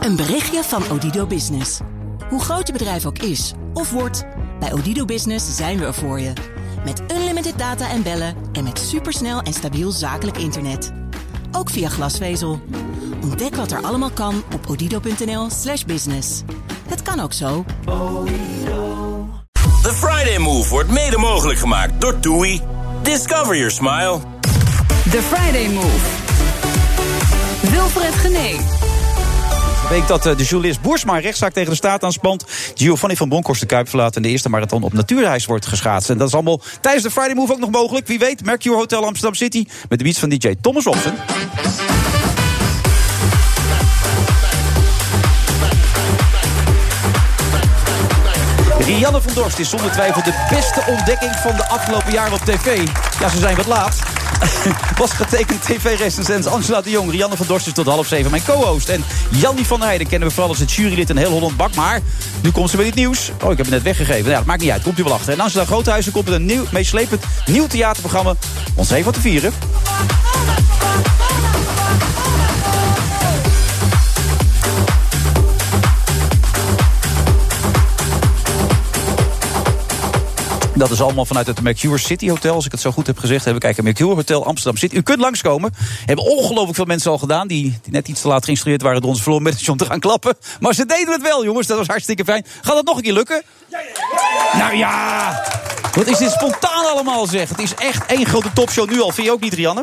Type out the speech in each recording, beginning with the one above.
Een berichtje van Odido Business. Hoe groot je bedrijf ook is of wordt, bij Odido Business zijn we er voor je. Met unlimited data en bellen en met supersnel en stabiel zakelijk internet. Ook via glasvezel. Ontdek wat er allemaal kan op odido.nl/slash business. Het kan ook zo. The Friday Move wordt mede mogelijk gemaakt door TUI. Discover your smile. The Friday Move. Wilfred Genee. Week dat eh, de journalist Boersma rechtszaak tegen de staat aanspant. Giovanni van Bronckhorst de Kuip verlaat en de eerste marathon op natuurreis wordt geschaatst. En dat is allemaal tijdens de Friday Move ook nog mogelijk. Wie weet, Mercure Hotel Amsterdam City met de beats van DJ Thomas Robson. Rianne van Dorst is zonder twijfel de beste ontdekking van de afgelopen jaren op tv. Ja, ze zijn wat laat. Was getekend tv-recensent Angela de Jong. Rianne van Dorst is tot half zeven mijn co-host. En Jannie van Heijden kennen we vooral als het jurylid in heel Holland Bak. Maar nu komt ze met het nieuws. Oh, ik heb het net weggegeven. Nou dat maakt niet uit. Komt u wel achter. En Angela Groothuizen komt met een nieuw, meeslepend nieuw theaterprogramma. Ons even wat te vieren. Dat is allemaal vanuit het Mercure City Hotel, als ik het zo goed heb gezegd. Even kijken, Mercure Hotel Amsterdam City. U kunt langskomen. Hebben ongelooflijk veel mensen al gedaan... die, die net iets te laat geïnstrueerd waren door onze vloer met om te gaan klappen. Maar ze deden het wel, jongens. Dat was hartstikke fijn. Gaat dat nog een keer lukken? Ja, ja, Nou ja! Wat is dit spontaan allemaal, zeg. Het is echt één grote topshow nu al. Vind je ook niet, Rianne?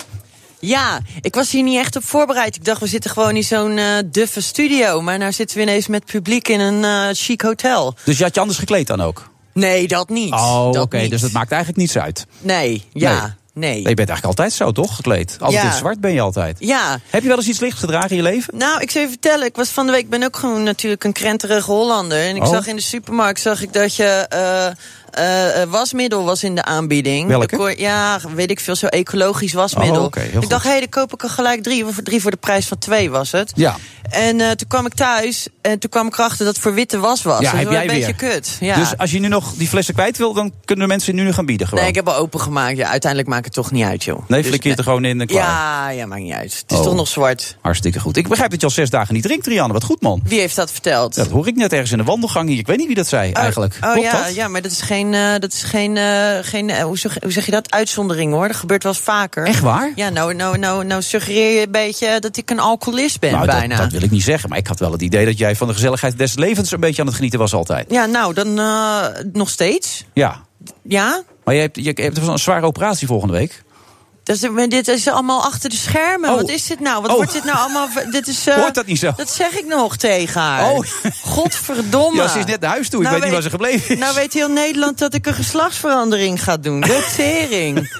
Ja, ik was hier niet echt op voorbereid. Ik dacht, we zitten gewoon in zo'n uh, duffe studio. Maar nou zitten we ineens met publiek in een uh, chic hotel. Dus je had je anders gekleed dan ook? Nee, dat niet. Oh, oké. Dus dat maakt eigenlijk niets uit. Nee, ja. Nee. nee. je bent eigenlijk altijd zo, toch? Gekleed. Altijd ja. in zwart ben je altijd. Ja. Heb je wel eens iets licht gedragen in je leven? Nou, ik zou je vertellen. Ik was van de week ben ook gewoon natuurlijk een krenterige Hollander. En ik oh. zag in de supermarkt zag ik dat je uh, uh, wasmiddel was in de aanbieding. Welke? ja, weet ik veel, zo ecologisch wasmiddel. Oh, okay, ik goed. dacht, hé, hey, dan koop ik er gelijk drie. Voor drie voor de prijs van twee was het. Ja. En uh, toen kwam ik thuis en toen kwam ik erachter dat het voor witte was was. Ja, heb jij een beetje weer. kut. Ja. Dus als je nu nog die flessen kwijt wil, dan kunnen mensen nu nog gaan bieden gewoon. Nee, ik heb al opengemaakt. Ja, uiteindelijk maakt het toch niet uit, joh. Nee, flik je het er gewoon in en klaar. Ja, ja, maakt niet uit. Het is Oh. toch nog zwart. Hartstikke goed. Ik begrijp dat je al zes dagen niet drinkt, Rianne. Wat goed, man. Wie heeft dat verteld? Dat hoor ik net ergens in de wandelgang hier. Ik weet niet wie dat zei, eigenlijk. Oh Klopt ja, dat? ja, maar dat is geen, uh, dat is geen, uh, geen uh, hoe, zeg, hoe zeg je dat? Uitzondering hoor. Dat gebeurt wel eens vaker. Echt waar? Ja, nou, nou, nou, nou suggereer je een beetje dat ik een alcoholist ben, nou, bijna. Dat, dat wil ik niet zeggen, maar ik had wel het idee dat jij van de gezelligheid des levens een beetje aan het genieten was altijd. Ja, nou, dan nog steeds. Ja. Ja? Maar je hebt, je hebt een zware operatie volgende week. Dus, dit is allemaal achter de schermen. Oh. Wat is dit nou? Wat Oh. wordt dit nou allemaal? Dit is, uh, Hoort dat niet zo? Dat zeg ik nog tegen haar. Oh. Godverdomme. Ja, ze is net naar huis toe. Ik Nou weet niet waar ze gebleven is. Nou weet heel Nederland dat ik een geslachtsverandering ga doen. De tering.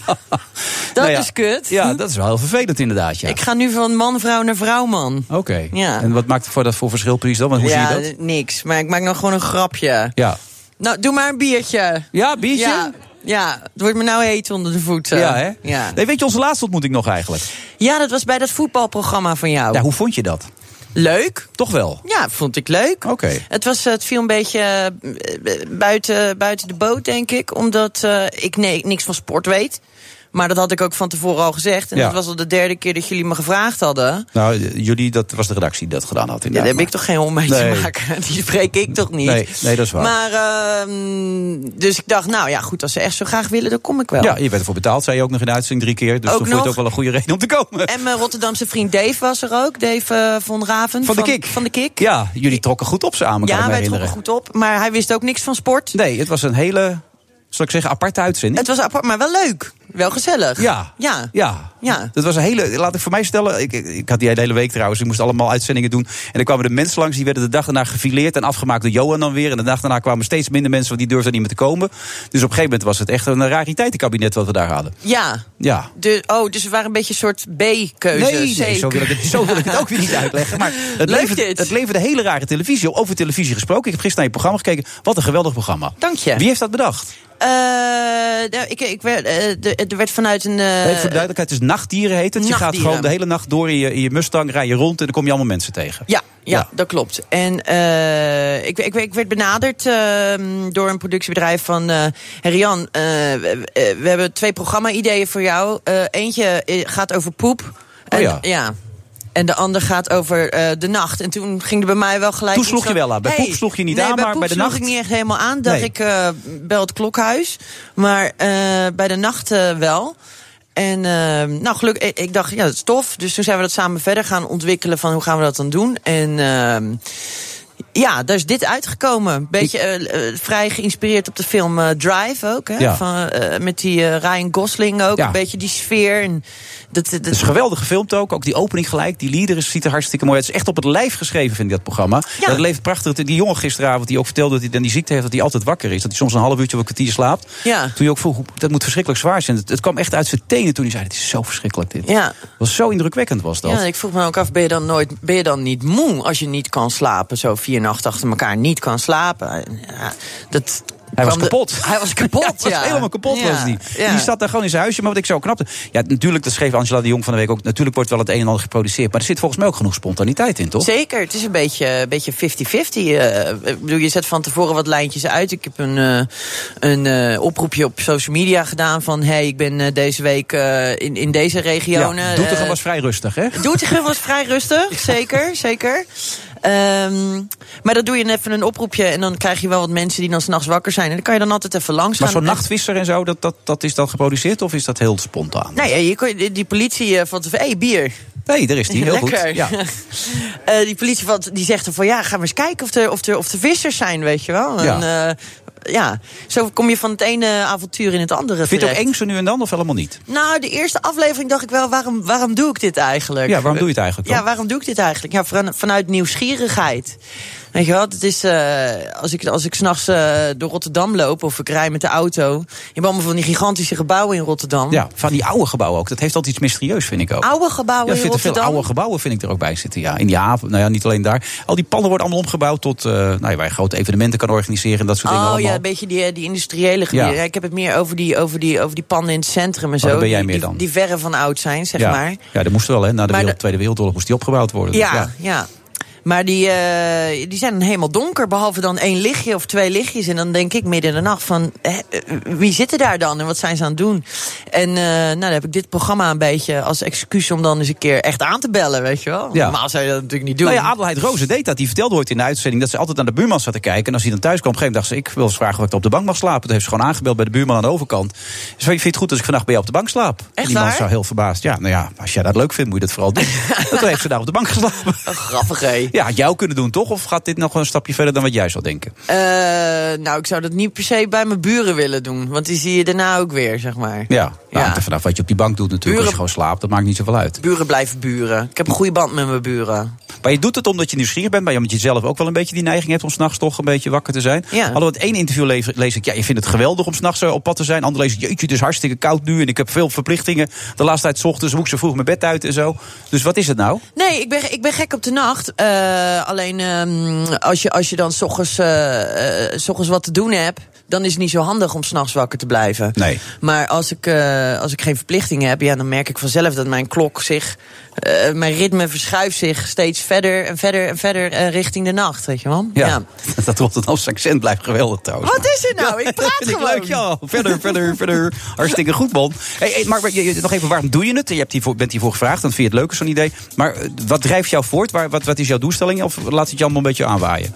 dat Nou ja, is kut. Ja, dat is wel heel vervelend inderdaad, ja. Ik ga nu van man-vrouw naar vrouw-man. Oké. Ja. En wat maakt voor dat voor verschil precies dan? Want hoe ja, zie je dat? niks. Maar ik maak nog gewoon een grapje. Ja. Nou, doe maar een biertje. Ja, biertje? Ja, ja, het wordt me nou heet onder de voeten. Ja, hè? Ja. Nee, weet je, onze laatste ontmoeting nog eigenlijk. ja, dat was bij dat voetbalprogramma van jou. Ja, hoe vond je dat? Leuk. Toch wel? Ja, vond ik leuk. Oké. Het, was, het viel een beetje eh, buiten, buiten de boot, denk ik. Omdat eh, ik nee, niks van sport weet. Maar dat had ik ook van tevoren al gezegd. En Ja. dat was al de derde keer dat jullie me gevraagd hadden. Nou, jullie, dat was de redactie die dat gedaan had. Ja, daar heb ik toch geen hol mee Nee. te maken. Die spreek ik toch niet. Nee, nee, dat is waar. Maar, ehm, dus ik dacht, nou ja, goed, als ze echt zo graag willen, dan kom ik wel. Ja, je werd ervoor betaald, zei je ook nog in de uitzending drie keer. Dus toen vond je ook wel een goede reden om te komen. En mijn Rotterdamse vriend Dave was er ook. Dave eh, von Raven. Van de Kik. Van de Kik. Ja, jullie trokken goed op samen, kan Ja, wij trokken goed op. Maar hij wist ook niks van sport. Nee, het was een hele, zal ik zeggen, aparte uitzending. Het was apart, maar wel leuk. Wel gezellig. Ja. Ja. Ja. Ja. Dat was een hele, laat ik voor mij stellen, ik, ik had die hele week trouwens, ik moest allemaal uitzendingen doen. En er kwamen de mensen langs, die werden de dag daarna gefileerd en afgemaakt door Johan dan weer. En de dag daarna kwamen steeds minder mensen, want die durfden niet meer te komen. Dus op een gegeven moment was het echt een rariteitenkabinet wat we daar hadden. Ja. Ja. De, oh, dus we waren een beetje een soort B-keuze. Nee, nee zo, wil ik het, zo wil ik het ook weer niet uitleggen. Maar het dit. het leverde hele rare televisie op. Over televisie gesproken. Ik heb gisteren naar je programma gekeken. Wat een geweldig programma. Dank je. Wie heeft dat bedacht? Eh, nou, ik, ik werd, eh, de- er werd vanuit een... eh, Nee, voor de duidelijkheid, het is Nachtdieren heet het. Je gaat gewoon de hele nacht door in je, in je Mustang, rij je rond en dan kom je allemaal mensen tegen. Ja, ja, Ja. dat klopt. En eh, ik, ik, ik werd benaderd eh, door een productiebedrijf van... eh Rian, eh, we, eh, we hebben twee programma-ideeën voor jou. Eh, eentje eh, gaat over poep. En, ja. ja. En de ander gaat over uh, de nacht. En toen ging er bij mij wel gelijk. Toen sloeg je wel aan. Bij hey, Poep sloeg je niet nee, aan, bij maar bij de sloeg nacht. ik niet echt helemaal aan. Dacht ik, uh, bel het klokhuis. Maar uh, bij de nacht wel. En uh, nou, gelukkig, ik, ik dacht, ja, dat is tof. Dus toen zijn we dat samen verder gaan ontwikkelen van hoe gaan we dat dan doen. En uh, ja, daar is dit uitgekomen. Beetje uh, uh, vrij geïnspireerd op de film uh, Drive ook. Hè? Ja. Van, met die Ryan Gosling ook. Ja. Een beetje die sfeer. En dat, dat, Het is geweldig gefilmd ook. Ook die opening gelijk. Die lieder ziet er hartstikke mooi uit. Het is echt op het lijf geschreven, vind ik, dat programma. Ja. Dat leeft prachtig. Die jongen gisteravond die ook vertelde dat hij dan die ziekte heeft... dat hij altijd wakker is. Dat hij soms een half uurtje of een kwartier slaapt. Ja. Toen je ook vroeg, dat moet verschrikkelijk zwaar zijn. Het, het kwam echt uit zijn tenen toen hij zei... het is zo verschrikkelijk dit. Ja. Was zo indrukwekkend was dat. Ja, ik vroeg me ook af, ben je dan nooit, ben je dan niet moe als je niet kan slapen? Zo vier nachten achter elkaar niet kan slapen. Ja, dat Hij was de- kapot. hij was kapot, Ja, hij was helemaal kapot Ja, was die. ja. Die zat daar gewoon in zijn huisje. Maar wat ik zo knapte... Ja, natuurlijk, dat schreef Angela de Jong van de week ook... natuurlijk wordt wel het een en ander geproduceerd. Maar er zit volgens mij ook genoeg spontaniteit in, toch? Zeker, het is een beetje een beetje 50-50. eh. bedoel, je zet van tevoren wat lijntjes uit. Ik heb een, eh, een eh, oproepje op social media gedaan van... hey, ik ben deze week in, in deze regionen. Ja, Doetinchem was vrij rustig, hè? Doetinchem was vrij rustig, zeker, zeker. Ehm, maar dan doe je even een oproepje en dan krijg je wel wat mensen die dan s'nachts wakker zijn. En dan kan je dan altijd even langs Maar gaan. zo'n nachtvisser en zo, dat, dat, dat is dan geproduceerd of is dat heel spontaan? Nee, je kon, die, politie eh, van tevoren, hey, bier. Nee, daar is die. Heel Lekker. goed. Ja. Eh, die politie van, die zegt er van ja, gaan we eens kijken of er, of er, of er vissers zijn, weet je wel. Ja. En, eh, ja, zo kom je van het ene avontuur in het andere Vind je het ook eng zo nu en dan of helemaal niet? Nou, de eerste aflevering dacht ik wel, waarom, waarom doe ik dit eigenlijk? Ja, waarom doe je het eigenlijk dan? Ja, waarom doe ik dit eigenlijk? Ja, van- vanuit nieuwsgierigheid. Weet je het is, eh, als ik, als ik s'nachts uh, door Rotterdam loop of ik rij met de auto. Je hebt allemaal van die gigantische gebouwen in Rotterdam. Ja, van die oude gebouwen ook. Dat heeft altijd iets mysterieus, vind ik ook. Oude gebouwen Ja, in er zitten veel Rotterdam. oude gebouwen vind ik er ook bij zitten. Ja, in die haven, nou ja, niet alleen daar. Al die panden worden allemaal omgebouwd tot, eh nou ja, waar je grote evenementen kan organiseren en dat soort dingen Oh allemaal. ja, een beetje die, die industriële gebieden. Ja. Ik heb het meer over die, over die, over die panden in het centrum en zo. Oh, daar ben jij die, meer die, dan. die verre van oud zijn, zeg ja. maar. ja, dat moest wel, hè. Na de Maar wereld- de- Tweede Wereldoorlog moest die opgebouwd worden. Dus Ja, ja. Maar die, eh, die zijn dan helemaal donker, behalve dan één lichtje of twee lichtjes. En dan denk ik midden in de nacht van, hè, eh, wie zitten daar dan en wat zijn ze aan het doen? En eh, nou, dan heb ik dit programma een beetje als excuus om dan eens een keer echt aan te bellen, weet je wel. Ja. Normaal zou je dat natuurlijk niet doen. Nou ja, Adelheid Rozen deed dat. Die vertelde ooit in de uitzending dat ze altijd naar de buurman zat te kijken. En als hij dan thuis kwam, op een gegeven moment dacht ze... ik wil eens vragen of ik op de bank mag slapen. Toen heeft ze gewoon aangebeld bij de buurman aan de overkant. Ze zei, vind je het goed als ik vannacht bij jou op de bank slaap? Echt die man zou heel verbaasd. Ja, nou ja, als jij dat leuk vindt, moet je dat vooral doen. En toen heeft ze daar op de bank geslapen. Grappig, hé. Ja, had jou kunnen doen, toch? Of gaat dit nog een stapje verder dan wat jij zou denken? Eh, nou, ik zou dat niet per se bij mijn buren willen doen. Want die zie je daarna ook weer, zeg maar. Ja, nou, Ja. vanaf wat je op die bank doet natuurlijk. Buren- Als je gewoon slaapt, dat maakt niet zoveel uit. Buren blijven buren. Ik heb een goede band met mijn buren. Maar je doet het omdat je nieuwsgierig bent. Maar omdat je zelf ook wel een beetje die neiging hebt om s'nachts toch een beetje wakker te zijn. Ja. Hadden we het één interview lees, lees ik, ja, je vindt het geweldig om s'nachts op pad te zijn. Ander lees ik, jeetje, het is hartstikke koud nu. En ik heb veel verplichtingen. De laatste tijd 's ochtends moet ik zo vroeg mijn bed uit en zo. Dus wat is het nou? Nee, ik ben, ik ben gek op de nacht. Eh, alleen ehm, als, je, als je dan s ochtends, eh, eh, s ochtends wat te doen hebt... dan is het niet zo handig om s'nachts wakker te blijven. Nee. Maar als ik, als ik geen verplichtingen heb... Ja, dan merk ik vanzelf dat mijn klok zich... eh, mijn ritme verschuift zich steeds verder en verder en verder eh, richting de nacht. Weet je wel? Ja, dat Rotterdamse accent blijft geweldig trouwens. Wat is er nou? Ik praat ik gewoon. leuk, ja. Verder, verder, verder. Hartstikke goed, man. Hey, hey, maar nog even, waarom doe je het? Je hebt hiervoor, bent hiervoor gevraagd, dan vind je het leuk, zo'n idee. Maar eh, wat drijft jou voort? Waar, wat, wat is jouw doelstelling? Of laat het je allemaal een beetje aanwaaien?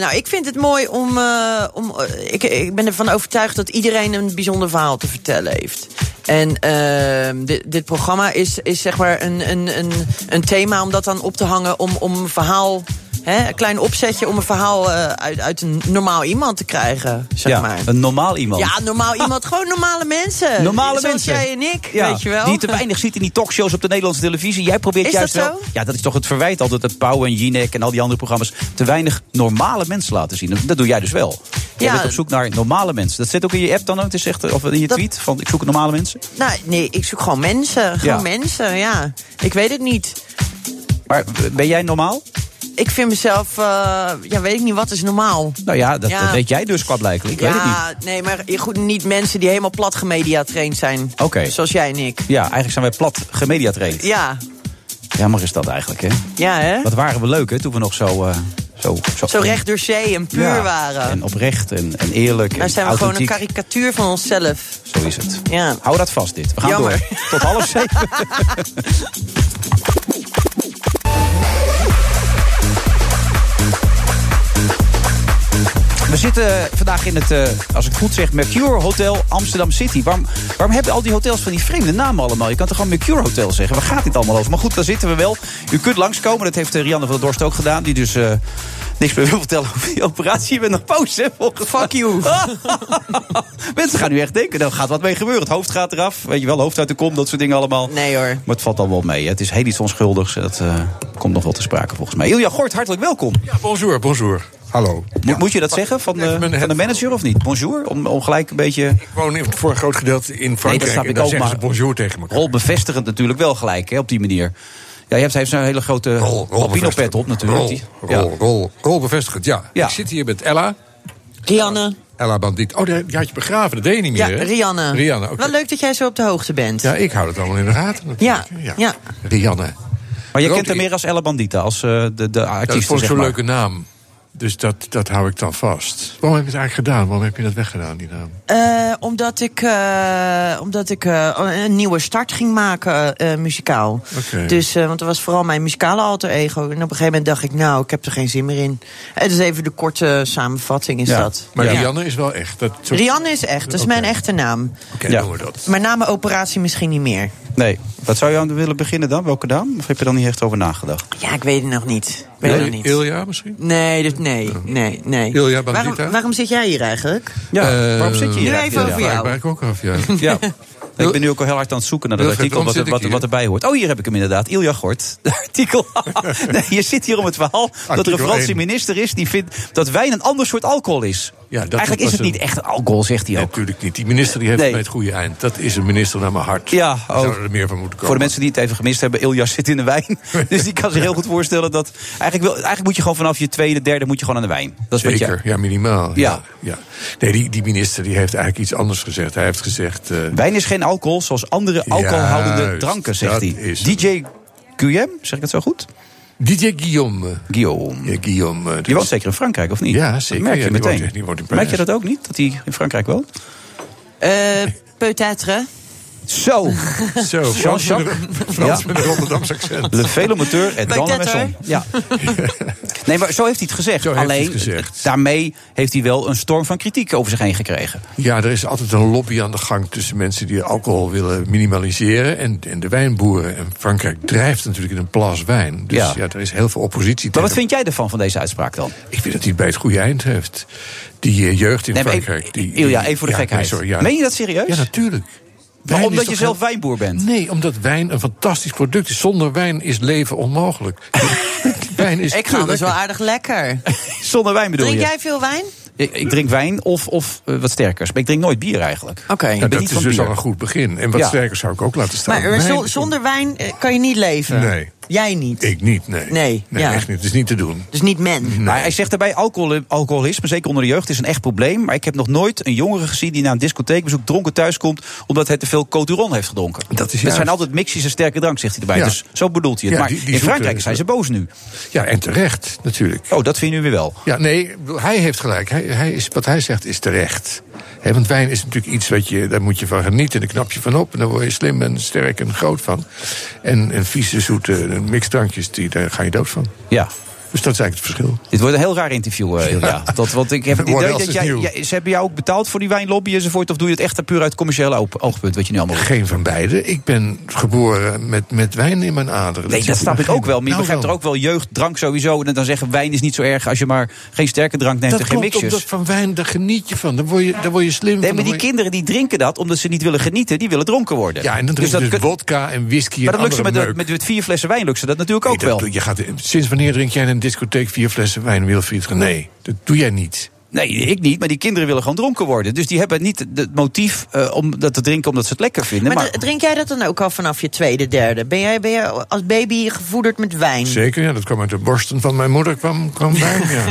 Nou, ik vind het mooi om. om ik, ik ben ervan overtuigd dat iedereen een bijzonder verhaal te vertellen heeft. En ehm, dit, dit programma is, is zeg maar een, een, een, een thema om dat dan op te hangen. Om, om verhaal. Hè, een klein opzetje om een verhaal eh, uit, uit een normaal iemand te krijgen. Zeg ja, maar. een normaal iemand. Ja, normaal iemand. Gewoon normale mensen. Normale Zoals mensen. jij en ik, Ja, weet je wel. Die je te weinig ziet in die talkshows op de Nederlandse televisie. Jij probeert Is juist dat wel. zo? Ja, dat is toch het verwijt altijd dat Pauw en Jinek en al die andere programma's te weinig normale mensen laten zien. Dat doe jij dus wel. Jij Ja. bent op zoek naar normale mensen. Dat zit ook in je app dan ook. Echt, of in je Dat- tweet van ik zoek normale mensen. Nou, nee, ik zoek gewoon mensen. Gewoon Ja. mensen, ja. Ik weet het niet. Maar ben jij normaal? Ik vind mezelf, eh, ja, weet ik niet, wat is normaal? Nou ja, dat, Ja. dat weet jij dus qua blijkbaar. Ik weet het niet. nee, maar goed, niet mensen die helemaal plat gemedia traind zijn. Oké. Zoals jij en ik. Ja, eigenlijk zijn wij plat gemediatraind. Ja, Jammer is dat eigenlijk, hè? ja hè? Wat waren we leuk, hè? Toen we nog zo... eh, zo, Zo recht door zee en puur Ja, waren. En oprecht en, en eerlijk. nou en zijn we gewoon een karikatuur van onszelf. Zo is het. Ja. Hou dat vast, dit. We gaan Jammer. door. Tot half zeven. We zitten vandaag in het, uh, als ik het goed zeg, Mercure Hotel Amsterdam City. Waarom, waarom hebben al die hotels van die vreemde namen allemaal? Je kan toch gewoon Mercure Hotel zeggen? Waar gaat dit allemaal over? Maar goed, daar zitten we wel. U kunt langskomen, dat heeft Rianne van der Dorst ook gedaan. Die dus uh, niks meer wil vertellen over die operatie. Je bent nog boos, hè? Fuck you. Mensen gaan nu echt denken, er gaat wat mee gebeuren. Het hoofd gaat eraf, weet je wel, hoofd uit de kom, dat soort dingen allemaal. Nee hoor. Maar het valt al wel mee. Het is heel iets onschuldigs. Dat uh, komt nog wel te sprake volgens mij. Ilja Gort, hartelijk welkom. Ja, bonjour, bonjour. Hallo. Mo moet je dat zeggen van de, van de manager of niet? Bonjour? Om, om gelijk een beetje... Ik woon voor een groot gedeelte in Frankrijk. Nee, dat snap ik ook, maar bonjour tegen elkaar. Rol bevestigend natuurlijk wel gelijk, hè, op die manier. Ja, je hebt, hij heeft zo'n hele grote albino-pet op natuurlijk. Rol, rol, rol, rol, bevestigend, ja. ja. Ik zit hier met Ella. Rianne. Ella Bandiet. Oh, die had je begraven, dat deed je niet meer, Ja, Rianne. Rianne, okay. Wel leuk dat jij zo op de hoogte bent. Ja, ik hou het allemaal in de gaten natuurlijk. Ja, ja. Rianne. Maar je kent haar meer als Ella Bandita, als uh, de, de artiest, Dat vond ik zo'n leuke naam. Dus dat, dat hou ik dan vast. Waarom heb je het eigenlijk gedaan? Waarom heb je dat weggedaan, die naam? Uh, omdat ik, uh, omdat ik uh, een nieuwe start ging maken, muzikaal. Okay. Dus, want dat was vooral mijn muzikale alter ego. En op een gegeven moment dacht ik, nou, ik heb er geen zin meer in. Het is even de korte samenvatting, is ja. dat. Maar ja. Rianne is wel echt? Dat. Rianne is echt, dat is okay. mijn echte naam. Oké, okay, ja. doen we dat. Maar na mijn operatie misschien niet meer. Nee. Wat zou je aan willen beginnen dan? Welke naam? Of heb je dan niet echt over nagedacht? Ja, ik weet het nog niet. Ik weet nee, het nog niet. Ilja misschien? Nee, dus nee, nee, nee. Ilja waarom, waarom zit jij hier eigenlijk? Ja, uh, waarom zit je hier? Nu even over jou. Ik ook af, ja. ja. Ik ben nu ook al heel hard aan het zoeken naar dat artikel wat, wat, wat, erbij hoort. Oh, hier heb ik hem inderdaad. Ilja Gort. De artikel. nee, je zit hier om het verhaal dat er een Franse minister is die vindt dat wijn een ander soort alcohol is. Ja, dat Eigenlijk is het niet echt alcohol, zegt hij ook. Natuurlijk niet. Die minister die heeft nee. het goede eind. Dat is een minister naar mijn hart. Ja, ook. Zou er meer van moeten komen. Voor de mensen die het even gemist hebben, Ilja zit in de wijn. dus die kan zich heel goed voorstellen dat... Eigenlijk, wil, eigenlijk moet je gewoon vanaf je tweede, derde moet je gewoon aan de wijn. Dat is Zeker, je... ja, minimaal. Ja. ja. Nee, die, die minister die heeft eigenlijk iets anders gezegd. Hij heeft gezegd... Uh... Wijn is geen alcohol, zoals andere alcoholhoudende dranken, zegt hij. is DJ Guillem, zeg ik het zo goed? DJ Guillaume. Guillaume. Ja, Guillaume. Dus... Je woont zeker in Frankrijk, of niet? Ja, zeker. Dat merk je ja, meteen. Die woont, die woont in merk je dat ook niet, dat hij in Frankrijk woont? Uh, peut-être. Zo. Zo. Frans met een Rotterdamse accent. Le velomoteur et dans la maison. Ja. Nee, maar zo heeft hij het gezegd. Zo Alleen, hij het gezegd. daarmee heeft hij wel een storm van kritiek over zich heen gekregen. Ja, er is altijd een lobby aan de gang tussen mensen die alcohol willen minimaliseren en, en de wijnboeren. En Frankrijk drijft natuurlijk in een plas wijn. Dus Ja. ja, er is heel veel oppositie Maar tegen. wat vind jij ervan, van deze uitspraak dan? Ik vind dat hij het bij het goede eind heeft. Die eh, jeugd in Nee, Frankrijk. even- die, even voor de ja, gekheid. nee, sorry, ja. Meen je dat serieus? Ja, natuurlijk. Maar Wijn omdat je zelf heel- wijnboer bent? Nee, omdat wijn een fantastisch product is. Zonder wijn is leven onmogelijk. wijn is Ik ga dus wel aardig lekker. Zonder wijn bedoel Drink je? jij veel wijn? Ik, ik drink wijn of, of eh, wat sterkers. Maar ik drink nooit bier eigenlijk. Oké. Dat is dus bier. al een goed begin. En wat Ja. sterker zou ik ook laten staan. Maar Wijn is- zonder wijn eh, kan je niet leven. Nee. Jij niet. Ik niet, nee. Nee, ja. echt niet. Het is niet te doen. Dus niet men. Maar hij zegt daarbij, alcohol, alcoholisme, zeker onder de jeugd, is een echt probleem. Maar ik heb nog nooit een jongere gezien die na een discotheekbezoek dronken thuiskomt... omdat hij te veel Coturon heeft gedronken. Dat is Het zijn altijd mixjes en sterke drank, zegt hij erbij. Ja. Dus zo bedoelt hij het. Ja, maar die- die in zoete- Frankrijk zijn ze boos nu. Ja, en terecht, natuurlijk. Oh, dat vind je nu weer wel. Ja, nee, hij heeft gelijk. Hij, hij is, wat hij zegt is terecht. Hè, want wijn is natuurlijk iets wat je, daar moet je van genieten. Daar knap je van op en daar word je slim en sterk en groot van. En, en vieze, zoete mixdrankjes, die, daar ga je dood van. Ja. Dus dat is eigenlijk het verschil. Dit wordt een heel raar interview, eh, Ilja. Dat, want ik heb het idee dat jij, ze hebben jou ook betaald voor die wijnlobby enzovoort... of doe je het echt puur uit commerciële oog- oogpunt, wat je nu allemaal doet? Geen van beide. Ik ben geboren met, met wijn in mijn aderen. Nee, dat snap ik ook wel. Maar je Nou, begrijpt er ook wel jeugd, drank sowieso. En dan zeggen wijn is niet zo erg als je maar geen sterke drank neemt Dat en geen klopt, mixjes. omdat van wijn, daar geniet je van. Daar word je, daar word je slim Nee, van. maar die je- kinderen die drinken dat omdat ze niet willen genieten, die willen dronken worden. Ja, en dan dus drinken dat dus, kun- vodka en whisky Maar en dat lukt ze met, met, met vier flessen wijn lukt ze dat natuurlijk ook Nee, dat wel. je gaat, sinds wanneer drink jij in een discotheek vier flessen wijn, Wilfried? Nee, dat doe jij niet. Nee, ik niet, maar die kinderen willen gewoon dronken worden. Dus die hebben niet het motief eh, om dat te drinken omdat ze het lekker vinden. Maar, drink jij dat dan ook al vanaf je tweede, derde? Ben jij, ben jij als baby gevoederd met wijn? Zeker, ja, dat kwam uit de borsten van mijn moeder, kwam, kwam wijn, ja.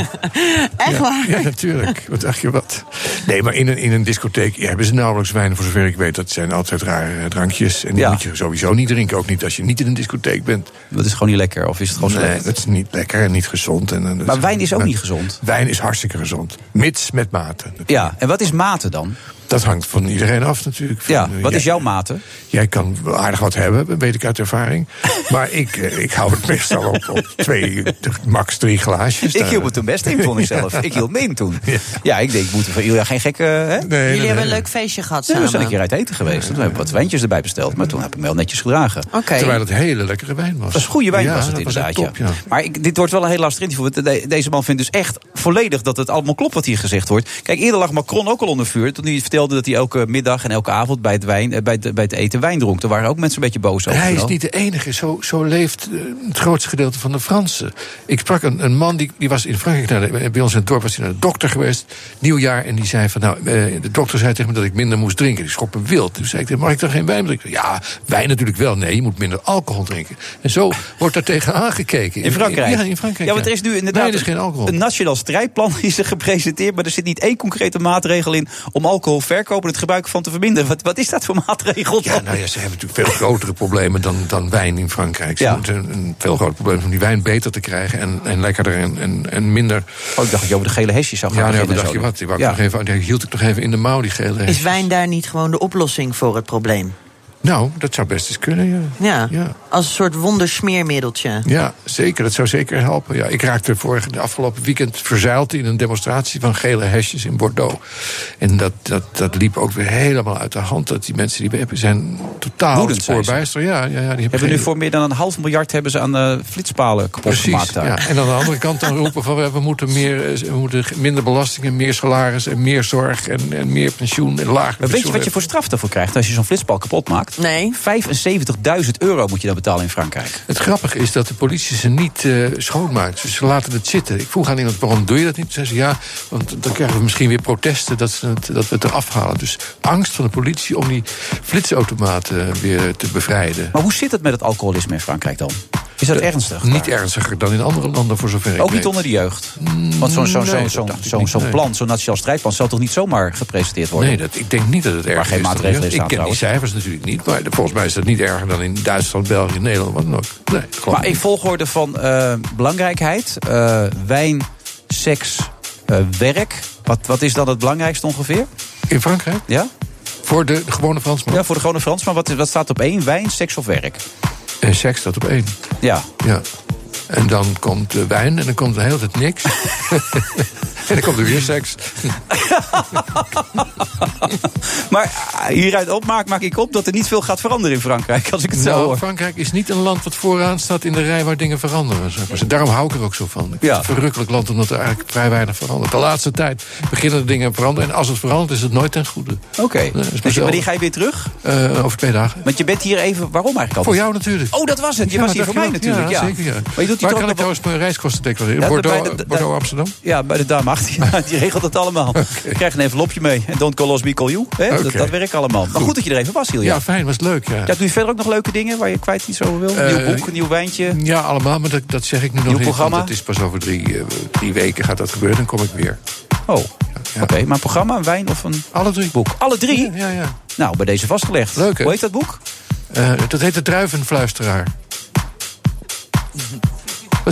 Echt ja, waar? Ja, natuurlijk. Wat dacht je wat? Nee, maar in een, in een discotheek ja, hebben ze nauwelijks wijn, voor zover ik weet. Dat zijn altijd rare eh, drankjes. En die Ja. moet je sowieso niet drinken, ook niet als je niet in een discotheek bent. dat is gewoon niet lekker, of is het gewoon Nee, slecht? dat is niet lekker en niet gezond. En, dat Maar wijn is ook maar niet gezond. Wijn is hartstikke gezond. Mits met mate. Ja, en wat is mate dan? Dat hangt van iedereen af natuurlijk. Van, Ja, eh, wat jij- is jouw mate? Jij kan aardig wat hebben, weet ik uit ervaring. maar ik, eh, ik hou het meestal op, op twee, max drie glaasjes. Ik hield me toen best in, vond ik zelf. Ik hield me in toen. Ja, ik denk, ik moet er van Ilja geen gekke... Hè? Nee, Jullie nee, hebben een leuk feestje gehad Ja, we samen. zijn een keer uit eten geweest. Toen hebben we wat wijntjes erbij besteld. Maar toen heb ik me wel netjes gedragen. Terwijl het hele lekkere wijn was. Dat is goede wijn Ja, was het inderdaad. echt top, ja. ja. Maar ik, dit wordt wel een heel lastig interview. deze man vindt dus echt volledig dat het allemaal klopt wat hier gezegd wordt. Kijk, eerder lag Macron ook al onder vuur. Toen hij vertelde dat hij elke middag en elke avond bij het, wijn, eh, bij het, bij het eten wijn dronk. Toen waren ook mensen een beetje boos over. Hij is niet de enige. Zo, zo leeft eh, het grootste gedeelte van de Fransen. Ik sprak een, een man die, die was in Frankrijk. Naar bij ons in het dorp was hij naar de dokter geweest. Nieuwjaar. En die zei van. Nou, eh, de dokter zei tegen me dat ik minder moest drinken. Die schrok me wild. Dus zei ik: Mag ik dan geen wijn drinken? Ja, wijn natuurlijk wel. Nee, je moet minder alcohol drinken. En zo wordt daar tegen aangekeken. In Frankrijk? Ja, in Frankrijk. Ja, want er is nu inderdaad is geen alcohol. een nationaal strijdplan is er gepresenteerd. Maar er zit niet één concrete maatregel in om alcohol verkopen en het gebruik van te verminderen. Wat, wat is dat voor maatregel? Ja, nou ja, ze hebben natuurlijk veel grotere problemen dan, dan wijn in Frankrijk. Ze Ja. moeten een, een veel groter probleem om die wijn beter te krijgen en, en lekkerder en, en, en minder. Oh, ik dacht dat je over de gele hesjes zou gaan Ja, nou, beginnen dacht je wat? Die, Ja. nog even, die hield ik nog even in de mouw, die gele. Is wijn daar niet gewoon de oplossing voor het probleem? Nou, dat zou best eens kunnen, ja. Ja, Ja. als een soort wondersmeermiddeltje. Ja, zeker. Dat zou zeker helpen. Ja, ik raakte vorige, de afgelopen weekend verzeild in een demonstratie van gele hesjes in Bordeaux. En dat, dat, dat liep ook weer helemaal uit de hand. Dat die mensen die we hebben zijn totaal Woedend spoorbijster. Ja, ja, ja, die hebben Hebben nu voor meer dan een half miljard hebben ze aan de flitspalen kapot Precies, gemaakt daar. ja. En aan de andere kant dan roepen van we we moeten, meer, eh, we moeten minder belastingen, meer salaris en meer zorg en, en meer pensioen en lager Maar weet je wat je voor straf daarvoor krijgt als je zo'n flitspaal kapot maakt? Nee. 75.000 euro moet je dan betalen in Frankrijk. Het grappige is dat de politie ze niet eh, schoonmaakt. Dus ze laten het zitten. Ik vroeg aan iemand, waarom doe je dat niet? Toen zei ze, ja, want dan krijgen we misschien weer protesten dat, ze het, dat we het eraf halen. Dus angst van de politie om die flitsautomaten weer te bevrijden. Maar hoe zit het met het alcoholisme in Frankrijk dan? Is dat ernstig? Niet ernstiger dan in andere landen, voor zover ik Ook niet onder de jeugd. Want zo'n plan, zo'n nationaal strijdplan, zal toch niet zomaar gepresenteerd worden? Nee, dat, ik denk niet dat het erg geen is. dan maatregelen staan Ik ken die cijfers natuurlijk niet. Maar volgens mij is dat niet erger dan in Duitsland, België, Nederland, wat dan ook. Nee, Maar in volgorde van eh, belangrijkheid, eh, wijn, seks, eh, werk. Wat, wat is dan het belangrijkste ongeveer? In Frankrijk? Ja? Voor de, de gewone Fransman? Ja, voor de gewone Fransman. Wat, wat staat op één? Wijn, seks of werk? En seks staat op één. Ja. Ja. En dan komt de wijn en dan komt er heel tijd niks. en dan komt er weer seks. Maar ah, hieruit opmaak maak ik op dat er niet veel gaat veranderen in Frankrijk. Als ik het zo Nou, hoor. Frankrijk is niet een land wat vooraan staat in de rij waar dingen veranderen. Zeg maar. Daarom hou ik er ook zo van. Ik vind Ja. het een verrukkelijk land omdat er eigenlijk vrij weinig verandert. De laatste tijd beginnen de dingen veranderen. En als het verandert is het nooit ten goede. Oké. is Dus maar je- wanneer ga je weer terug? Eh, over twee dagen. Want je bent hier even... Waarom eigenlijk al? Voor jou natuurlijk. Oh, dat was het. Je Ja, was hier voor mij natuurlijk. Ja, zeker. Ja. Maar doet Waar kan ik trouwens mijn reiskosten declareren? Ja, Bordeaux, de- de- Bordeaux Amsterdam? Ja, bij de dame achter je. Die regelt het allemaal. Je krijgt een envelopje mee. En don't call us, we call you. Hè? Dat, dat werkt allemaal. Maar goed dat je er even was, Hilja. Ja, fijn. Was leuk. Ja. Ja, doe je verder ook nog leuke dingen waar je kwijt iets over wil? Een nieuw Eh, boek, een nieuw wijntje? Ja, allemaal, maar dat, dat zeg ik nu nog niet. dat is pas over drie, eh, drie weken gaat dat gebeuren. Dan kom ik weer. Oh, ja. oké. Maar een programma, een wijn of een Alle drie. boek? Alle drie? Ja, ja. Nou, bij deze vastgelegd. Leuk, hè? Hoe heet dat boek? Eh, dat heet de druivenfluisteraar.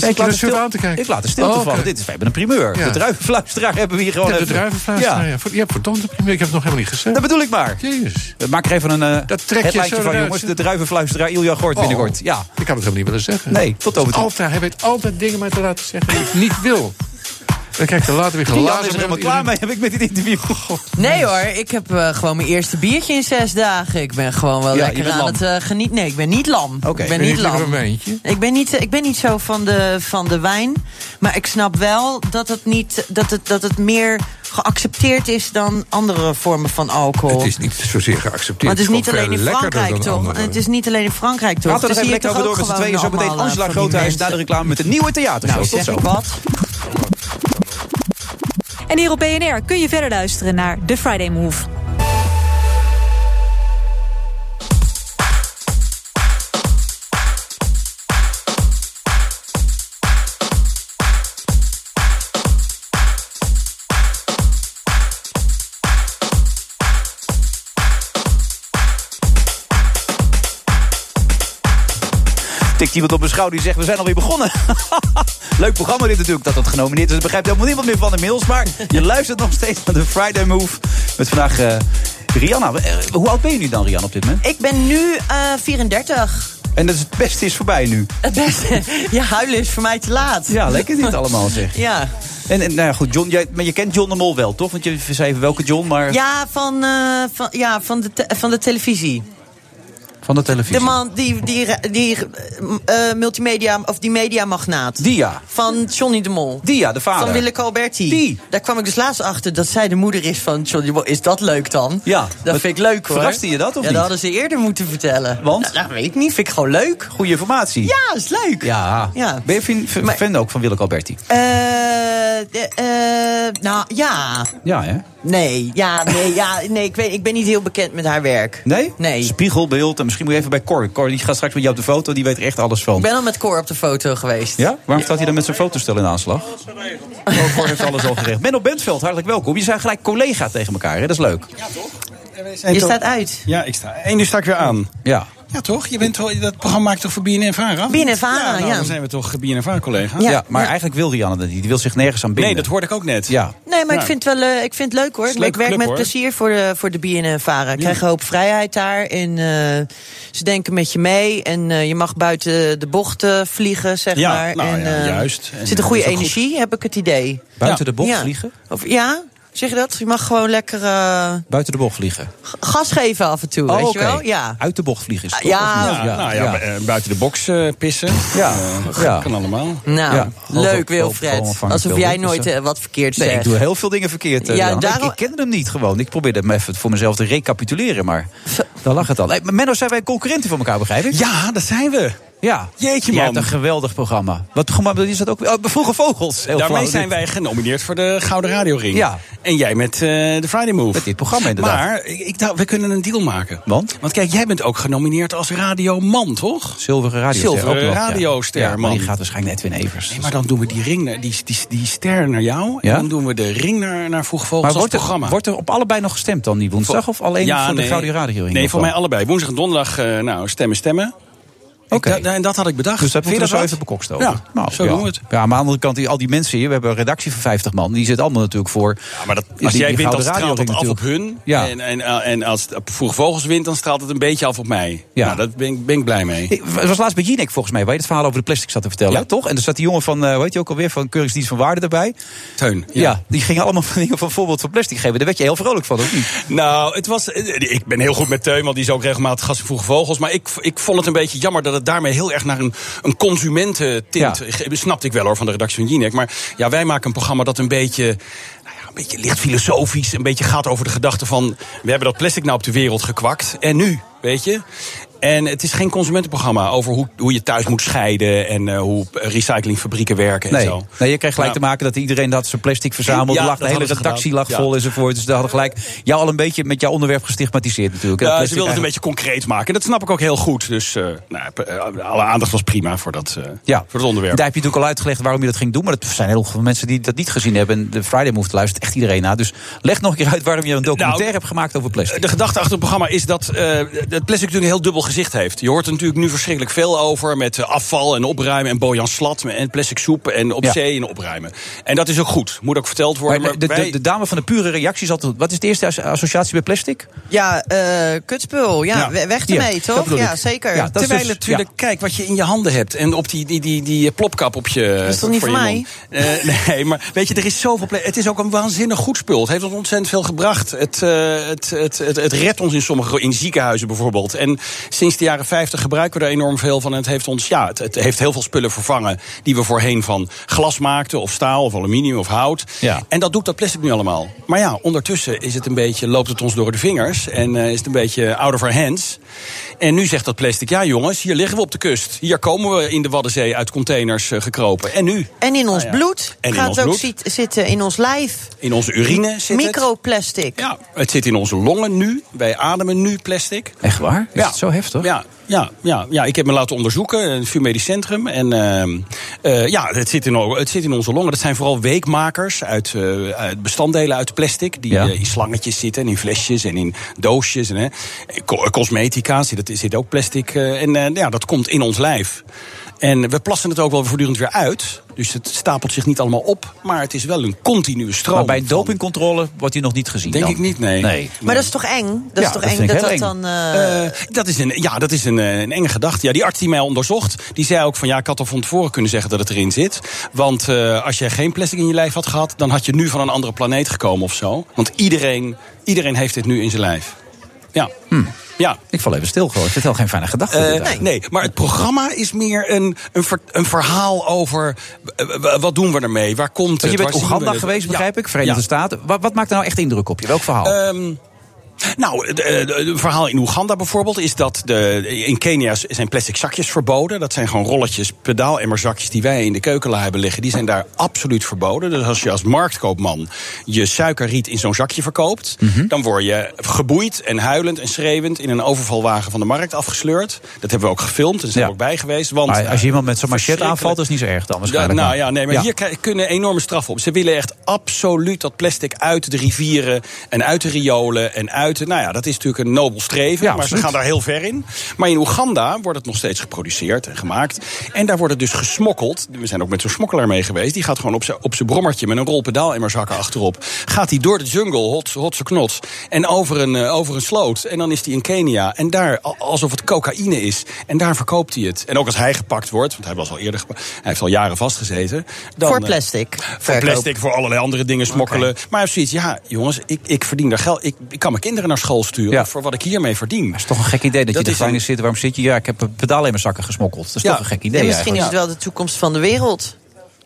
Je laat er stil- aan te kijken? Ik laat het stil Oh, vallen. oké. Dit is, we hebben een primeur. Ja. De druivenfluisteraar hebben we hier gewoon Ja, de even. druivenfluisteraar. Ja, Ja. Voor- Je hebt verdomd een primeur. Ik heb het nog helemaal niet gezegd. dat bedoel ik maar. Jezus. Maak er even een uh, Dat trek je zo van, eruit, jongens. De druivenfluisteraar Ilja Gort binnenkort. Ja. Ik had het helemaal niet willen zeggen. Nee, tot over. Altijd, hij weet altijd dingen mij te laten zeggen die ik niet wil. Dan krijg er later weer Jan glazen is er helemaal klaar mee, heb ik met dit interview. Nee hoor, ik heb eh, gewoon mijn eerste biertje in zes dagen. Ik ben gewoon wel Ja, je lekker aan lam. het eh, genieten. Nee, ik ben niet lam. Oké. ik ben niet je lam. Ik ben niet, ik ben niet zo van de, van de wijn. Maar ik snap wel dat het, niet, dat het, dat het meer geaccepteerd is dan andere vormen van alcohol. Het is niet zozeer geaccepteerd. maar het is niet alleen in Frankrijk toch? Het is niet alleen in Frankrijk toch? Laten we Het er is even hier lekker over door met z'n tweeën. Zo meteen Angela eh, Groothuis na de reclame met een nieuwe theatershow. Nou, Tot zeg zo. ik wat. En hier op BNR kun je verder luisteren naar The Friday Move. Tikt iemand op mijn schouder die zegt, we zijn alweer begonnen. Leuk programma dit natuurlijk, dat het genomineerd is. Daar begrijpt helemaal niemand meer van inmiddels. Maar je luistert nog steeds naar de Friday Move. Met vandaag eh, Rihanna. Eh, Hoe oud ben je nu dan, Rihanna, op dit moment? Ik ben nu eh 34. En dat is het beste is voorbij nu. Het beste. Ja, huilen is voor mij te laat. Ja, lekker dit allemaal zeg. Ja, En, en nou ja, goed, John, jij, maar je kent John de Mol wel, toch? Want je zei even welke John, maar ja, van, eh, van, ja van, de van de televisie. Van de televisie. De man die, die, die eh, multimedia, of die mediamagnaat. Dia. Van Johnny de Mol. Dia, de vader. Van Willeke Alberti. Die. Daar kwam ik dus laatst achter dat zij de moeder is van Johnny de Mol. Is dat leuk dan? Ja. Dat vind ik leuk hoor. verraste je dat, of ja, niet? dat hadden ze eerder moeten vertellen. Want? Nou, dat weet ik niet. Vind ik gewoon leuk. Goede informatie. Ja, is leuk. Ja. Ja. Ben je fan, fan- Maar- fan ook van Willeke Alberti? Eh, eh, nou, ja. Ja, hè? Nee, ja, nee, ja, nee ik, weet, ik ben niet heel bekend met haar werk. Nee? Nee. Spiegelbeeld. En misschien moet je even bij Cor. Cor die gaat straks met jou op de foto. Die weet er echt alles van. Ik ben al met Cor op de foto geweest. Ja? Waarom staat hij dan met zijn fotostel in aanslag? Oh, Cor heeft alles al geregeld. Menno Bentveld, hartelijk welkom. Je zijn gelijk collega tegen elkaar, hè? Dat is leuk. Je staat uit. Ja, ik sta. En nu sta ik weer aan. Ja. Ja, toch? Je bent toch, dat programma maakt toch voor BNN-Vara? BNN-Vara, ja. nou, ja. Dan zijn we toch BNN-Vara-collega's? Ja, Ja. maar Ja. eigenlijk wil Rianne dat niet. Die wil zich nergens aan binden. Nee, dat hoorde ik ook net. Ja. Nee, maar Ja. ik, vind het wel, eh, ik vind het leuk hoor. ik werk club, met hoor. plezier voor de, voor de BNN-Vara. Ik krijg een hoop vrijheid daar. En eh, ze denken met je mee. En eh, je mag buiten de bochten vliegen, zeg Ja, maar. nou en, ja, juist. En, Er zit een goede energie, heb ik het idee. Buiten Ja. de bocht ja. vliegen? Of, ja, zeg je dat? Je mag gewoon lekker eh, Buiten de bocht vliegen. g- gas geven af en toe, weet je wel? Ja. Uit de bocht vliegen is het Ah, toch, ja. nou ja, eh, buiten de box eh, pissen. Ja. Ja. Kan allemaal. Nou, Ja. leuk Wilfred. Alsof jij nooit wat verkeerd Nee, zegt. ik doe heel veel dingen verkeerd. Ja, daarom- ik, ik kende hem niet gewoon. Ik probeerde hem even voor mezelf te recapituleren, maar daar lag het al. Hey, Menno, zijn wij concurrenten van elkaar, begrijp ik? Ja, dat zijn we. Ja. Jeetje, Je man. hebt een geweldig programma. Wat programma is dat ook? Oh, Vroege Vogels. Heel Daarmee flauw, zijn wij genomineerd voor de Gouden Radioring. Ja. En jij met eh, de Friday Move. Met dit programma inderdaad. Maar ik, dacht, we kunnen een deal maken. Want? Want kijk, jij bent ook genomineerd als radioman, toch? Zilveren radioster. Zilveren ja. radioster, Ja, maar man. die gaat waarschijnlijk net Edwin Evers. Nee, maar dan doen we die ring, naar, die, die, die ster naar jou. En dan doen we de ring naar, naar Vroeg Vogels Maar als wordt er, programma. wordt er op allebei nog gestemd dan die woensdag? Of alleen voor de Gouden Radio? Nee, voor mij allebei. Woensdag en donderdag, eh, nou, stemmen, stemmen. Oké. En dat had ik bedacht. Dus dat Vind moeten we zo wat? even bekokst over. Nou, Ja, zo ja. doen we het. Ja, maar aan de andere kant, die, al die mensen hier, we hebben een redactie van 50 man. Die zit allemaal natuurlijk voor. Ja, maar dat, als die jij wint, dan straalt het af op hun. Ja. En, en, en als het op Vroeg Vogels wint, dan straalt het een beetje af op mij. Ja. Nou, daar ben, ik- ben ik blij mee. Ik het was laatst bij Jinek volgens mij, waar je het verhaal over de plastic zat te vertellen. Ja. Toch? En er zat die jongen van, eh hoe heet je ook alweer, van Keuringsdienst van Waarde erbij. Teun. Ja. die gingen allemaal van dingen van voorbeeld van plastic geven. Daar werd je heel vrolijk van, of niet? Nou, het was, eh, ik ben heel goed met Teun, want die is ook regelmatig gast in Vroege Vogels. Maar ik, ik vond het een beetje jammer dat het daarmee heel erg naar een, een consumententint... Ja. Snapte ik wel hoor, van de redactie van Jinek. Maar ja, wij maken een programma dat een beetje... Nou een beetje licht filosofisch, een beetje gaat over de gedachte van... we hebben dat plastic nou op de wereld gekwakt. En nu, weet je? En het is geen consumentenprogramma over hoe, hoe je thuis moet scheiden... en eh, hoe recyclingfabrieken werken en Nee. zo. nee, je kreeg gelijk Ja. te maken dat iedereen dat zijn plastic verzamelde. Ja, lag, de hele redactie gedaan. lag Ja. vol enzovoort. Dus daar hadden gelijk jou al een beetje met jouw onderwerp gestigmatiseerd natuurlijk. Ja, ze wilden het een beetje concreet maken. En dat snap ik ook heel goed. Dus eh, nou, eh, alle aandacht was prima voor dat, Ja. voor het onderwerp. Daar heb je natuurlijk al uitgelegd waarom je dat ging doen. Maar er zijn heel veel mensen die dat niet gezien hebben. En de Friday Move luistert echt iedereen naar. Dus leg nog een keer uit waarom je een documentaire Nou, hebt gemaakt over plastic. De gedachte achter het programma is dat het plastic natuurlijk heel dubbel gezicht heeft. Je hoort er natuurlijk nu verschrikkelijk veel over. Met eh, afval en opruimen en Bojan Slat en plastic soep en op Ja. zee en opruimen. En dat is ook goed. Moet ook verteld worden. Maar Maar de, de, wij- de dame van de pure reacties altijd. Wat is de eerste as- associatie bij plastic? Ja, eh kutspul. Ja, Ja. we- weg ermee, toch? Ja, zeker. Ja, dat is Terwijl dus- natuurlijk, kijk wat je in je handen hebt. En op die, die, die, die plopkap op je. Dat is toch niet voor mij? nee, maar weet je, er is zoveel. Het is ook een waanzinnig goed spul. Het heeft ons ontzettend veel gebracht. Het, eh, het, het, het, het redt ons in sommige in ziekenhuizen bijvoorbeeld. En sinds de jaren 50 gebruiken we er enorm veel van. En het heeft ons, ja, het, het heeft heel veel spullen vervangen. Die we voorheen van glas maakten, of staal, of aluminium, of hout. Ja. En dat doet dat plastic nu allemaal. Maar ja, ondertussen is het een beetje, loopt het ons door de vingers. En eh, is het een beetje out of our hands. En nu zegt dat plastic, ja jongens, hier liggen we op de kust. Hier komen we in de Waddenzee uit containers eh, gekropen. En nu? En in ons Nou ja. bloed En in gaat ons het ook bloed. zitten, in ons lijf. In onze urine zit het. Microplastic. Ja, het zit in onze longen nu. Wij ademen nu plastic. Echt waar? Is Ja. het zo heftig? Ja, ja, ja, ja, ik heb me laten onderzoeken in het VU Medisch Centrum. En ehm, eh, ja, het zit, in, het zit in onze longen. Dat zijn vooral weekmakers uit, eh, uit bestanddelen uit plastic. Die Ja. eh, in slangetjes zitten en in flesjes en in doosjes. En, cosmetica, zit, dat zit ook plastic. en ja, dat komt in ons lijf. En we plassen het ook wel voortdurend weer uit. Dus het stapelt zich niet allemaal op. Maar het is wel een continue stroom. Maar bij dopingcontrole wordt hij nog niet gezien. Denk dan? ik niet, nee. Nee. Maar dat is toch eng? Dat Ja, is toch dat eng dat dat eng. dan... eh, Eh, dat is een, ja, dat is een, eh, een enge gedachte. Ja, die arts die mij onderzocht, die zei ook van ja, ik had al van tevoren kunnen zeggen dat het erin zit. Want eh, als jij geen plastic in je lijf had gehad, dan had je nu van een andere planeet gekomen of zo. Want iedereen, iedereen heeft dit nu in zijn lijf. Ja. Ja. Ik val even stil gewoon. Ik vind het wel geen fijne gedachte. Eh, nee. nee, maar het programma is meer een, een, ver- een verhaal over eh, w- wat doen we ermee, waar komt Want het. je bent Oeganda geweest, Ja. begrijp ik. Verenigde Ja. Staten. Wat, wat maakt er nou echt indruk op je? Welk verhaal? Ehm, nou, het verhaal in Oeganda bijvoorbeeld is dat de, in Kenia zijn plastic zakjes verboden. Dat zijn gewoon rolletjes, pedaalemmerzakjes die wij in de keukenla hebben liggen. Die zijn daar absoluut verboden. Dus als je als marktkoopman je suikerriet in zo'n zakje verkoopt... Mhm. dan word je geboeid en huilend en schreeuwend in een overvalwagen van de markt afgesleurd. Dat hebben we ook gefilmd, daar zijn Ja. we ook bij geweest. Want, maar als je iemand met zo'n machette verschrikkelijk. aanvalt, is niet zo erg dan waarschijnlijk. nou ja, nee, maar hier kunnen enorme straffen op. Ze willen echt absoluut dat plastic uit de rivieren en uit de riolen en uit. Nou ja, dat is natuurlijk een nobel streven, Ja, maar absoluut. ze gaan daar heel ver in. Maar in Oeganda wordt het nog steeds geproduceerd en gemaakt. En daar wordt het dus gesmokkeld. We zijn ook met zo'n smokkelaar mee geweest. Die gaat gewoon op zijn op zijn brommertje met een rol pedaalemmerzakken achterop. Gaat hij door de jungle, hot, hotse knots, en over een, eh, over een sloot. En dan is hij in Kenia. En daar, al- alsof het cocaïne is. En daar verkoopt hij het. En ook als hij gepakt wordt, want hij was al eerder gepakt. Hij heeft al jaren vastgezeten. Dan, voor eh, plastic. voor verkoop. plastic, voor allerlei andere dingen smokkelen. Maar hij heeft zoiets, ja, jongens, ik, ik verdien daar geld. Ik, ik kan mijn kinderen naar school sturen Ja. voor wat ik hiermee verdien. Dat is toch een gek idee dat, Dat je in de is gevangenis een- zit. Waarom zit je? Ja, ik heb een pedaal in mijn zakken gesmokkeld. Dat is Ja. toch een gek idee En misschien is het wel de toekomst van de wereld.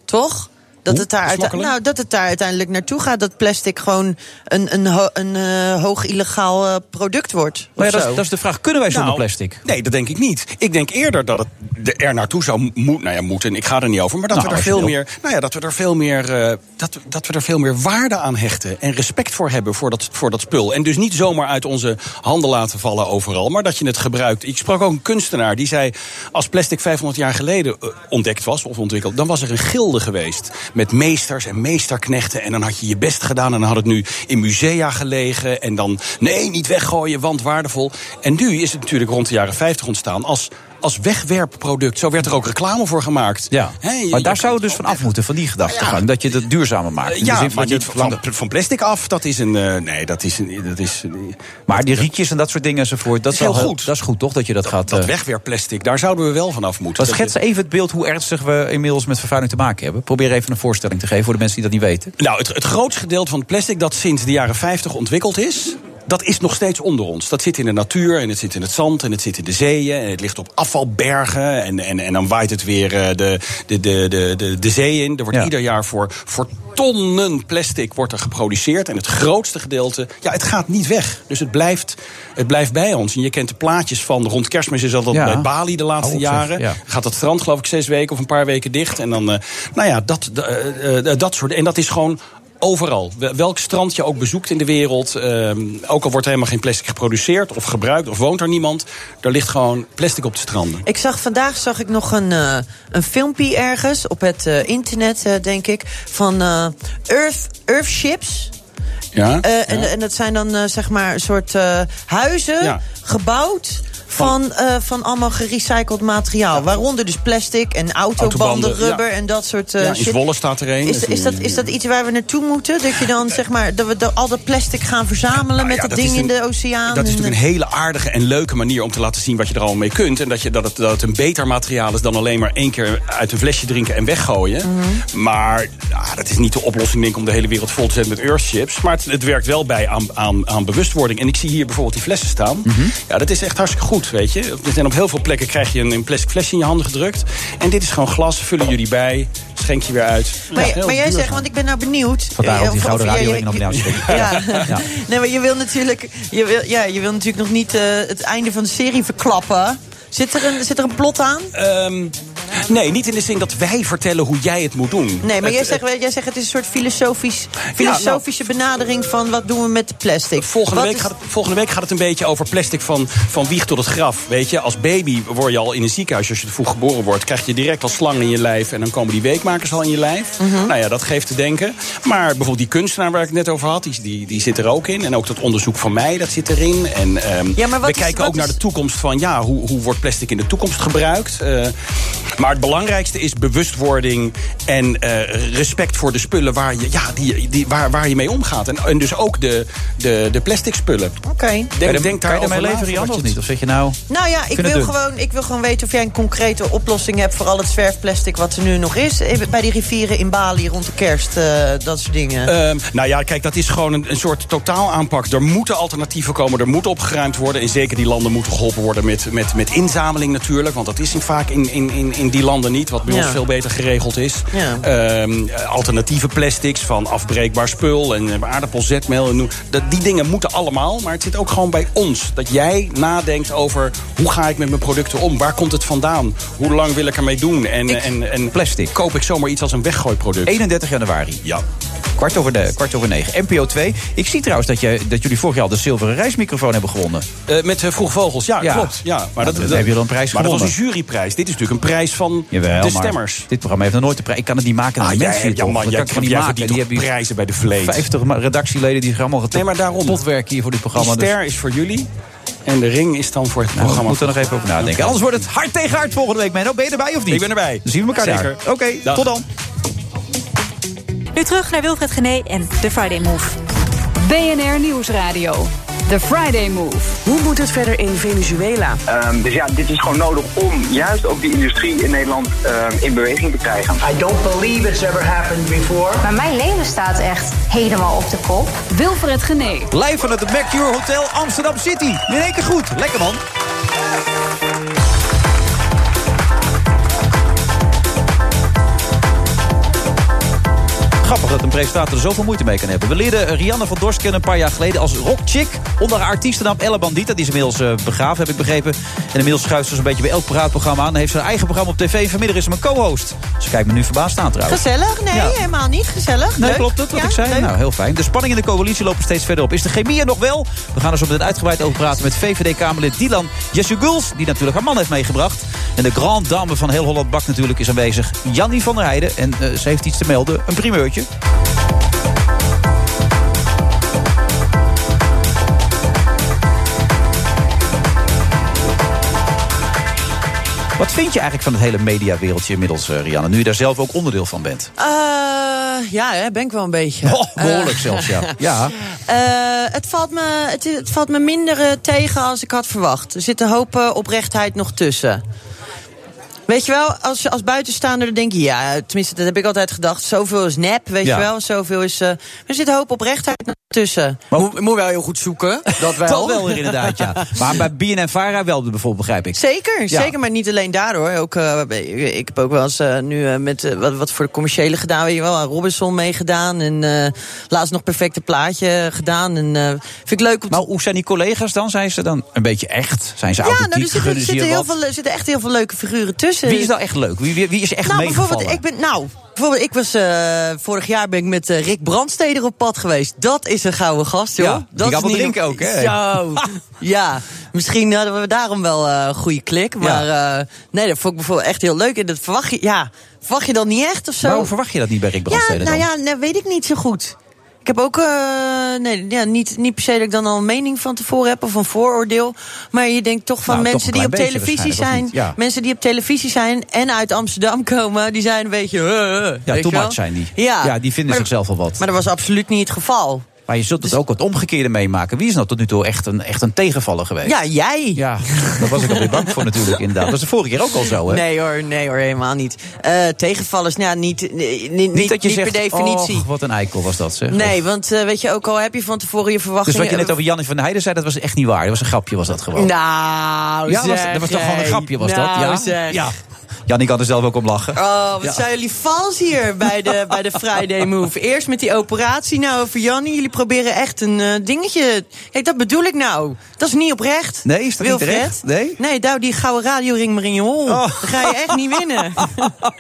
Toch? Dat Hoe? het, daar uite- nou, dat het daar uiteindelijk naartoe gaat. Dat plastic gewoon een, een, ho- een eh, hoog illegaal eh, product wordt. Maar ja, dat, is, dat is de vraag. Kunnen wij zonder Nou, plastic? Nee, dat denk ik niet. Ik denk eerder dat het er naartoe zou moeten. Nou ja, moeten. Ik ga er niet over. Maar dat Nou, we er veel meer. Nou ja, dat we er veel meer. eh, dat, dat we er veel meer waarde aan hechten. En respect voor hebben voor dat, voor dat spul. En dus niet zomaar uit onze handen laten vallen overal. Maar dat je het gebruikt. Ik sprak ook een kunstenaar die zei. Als plastic 500 jaar geleden ontdekt was of ontwikkeld. dan was er een gilde geweest. Met meesters en meesterknechten. En dan had je je best gedaan. En dan had het nu in musea gelegen. En dan. Nee, niet weggooien, want waardevol. En nu is het natuurlijk rond de jaren 50 ontstaan. als als wegwerpproduct. Zo werd er ook reclame voor gemaakt. Ja. Maar daar zou het dus van af moeten, van die gedachtegang. Dat je het duurzamer maakt. In de Ja, zin van dat niet van, plastic af. Dat is een. eh, nee, dat is een. Dat is, een- Maar die rietjes en dat soort dingen enzovoort. Dat is, heel goed. Dat is goed, toch? Dat je dat, gaat. dat eh, wegwerpplastic, daar zouden we wel van af moeten. Dat schetst even het beeld hoe ernstig we inmiddels met vervuiling te maken hebben. Probeer even een voorstelling te geven voor de mensen die dat niet weten. Nou, het, het grootste gedeelte van het plastic dat sinds de jaren 50 ontwikkeld is. Dat is nog steeds onder ons. Dat zit in de natuur en het zit in het zand en het zit in de zeeën. En het ligt op afvalbergen. En, en, en dan waait het weer eh, de, de, de, de, de, de zee in. Er wordt Ja. ieder jaar voor, voor tonnen plastic wordt er geproduceerd. En het grootste gedeelte, ja, het gaat niet weg. Dus het blijft, het blijft bij ons. En je kent de plaatjes van rond kerstmis is dat Ja. bij Bali de laatste zeg. jaren. Ja. Gaat het strand geloof ik zes weken of een paar weken dicht. En dan, eh, nou ja, dat, eh, dat soort. En dat is gewoon overal. Wel- Welk strand je ook bezoekt in de wereld. eh, ook al wordt er helemaal geen plastic geproduceerd of gebruikt of woont er niemand. Er ligt gewoon plastic op de stranden. Ik zag vandaag zag ik nog een, eh, een filmpje ergens op het eh, internet, eh, denk ik, van Earth, Earthships. Ja? En, en dat zijn dan zeg maar een soort huizen Ja. gebouwd. Van, eh, van allemaal gerecycled materiaal. Waaronder dus plastic en autobanden, Autobanden, rubber ja. en dat soort eh ja, in. Zwolle staat er een. Is, is, dat, is dat iets waar we naartoe moeten? Dat je dan zeg maar dat we de- al dat plastic gaan verzamelen Nou met dat dat ding in de oceaan? Dat is natuurlijk een hele aardige en leuke manier om te laten zien wat je er allemaal mee kunt. En dat, je, dat, het, dat het een beter materiaal is dan alleen maar één keer uit een flesje drinken en weggooien. Mhm. Maar dat is niet de oplossing denk ik, om de hele wereld vol te zetten met earthships. Maar het, het werkt wel bij aan, aan, aan bewustwording. En ik zie hier bijvoorbeeld die flessen staan. Mhm. Ja, dat is echt hartstikke goed, weet je. Zijn op heel veel plekken krijg je een, een plastic flesje in je handen gedrukt. En dit is gewoon glas, vullen jullie bij, schenk je weer uit. Maar, Ja, heel maar jij duurzaam. zegt, want ik ben nou benieuwd. Vandaar ook Eh, die of- gouden nominatie. Ja. Ja. nee, maar je wil natuurlijk, je wil, ja, je wil natuurlijk nog niet eh, het einde van de serie verklappen. Zit er een, zit er een plot aan? Ehm, nee, niet in de zin dat wij vertellen hoe jij het moet doen. Nee, maar Het- jij zegt, wel- jij zegt het is een soort filosofisch, filosofische benadering van wat doen we met de plastic. Volgende week, is- gaat het, volgende week gaat het een beetje over plastic van, van wieg tot het graf. Weet je, als baby word je al in een ziekenhuis, als je te vroeg geboren wordt, krijg je direct al slangen in je lijf. En dan komen die weekmakers al in je lijf. Mhm. Nou ja, dat geeft te denken. Maar bijvoorbeeld die kunstenaar waar ik het net over had, die, die, die zit er ook in. En ook dat onderzoek van mij, dat zit erin. En Ja, maar wat we is- kijken ook naar de toekomst van, ja, hoe, hoe wordt plastic in de toekomst gebruikt? Eh, maar het belangrijkste is bewustwording en eh, respect voor de spullen waar je, ja, die, die, waar, waar je mee omgaat. En, en dus ook de, de, de plastic spullen. Oké. Denk, je, denk kan je daarmee leven, of niet? Of zeg je nou... Nou ja, ik wil, gewoon, ik wil gewoon weten of jij een concrete oplossing hebt voor al het zwerfplastic wat er nu nog is. Even Bij die rivieren in Bali rond de kerst, eh, dat soort dingen. Ehm, nou ja, kijk, dat is gewoon een, een soort totaalaanpak. Er moeten alternatieven komen, er moet opgeruimd worden. En zeker die landen moeten geholpen worden met, met, met inzameling natuurlijk. Want dat is in, vaak in, in, in, in die landen niet, wat bij Ja. ons veel beter geregeld is. Ja. Ehm, alternatieve plastics van afbreekbaar spul en eh, aardappelzetmeel. En dat, die dingen moeten allemaal, maar het zit ook gewoon bij ons. Dat jij nadenkt over hoe ga ik met mijn producten om? Waar komt het vandaan? Hoe lang wil ik ermee doen? En, en, en Plastic. koop ik zomaar iets als een weggooiproduct? 31 januari. Ja. Kwart over, de, kwart over negen. NPO 2. Ik zie trouwens dat, je, dat jullie vorig jaar de zilveren reismicrofoon hebben gewonnen. Eh, met uh, Vroege Vogels, ja, Ja. klopt. Ja, maar Nou, dan heb je wel een prijs Maar dat was gewonnen. een juryprijs. Dit is natuurlijk een prijs van Jawel, de maar stemmers. Dit programma heeft nog nooit de prijs. Ik kan het niet maken. Ah, aan de jij, mensen ja, man, Dat jij, kan ik niet maken. Die hebben prijzen bij de vleet. 50 ma- redactieleden die gaan allemaal Nee, maar daarom. potwerken hier voor dit programma. Dus ster is voor jullie en de ring is dan voor het nou, we programma. moeten er nog even over nadenken. Anders wordt het hard tegen hard volgende week. Menno, ben je erbij of niet? Ik ben erbij. Dan zien we elkaar Zeker. Oké, tot dan. Nu terug naar Wilfred Gené en The Friday Move. BNR Nieuwsradio. The Friday Move. Hoe moet het verder in Venezuela? Ehm, dus ja, dit is gewoon nodig om juist ook die industrie in Nederland ehm, in beweging te krijgen. I don't believe it's ever happened before. Maar mijn leven staat echt helemaal op de kop. Wilfred Gené. Live vanuit het Mercure Hotel Amsterdam City. In één keer goed. Lekker man. Grappig dat een presentator er zoveel moeite mee kan hebben. We leerden Rianne van Dorst kennen een paar jaar geleden als rockchick. Onder haar artiestennaam Ella Bandita. Die is inmiddels eh, begraven, heb ik begrepen. En inmiddels schuift ze zo'n beetje bij elk praatprogramma aan. Heeft ze haar eigen programma op tv. Vanmiddag is ze mijn co-host. Ze kijkt me nu verbaasd aan trouwens. Gezellig? Nee, Ja. helemaal niet gezellig. Nee, Leuk. klopt het wat Ja, ik zei? leuk. Nou, heel fijn. De spanning in de coalitie loopt steeds verder op. Is de chemie er nog wel? We gaan er zo meteen uitgebreid over praten met VVD-Kamerlid Dylan Jessuguls... die natuurlijk haar man heeft meegebracht. En de grand dame van heel Holland Bak natuurlijk is aanwezig. Jannie van der Heijden. En eh, ze heeft iets te melden. Een primeurtje. Wat vind je eigenlijk van het hele mediawereldje inmiddels, eh, Rianne? Nu je daar zelf ook onderdeel van bent. Eh, ja, hè, ben ik wel een beetje. Oh, behoorlijk Eh, zelfs, ja. ja. Het, valt me, het, het valt me minder tegen als ik had verwacht. Er zit een hoop oprechtheid nog tussen. Weet je wel, als, als buitenstaander denk je, ja, tenminste, dat heb ik altijd gedacht. Zoveel is nep, weet Ja. je wel. Zoveel is. eh, er zit een hoop oprechtheid tussen. Maar- moet, moet wel heel goed zoeken. Dat wel. Dat wel weer inderdaad, ja. Maar bij BNN-Vara wel bijvoorbeeld, begrijp ik. Zeker, Ja. zeker, maar niet alleen daardoor. Ook, eh, ik heb ook wel eens eh, nu met wat, wat voor de commerciële gedaan, weet je wel, aan Robinson meegedaan en eh, laatst nog perfecte plaatje gedaan. En eh, vind ik leuk om Maar hoe zijn die collega's dan? Zijn ze dan een beetje echt? Zijn ze Ja, nou, er authentiek? zitten, er Gunnen ze zitten, heel wat? veel, er zitten echt heel veel leuke figuren tussen. Wie is nou echt leuk? Wie, wie, is echt nou, bijvoorbeeld, ik ben, nou, bijvoorbeeld, ik was eh, vorig jaar ben ik met eh, Rick Brandsteder op pad geweest. Dat is een gouden gast, joh. Ja, die dat gaat is wel niet- drinken ook, hè? Zo. ja, misschien hadden we daarom wel eh, een goede klik. Maar eh, nee, dat vond ik bijvoorbeeld echt heel leuk. En dat verwacht je, ja, verwacht je dan niet echt of zo? Waarom verwacht je dat niet bij Rick ja, Brandstede nou dan? ja, nee, weet ik niet zo goed. Ik heb ook, eh, nee, ja, niet, niet per se dat ik dan al een mening van tevoren heb of een vooroordeel. Maar je denkt toch van Nou, mensen die op televisie zijn. Ja. Mensen die op televisie zijn en uit Amsterdam komen, die zijn een beetje. eh, eh, Ja, too much zijn die. Ja, Ja, die vinden maar, zichzelf wel wat. Maar dat was absoluut niet het geval. Maar je zult het ook het omgekeerde meemaken. Wie is nou tot nu toe echt een, echt een tegenvaller geweest? Ja, jij. Ja, daar was ik alweer bang voor natuurlijk inderdaad. Dat was de vorige keer ook al zo, hè? Nee hoor, nee hoor, helemaal niet. Eh, tegenvallers, nou, niet, niet, niet, niet dat je niet zegt, per definitie. "Och, wat een eikel was dat, zeg. Nee, want eh, weet je, ook al heb je van tevoren je Dus verwachtingen... wat je net over Jannie van der Heijden zei, dat was echt niet waar. Dat was een grapje, was dat gewoon. Nou, ja, was, dat was toch gewoon een grapje, was nou, dat? Ja, zeg. ja. Jannie kan er zelf ook om lachen. Oh, wat Ja. zijn jullie vals hier bij de, bij de Friday Move. Eerst met die operatie, nou over Jannie. Jullie proberen echt een eh, dingetje... Kijk, dat bedoel ik nou. Dat is niet oprecht. Nee, is dat niet terecht? Nee? Nee, die gouden radioring maar in je hol. Oh. Dan ga je echt niet winnen.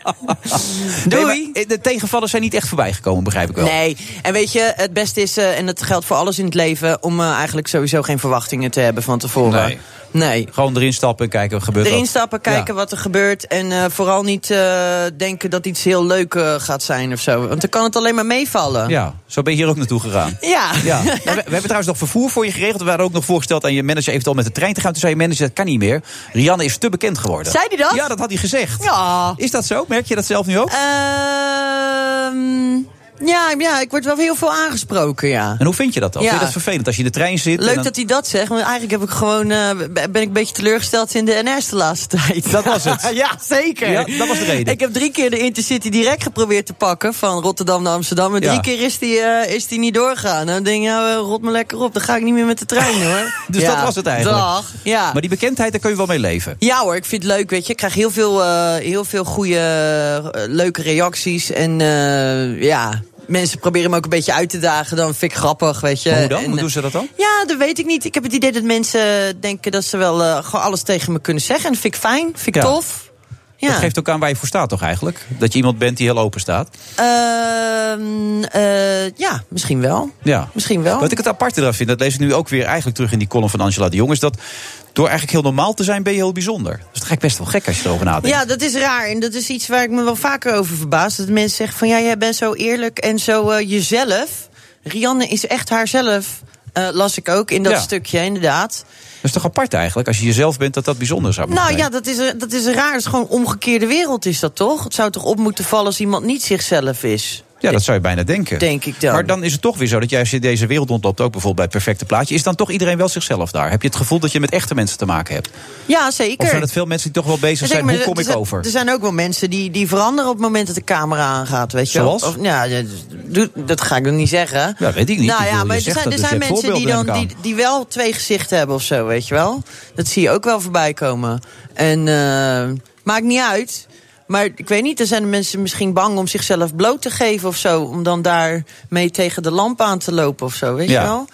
Doei. maar de tegenvallers zijn niet echt voorbij gekomen, begrijp ik wel. Nee, en weet je, het beste is, eh, en dat geldt voor alles in het leven... om eh, eigenlijk sowieso geen verwachtingen te hebben van tevoren. Nee. Nee. Gewoon erin stappen en kijken wat gebeurt. Erin stappen, kijken Ja. wat er gebeurt. En eh, vooral niet eh, denken dat iets heel leuk eh, gaat zijn of zo. Want dan kan het alleen maar meevallen. Ja, zo ben je hier ook naartoe gegaan. Ja. Ja. Nou, we, we hebben trouwens nog vervoer voor je geregeld. We waren ook nog voorgesteld aan je manager eventueel met de trein te gaan. Toen zei je manager, dat kan niet meer. Rianne is te bekend geworden. Zei hij dat? Ja, dat had hij gezegd. Ja. Is dat zo? Merk je dat zelf nu ook? Ehm, ja, ja, ik word wel heel veel aangesproken, ja. En hoe vind je dat dan? Ja. Vind je dat vervelend als je in de trein zit? Leuk dan- dat hij dat zegt, want eigenlijk heb ik gewoon, eh, ben ik een beetje teleurgesteld in de NS de laatste tijd. Dat was het? ja, zeker. Ja, dat was de reden. Ik heb drie keer de Intercity direct geprobeerd te pakken van Rotterdam naar Amsterdam. Maar Ja. drie keer is die, eh, is die niet doorgegaan. Dan denk je, nou, eh, rot me lekker op, dan ga ik niet meer met de trein hoor. Dus dat was het eigenlijk. Dag, ja. Maar die bekendheid, daar kun je wel mee leven. Ja hoor, ik vind het leuk, weet je. Ik krijg heel veel, heel veel goede, leuke reacties. En ja, mensen proberen me ook een beetje uit te dagen. Dan vind ik grappig, weet je. Maar hoe dan? En, Hoe eh, doen ze dat dan? Ja, dat weet ik niet. Ik heb het idee dat mensen denken dat ze wel eh, gewoon alles tegen me kunnen zeggen. En dat vind ik fijn, vind ik Ja. tof. Ja. Dat geeft ook aan waar je voor staat toch eigenlijk? Dat je iemand bent die heel open staat. Ehm, eh, ja, misschien wel. Ja. Misschien wel. Wat ik het aparte eraan vind, dat lees ik nu ook weer eigenlijk terug in die column van Angela de Jong... is dat door eigenlijk heel normaal te zijn ben je heel bijzonder. Dus dat ga ik best wel gek als je erover nadenkt. Ja, dat is raar. En dat is iets waar ik me wel vaker over verbaas. Dat mensen zeggen van ja, jij bent zo eerlijk en zo eh, jezelf. Rianne is echt haarzelf. eh, las ik ook in dat Ja. stukje, inderdaad. Dat is toch apart eigenlijk, als je jezelf bent, dat dat bijzonder zou moeten Nou zijn? ja, dat is, eh, dat is raar. Het is gewoon omgekeerde wereld, is dat toch? Het zou toch op moeten vallen als iemand niet zichzelf is? Ja, dat zou je bijna denken. Denk ik dan. Maar dan is het toch weer zo dat jij als je deze wereld ontloopt, ook bijvoorbeeld bij het perfecte plaatje, is dan toch iedereen wel zichzelf daar? Heb je het gevoel dat je met echte mensen te maken hebt? Ja, zeker. Of zijn het veel mensen die toch wel bezig zijn? Hoe kom ik zijn- over? Er zijn ook wel mensen die, die veranderen op het moment dat de camera aangaat, weet je. Zoals? Of, ja, dat ga ik dan niet zeggen. Ja, weet ik niet. Nou Ik ja, maar er zijn, er dus zijn mensen die, dan, die, die wel twee gezichten hebben of zo, weet je wel. Dat zie je ook wel voorbij komen. En eh, maakt niet uit. Maar ik weet niet, er zijn mensen misschien bang om zichzelf bloot te geven of zo. Om dan daarmee tegen de lamp aan te lopen of zo, weet Ja. je wel.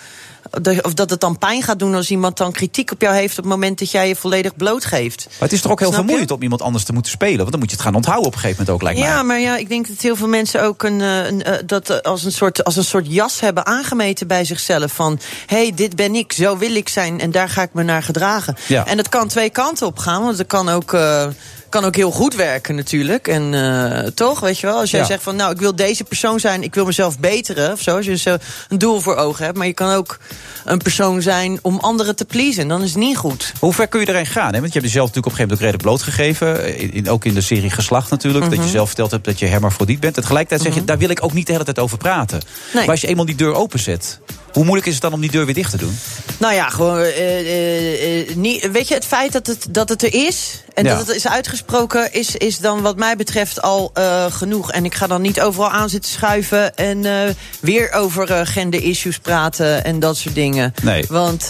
Of dat het dan pijn gaat doen als iemand dan kritiek op jou heeft... op het moment dat jij je volledig blootgeeft. Maar het is toch ook heel Snap je? vermoeiend om iemand anders te moeten spelen? Want dan moet je het gaan onthouden op een gegeven moment ook, lijkt mij. Ja, maar ja, ik denk dat heel veel mensen ook een, eh, een, eh, dat eh, als, een soort, als een soort jas hebben aangemeten bij zichzelf. Van, hé, hey, dit ben ik, zo wil ik zijn en daar ga ik me naar gedragen. Ja. En dat kan twee kanten op gaan, want het kan ook... kan ook heel goed werken natuurlijk. En eh, toch, weet je wel, als jij Ja. zegt van nou, ik wil deze persoon zijn, ik wil mezelf beteren of zo. Als je zo een doel voor ogen hebt. Maar je kan ook een persoon zijn om anderen te pleasen. Dan is het niet goed. Hoe ver kun je erin gaan? Hè? Want je hebt jezelf natuurlijk op een gegeven moment ook redelijk blootgegeven. In, in- ook in de serie Geslacht natuurlijk. Dat Mhm. je zelf verteld hebt dat je hermafrodiet bent. En tegelijkertijd zeg je, daar wil ik ook niet de hele tijd over praten. Nee. Maar als je eenmaal die deur openzet... Hoe moeilijk is het dan om die deur weer dicht te doen? Nou ja, gewoon. eh, eh, eh, niet, weet je, het feit dat het, dat het er is. En Ja. dat het is uitgesproken, is, is dan wat mij betreft al genoeg. En ik ga dan niet overal aan zitten schuiven. En weer over eh, gender-issues praten en dat soort dingen. Nee. Want.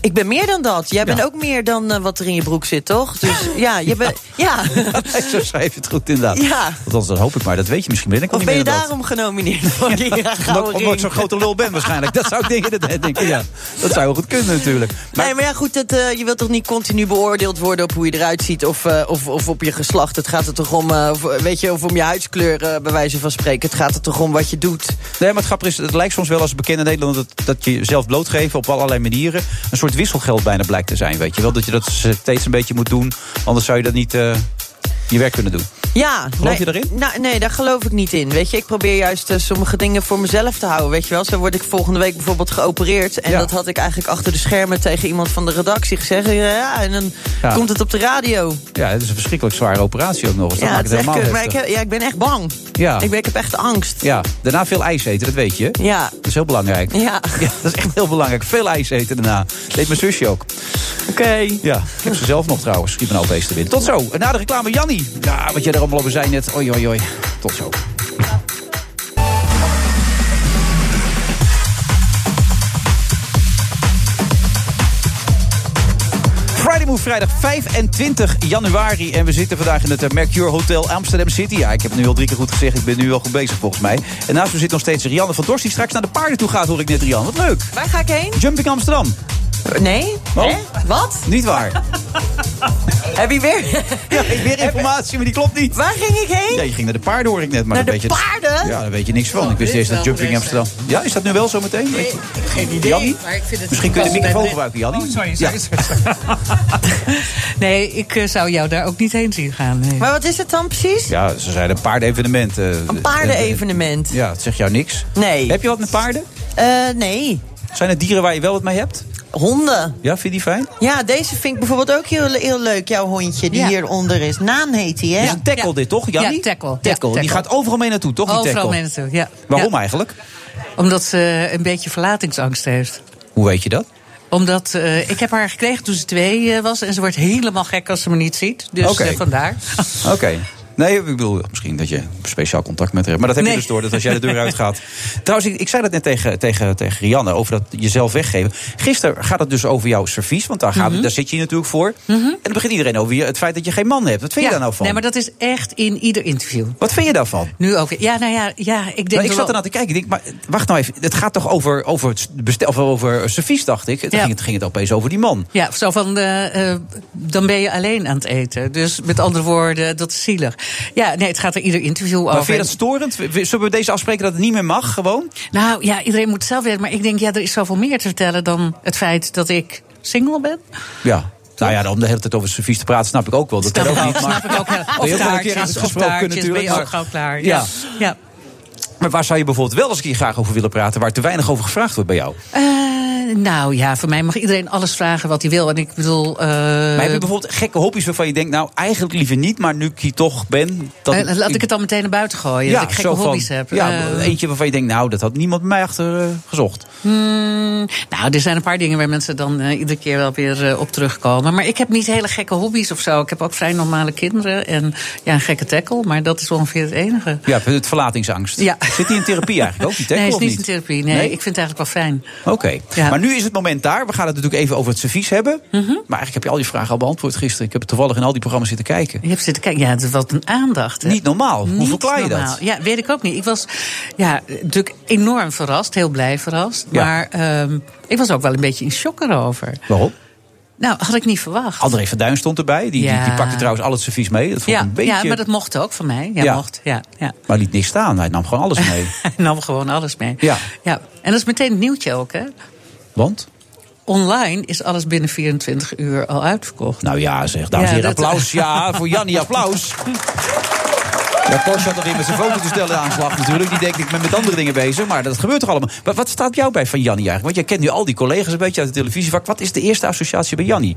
Eh, ik ben meer dan dat. Jij bent ook meer dan eh, wat er in je broek zit, toch? Dus ja, je bent. Ja. Zo schrijf je het goed inderdaad. Ja. Althans, dat hoop ik maar. Dat weet je misschien. Ben ik Of ben je dan dat. daarom genomineerd voor die Omdat, omdat ik zo'n grote lul ben waarschijnlijk. Dat zou ik denken. Dat, denk ik, ja. dat zou wel goed kunnen natuurlijk. Maar, nee, maar ja, goed, dat, eh, je wilt toch niet continu beoordeeld worden op hoe je eruit ziet of, eh, of, of op je geslacht. Het gaat er toch om, eh, of, weet je, of om je huidskleur, eh, bij wijze van spreken. Het gaat er toch om wat je doet. Nee, maar het grappige is, het lijkt soms wel als bekende Nederlander... Dat, dat je jezelf blootgeven op allerlei manieren... een soort wisselgeld bijna blijkt te zijn, weet je wel. Dat je dat steeds een beetje moet doen, anders zou je dat niet eh, je werk kunnen doen. Ja, Geloof nee, je daarin? Nou, nee, daar geloof ik niet in. Weet je, ik probeer juist eh, sommige dingen voor mezelf te houden. Weet je wel, zo word ik volgende week bijvoorbeeld geopereerd. En Ja. dat had ik eigenlijk achter de schermen tegen iemand van de redactie gezegd. Ja, en dan Ja. komt het op de radio. Ja, het is een verschrikkelijk zware operatie ook nog eens. Dat ja, het echt maar ik, heb- ja, ik ben echt bang. Ja. Ik, ben, ik heb echt angst. Ja, daarna veel ijs eten, dat weet je. Ja. Dat is heel belangrijk. Ja. Ja, dat is echt heel belangrijk. Veel ijs eten daarna. Deed mijn zusje ook. Oké. Ja, ik heb ze zelf nog trouwens. Schiet me nou opeens te winnen. Tot zo. En na de reclame, Jannie. Ja, wat jij er allemaal zei net. Oi, oi, oi. Tot zo. Friday Move vrijdag 25 januari. En we zitten vandaag in het eh, Mercure Hotel Amsterdam City. Ja, ik heb het nu al drie keer goed gezegd. Ik ben nu al goed bezig volgens mij. En naast me zit nog steeds Rianne van Dorst... die straks naar de paarden toe gaat, hoor ik net, Rianne. Wat leuk. Waar ga ik heen? Jumping Amsterdam. Nee? Oh. Wat? Niet waar. Heb je weer... Ja, ik weer informatie, maar die klopt niet. Waar ging ik heen? Ja, je ging naar de paarden, hoor ik net. Maar Naar de weet je, paarden? Ja, daar weet je niks van. Ik wist eerst dat Jumping Amsterdam... Ja, is dat nu wel zo meteen? Weet je- Geen idee. Jannie? Maar ik vind het Misschien kun je de microfoon bij- gebruiken, Jannie. Oh, sorry, Ja. sorry, sorry. nee, ik eh, zou jou daar ook niet heen zien gaan. Nee. Maar wat is het dan precies? Ja, ze zeiden een paardenevenement. eh, Een paardenevenement. Ja, het zegt jou niks. Nee. Heb je wat met paarden? Eh, nee. Zijn er dieren waar je wel wat mee hebt? Honden. Ja, vind je die fijn? Ja, deze vind ik bijvoorbeeld ook heel, heel leuk, jouw hondje die Ja. hieronder is. Naan heet hij, hè? Het is een tackle dit, toch, Jannie? Ja, tackle. Ja, Tackle. Die tackle. gaat overal mee naartoe, toch, die Overal tackle? mee naartoe, ja. Waarom Ja. eigenlijk? Omdat ze een beetje verlatingsangst heeft. Hoe weet je dat? Omdat eh, ik heb haar gekregen toen ze twee eh, was. En ze wordt helemaal gek als ze me niet ziet. Dus Oké. eh, vandaar. Oké. Nee, ik bedoel misschien dat je speciaal contact met haar hebt. Maar dat heb je dus door, dat als jij de deur uitgaat. Trouwens, ik, ik zei dat net tegen, tegen, tegen Rianne, over dat jezelf weggeven. Gisteren gaat het dus over jouw servies, want daar, gaat, Mhm. daar zit je natuurlijk voor. En dan begint iedereen over je, het feit dat je geen man hebt. Wat vind je daar nou van? Nee, maar dat is echt in ieder interview. Wat vind je daarvan? Nu ook. Ja, nou ja, ja ik denk ik zat ernaar te kijken. Ik denk, maar wacht nou even. Het gaat toch over, over het bestel, of over servies, dacht ik. Ja. ging, het, ging het opeens over die man. Ja, zo van, eh, eh, dan ben je alleen aan het eten. Dus met andere woorden, dat is zielig. Ja, nee, het gaat er ieder interview Maar over. vind je dat storend? Zullen we deze afspreken dat het niet meer mag, gewoon? Nou ja, iedereen moet het zelf weten. Maar ik denk, ja, er is zoveel meer te vertellen dan het feit dat ik single ben. Ja. Nou ja, om de hele tijd over servies te praten, snap ik ook wel. Dat kan ook ook, niet. maar- snap ik ook. Ben Of wel keer of taartjes, ben natuurlijk, je ook gauw klaar. Ja. Ja. ja. Maar waar zou je bijvoorbeeld wel eens een keer graag over willen praten... waar te weinig over gevraagd wordt bij jou? Eh, nou ja, voor mij mag iedereen alles vragen wat hij wil. En ik bedoel... eh, maar heb je bijvoorbeeld gekke hobby's waarvan je denkt... nou, eigenlijk liever niet, maar nu ik hier toch ben... Dan, eh, laat ik het dan meteen naar buiten gooien. dat ik gekke van- hobby's heb. Ja, Eh, eentje waarvan je denkt, nou, dat had niemand bij mij achter gezocht. Hmm, nou, er zijn een paar dingen waar mensen dan iedere keer wel weer op terugkomen. Maar ik heb niet hele gekke hobby's of zo. Ik heb ook vrij normale kinderen en ja, een gekke tackle. Maar dat is ongeveer het enige. Ja, het verlatingsangst. Ja. Zit die in therapie eigenlijk ook, die tackle, nee, het is of niet in therapie. Nee, ik vind het eigenlijk wel fijn. Oké, Ja. Maar nu is het moment daar. We gaan het natuurlijk even over het servies hebben. Mhm. Maar eigenlijk heb je al die vragen al beantwoord gisteren. Ik heb toevallig in al die programma's zitten kijken. Je hebt zitten kijken. Ja, wat een aandacht. Hè? Niet normaal. Hoe verklaar je normaal. dat? Ja, weet ik ook niet. Ik was ja, natuurlijk enorm verrast, heel blij verrast. Ja. Maar ehm, ik was ook wel een beetje in shock erover. Waarom? Nou, had ik niet verwacht. André van Duin stond erbij. Die, die, pakte trouwens al het servies mee. Dat vond Ja, een beetje... ja, maar dat mocht ook van mij. Ja, Ja. mocht. Ja, ja. Maar liet niks staan. Hij nam gewoon alles mee. Hij nam gewoon alles mee. Ja. ja. En dat is meteen het nieuwtje ook, hè? Want? Online is alles binnen 24 uur al uitverkocht. Nou ja, zeg, dames en Ja, heren, applaus. Ja, voor Jannie, applaus. Ja, Porsche had met zijn stellen aanslag natuurlijk. Die denkt, ik ben met andere dingen bezig. Maar dat gebeurt toch allemaal. Maar wat staat jou bij van Jannie eigenlijk? Want jij kent nu al die collega's een beetje uit de televisievak. Wat is de eerste associatie bij Jannie?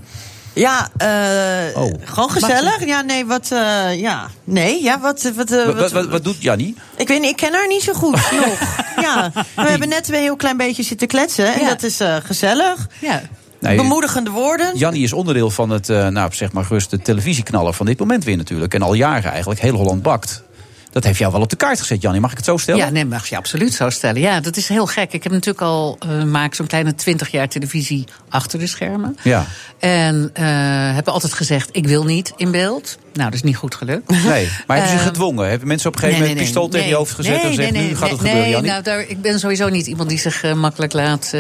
Ja, eh, Oh. gewoon gezellig. Ja, nee, wat, eh, ja, nee, ja, wat, wat, eh, Wat, wat, wat, doet Jannie? Ik weet niet, ik ken haar niet zo goed nog. Ja, we hebben net weer een heel klein beetje zitten kletsen. En Ja. dat is gezellig. Ja. Nee, Bemoedigende woorden. Jannie is onderdeel van het, nou zeg maar gerust, de televisieknaller van dit moment weer natuurlijk. En al jaren eigenlijk, heel Holland bakt. Dat heeft jou wel op de kaart gezet, Jannie. Mag ik het zo stellen? Ja, nee, mag je absoluut zo stellen. Ja, dat is heel gek. Ik heb natuurlijk al eh maak zo'n kleine 20 jaar televisie achter de schermen. Ja. En eh heb altijd gezegd, ik wil niet in beeld. Nou, dat is niet goed gelukt. Nee, maar hebben ze Ehm, gedwongen? Hebben mensen op een gegeven moment een pistool tegen je hoofd gezet en gezegd, nu gaat het gebeuren, Nee, Jannie? nou, daar, ik ben sowieso niet iemand die zich eh, makkelijk laat,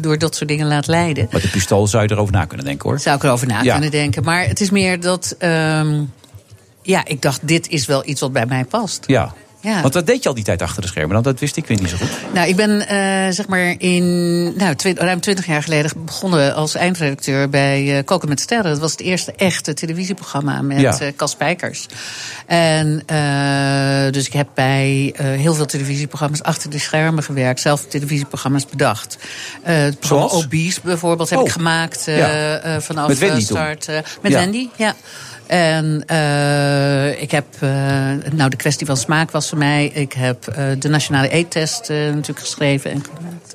door dat soort dingen laat leiden. Met de pistool zou je erover na kunnen denken, hoor. Zou ik erover na Ja. kunnen denken. Maar het is meer dat, ehm, ja, ik dacht, dit is wel iets wat bij mij past. Ja. Ja. Want dat deed je al die tijd achter de schermen. Dan, dat wist ik weer niet zo goed. Nou, ik ben eh, zeg maar in nou, ruim twintig jaar geleden begonnen als eindredacteur bij eh, Koken met Sterren. Dat was het eerste echte televisieprogramma met Ja. eh, Cas Spijkers. En dus ik heb bij heel veel televisieprogramma's achter de schermen gewerkt. Zelf televisieprogramma's bedacht. Het programma Zoals? Obese bijvoorbeeld heb Oh. ik gemaakt Ja. eh, vanaf toen? start. met Ja. Wendy, ja. En eh, ik heb, eh, nou de kwestie van smaak was voor mij. Ik heb eh, de nationale eettest natuurlijk geschreven en gemaakt.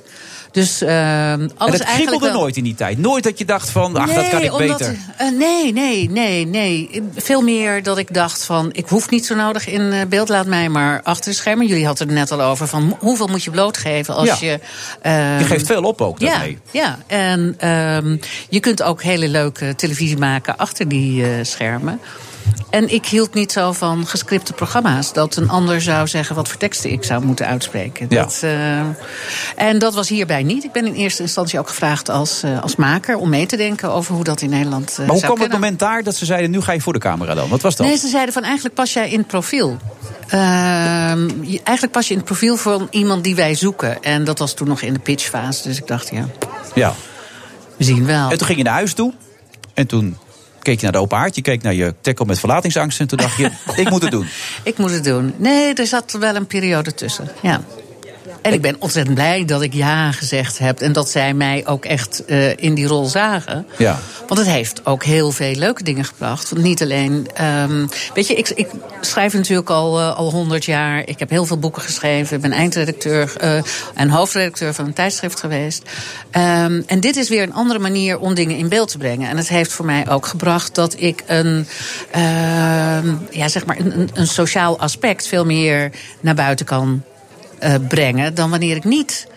Dus eh, alles en eigenlijk kriebelde wel- nooit in die tijd. Nooit dat je dacht van, ach, dat kan ik omdat, beter. eh, nee, nee, nee, nee. Veel meer dat ik dacht van... ik hoef niet zo nodig in eh, beeld, laat mij maar achter de schermen. Jullie hadden het net al over van hoeveel moet je blootgeven als Ja. je... Je geeft veel op ook ja, daarmee. ja, en ehm, je kunt ook hele leuke televisie maken achter die eh, schermen. En ik hield niet zo van gescripte programma's. Dat een ander zou zeggen wat voor teksten ik zou moeten uitspreken. Ja. Dat, eh, en dat was hierbij niet. Ik ben in eerste instantie ook gevraagd als, eh, als maker om mee te denken over hoe dat in Nederland. eh, Maar hoe kwam het moment daar dat ze zeiden: nu ga je voor de camera dan? Wat was dat? Nee, ze zeiden van eigenlijk pas jij in het profiel. Ehm, eigenlijk pas je in het profiel van iemand die wij zoeken. En dat was toen nog in de pitchfase. Dus ik dacht, ja, Ja. we zien wel. En toen ging je naar huis toe. En toen keek je naar de open haard. Je keek naar je tackle met verlatingsangst. En toen dacht je, ik moet het doen. Ik moet het doen. Nee, er zat wel een periode tussen. Ja. En ik ben ontzettend blij dat ik ja gezegd heb. En dat zij mij ook echt eh, in die rol zagen. Ja. Want het heeft ook heel veel leuke dingen gebracht. Want niet alleen. ehm, weet je, ik, ik schrijf natuurlijk al eh, al honderd jaar. Ik heb heel veel boeken geschreven. Ik ben eindredacteur eh, en hoofdredacteur van een tijdschrift geweest. Ehm, en dit is weer een andere manier om dingen in beeld te brengen. En het heeft voor mij ook gebracht dat ik een, ehm, ja, zeg maar een, een, een sociaal aspect veel meer naar buiten kan eh, brengen. dan wanneer ik niet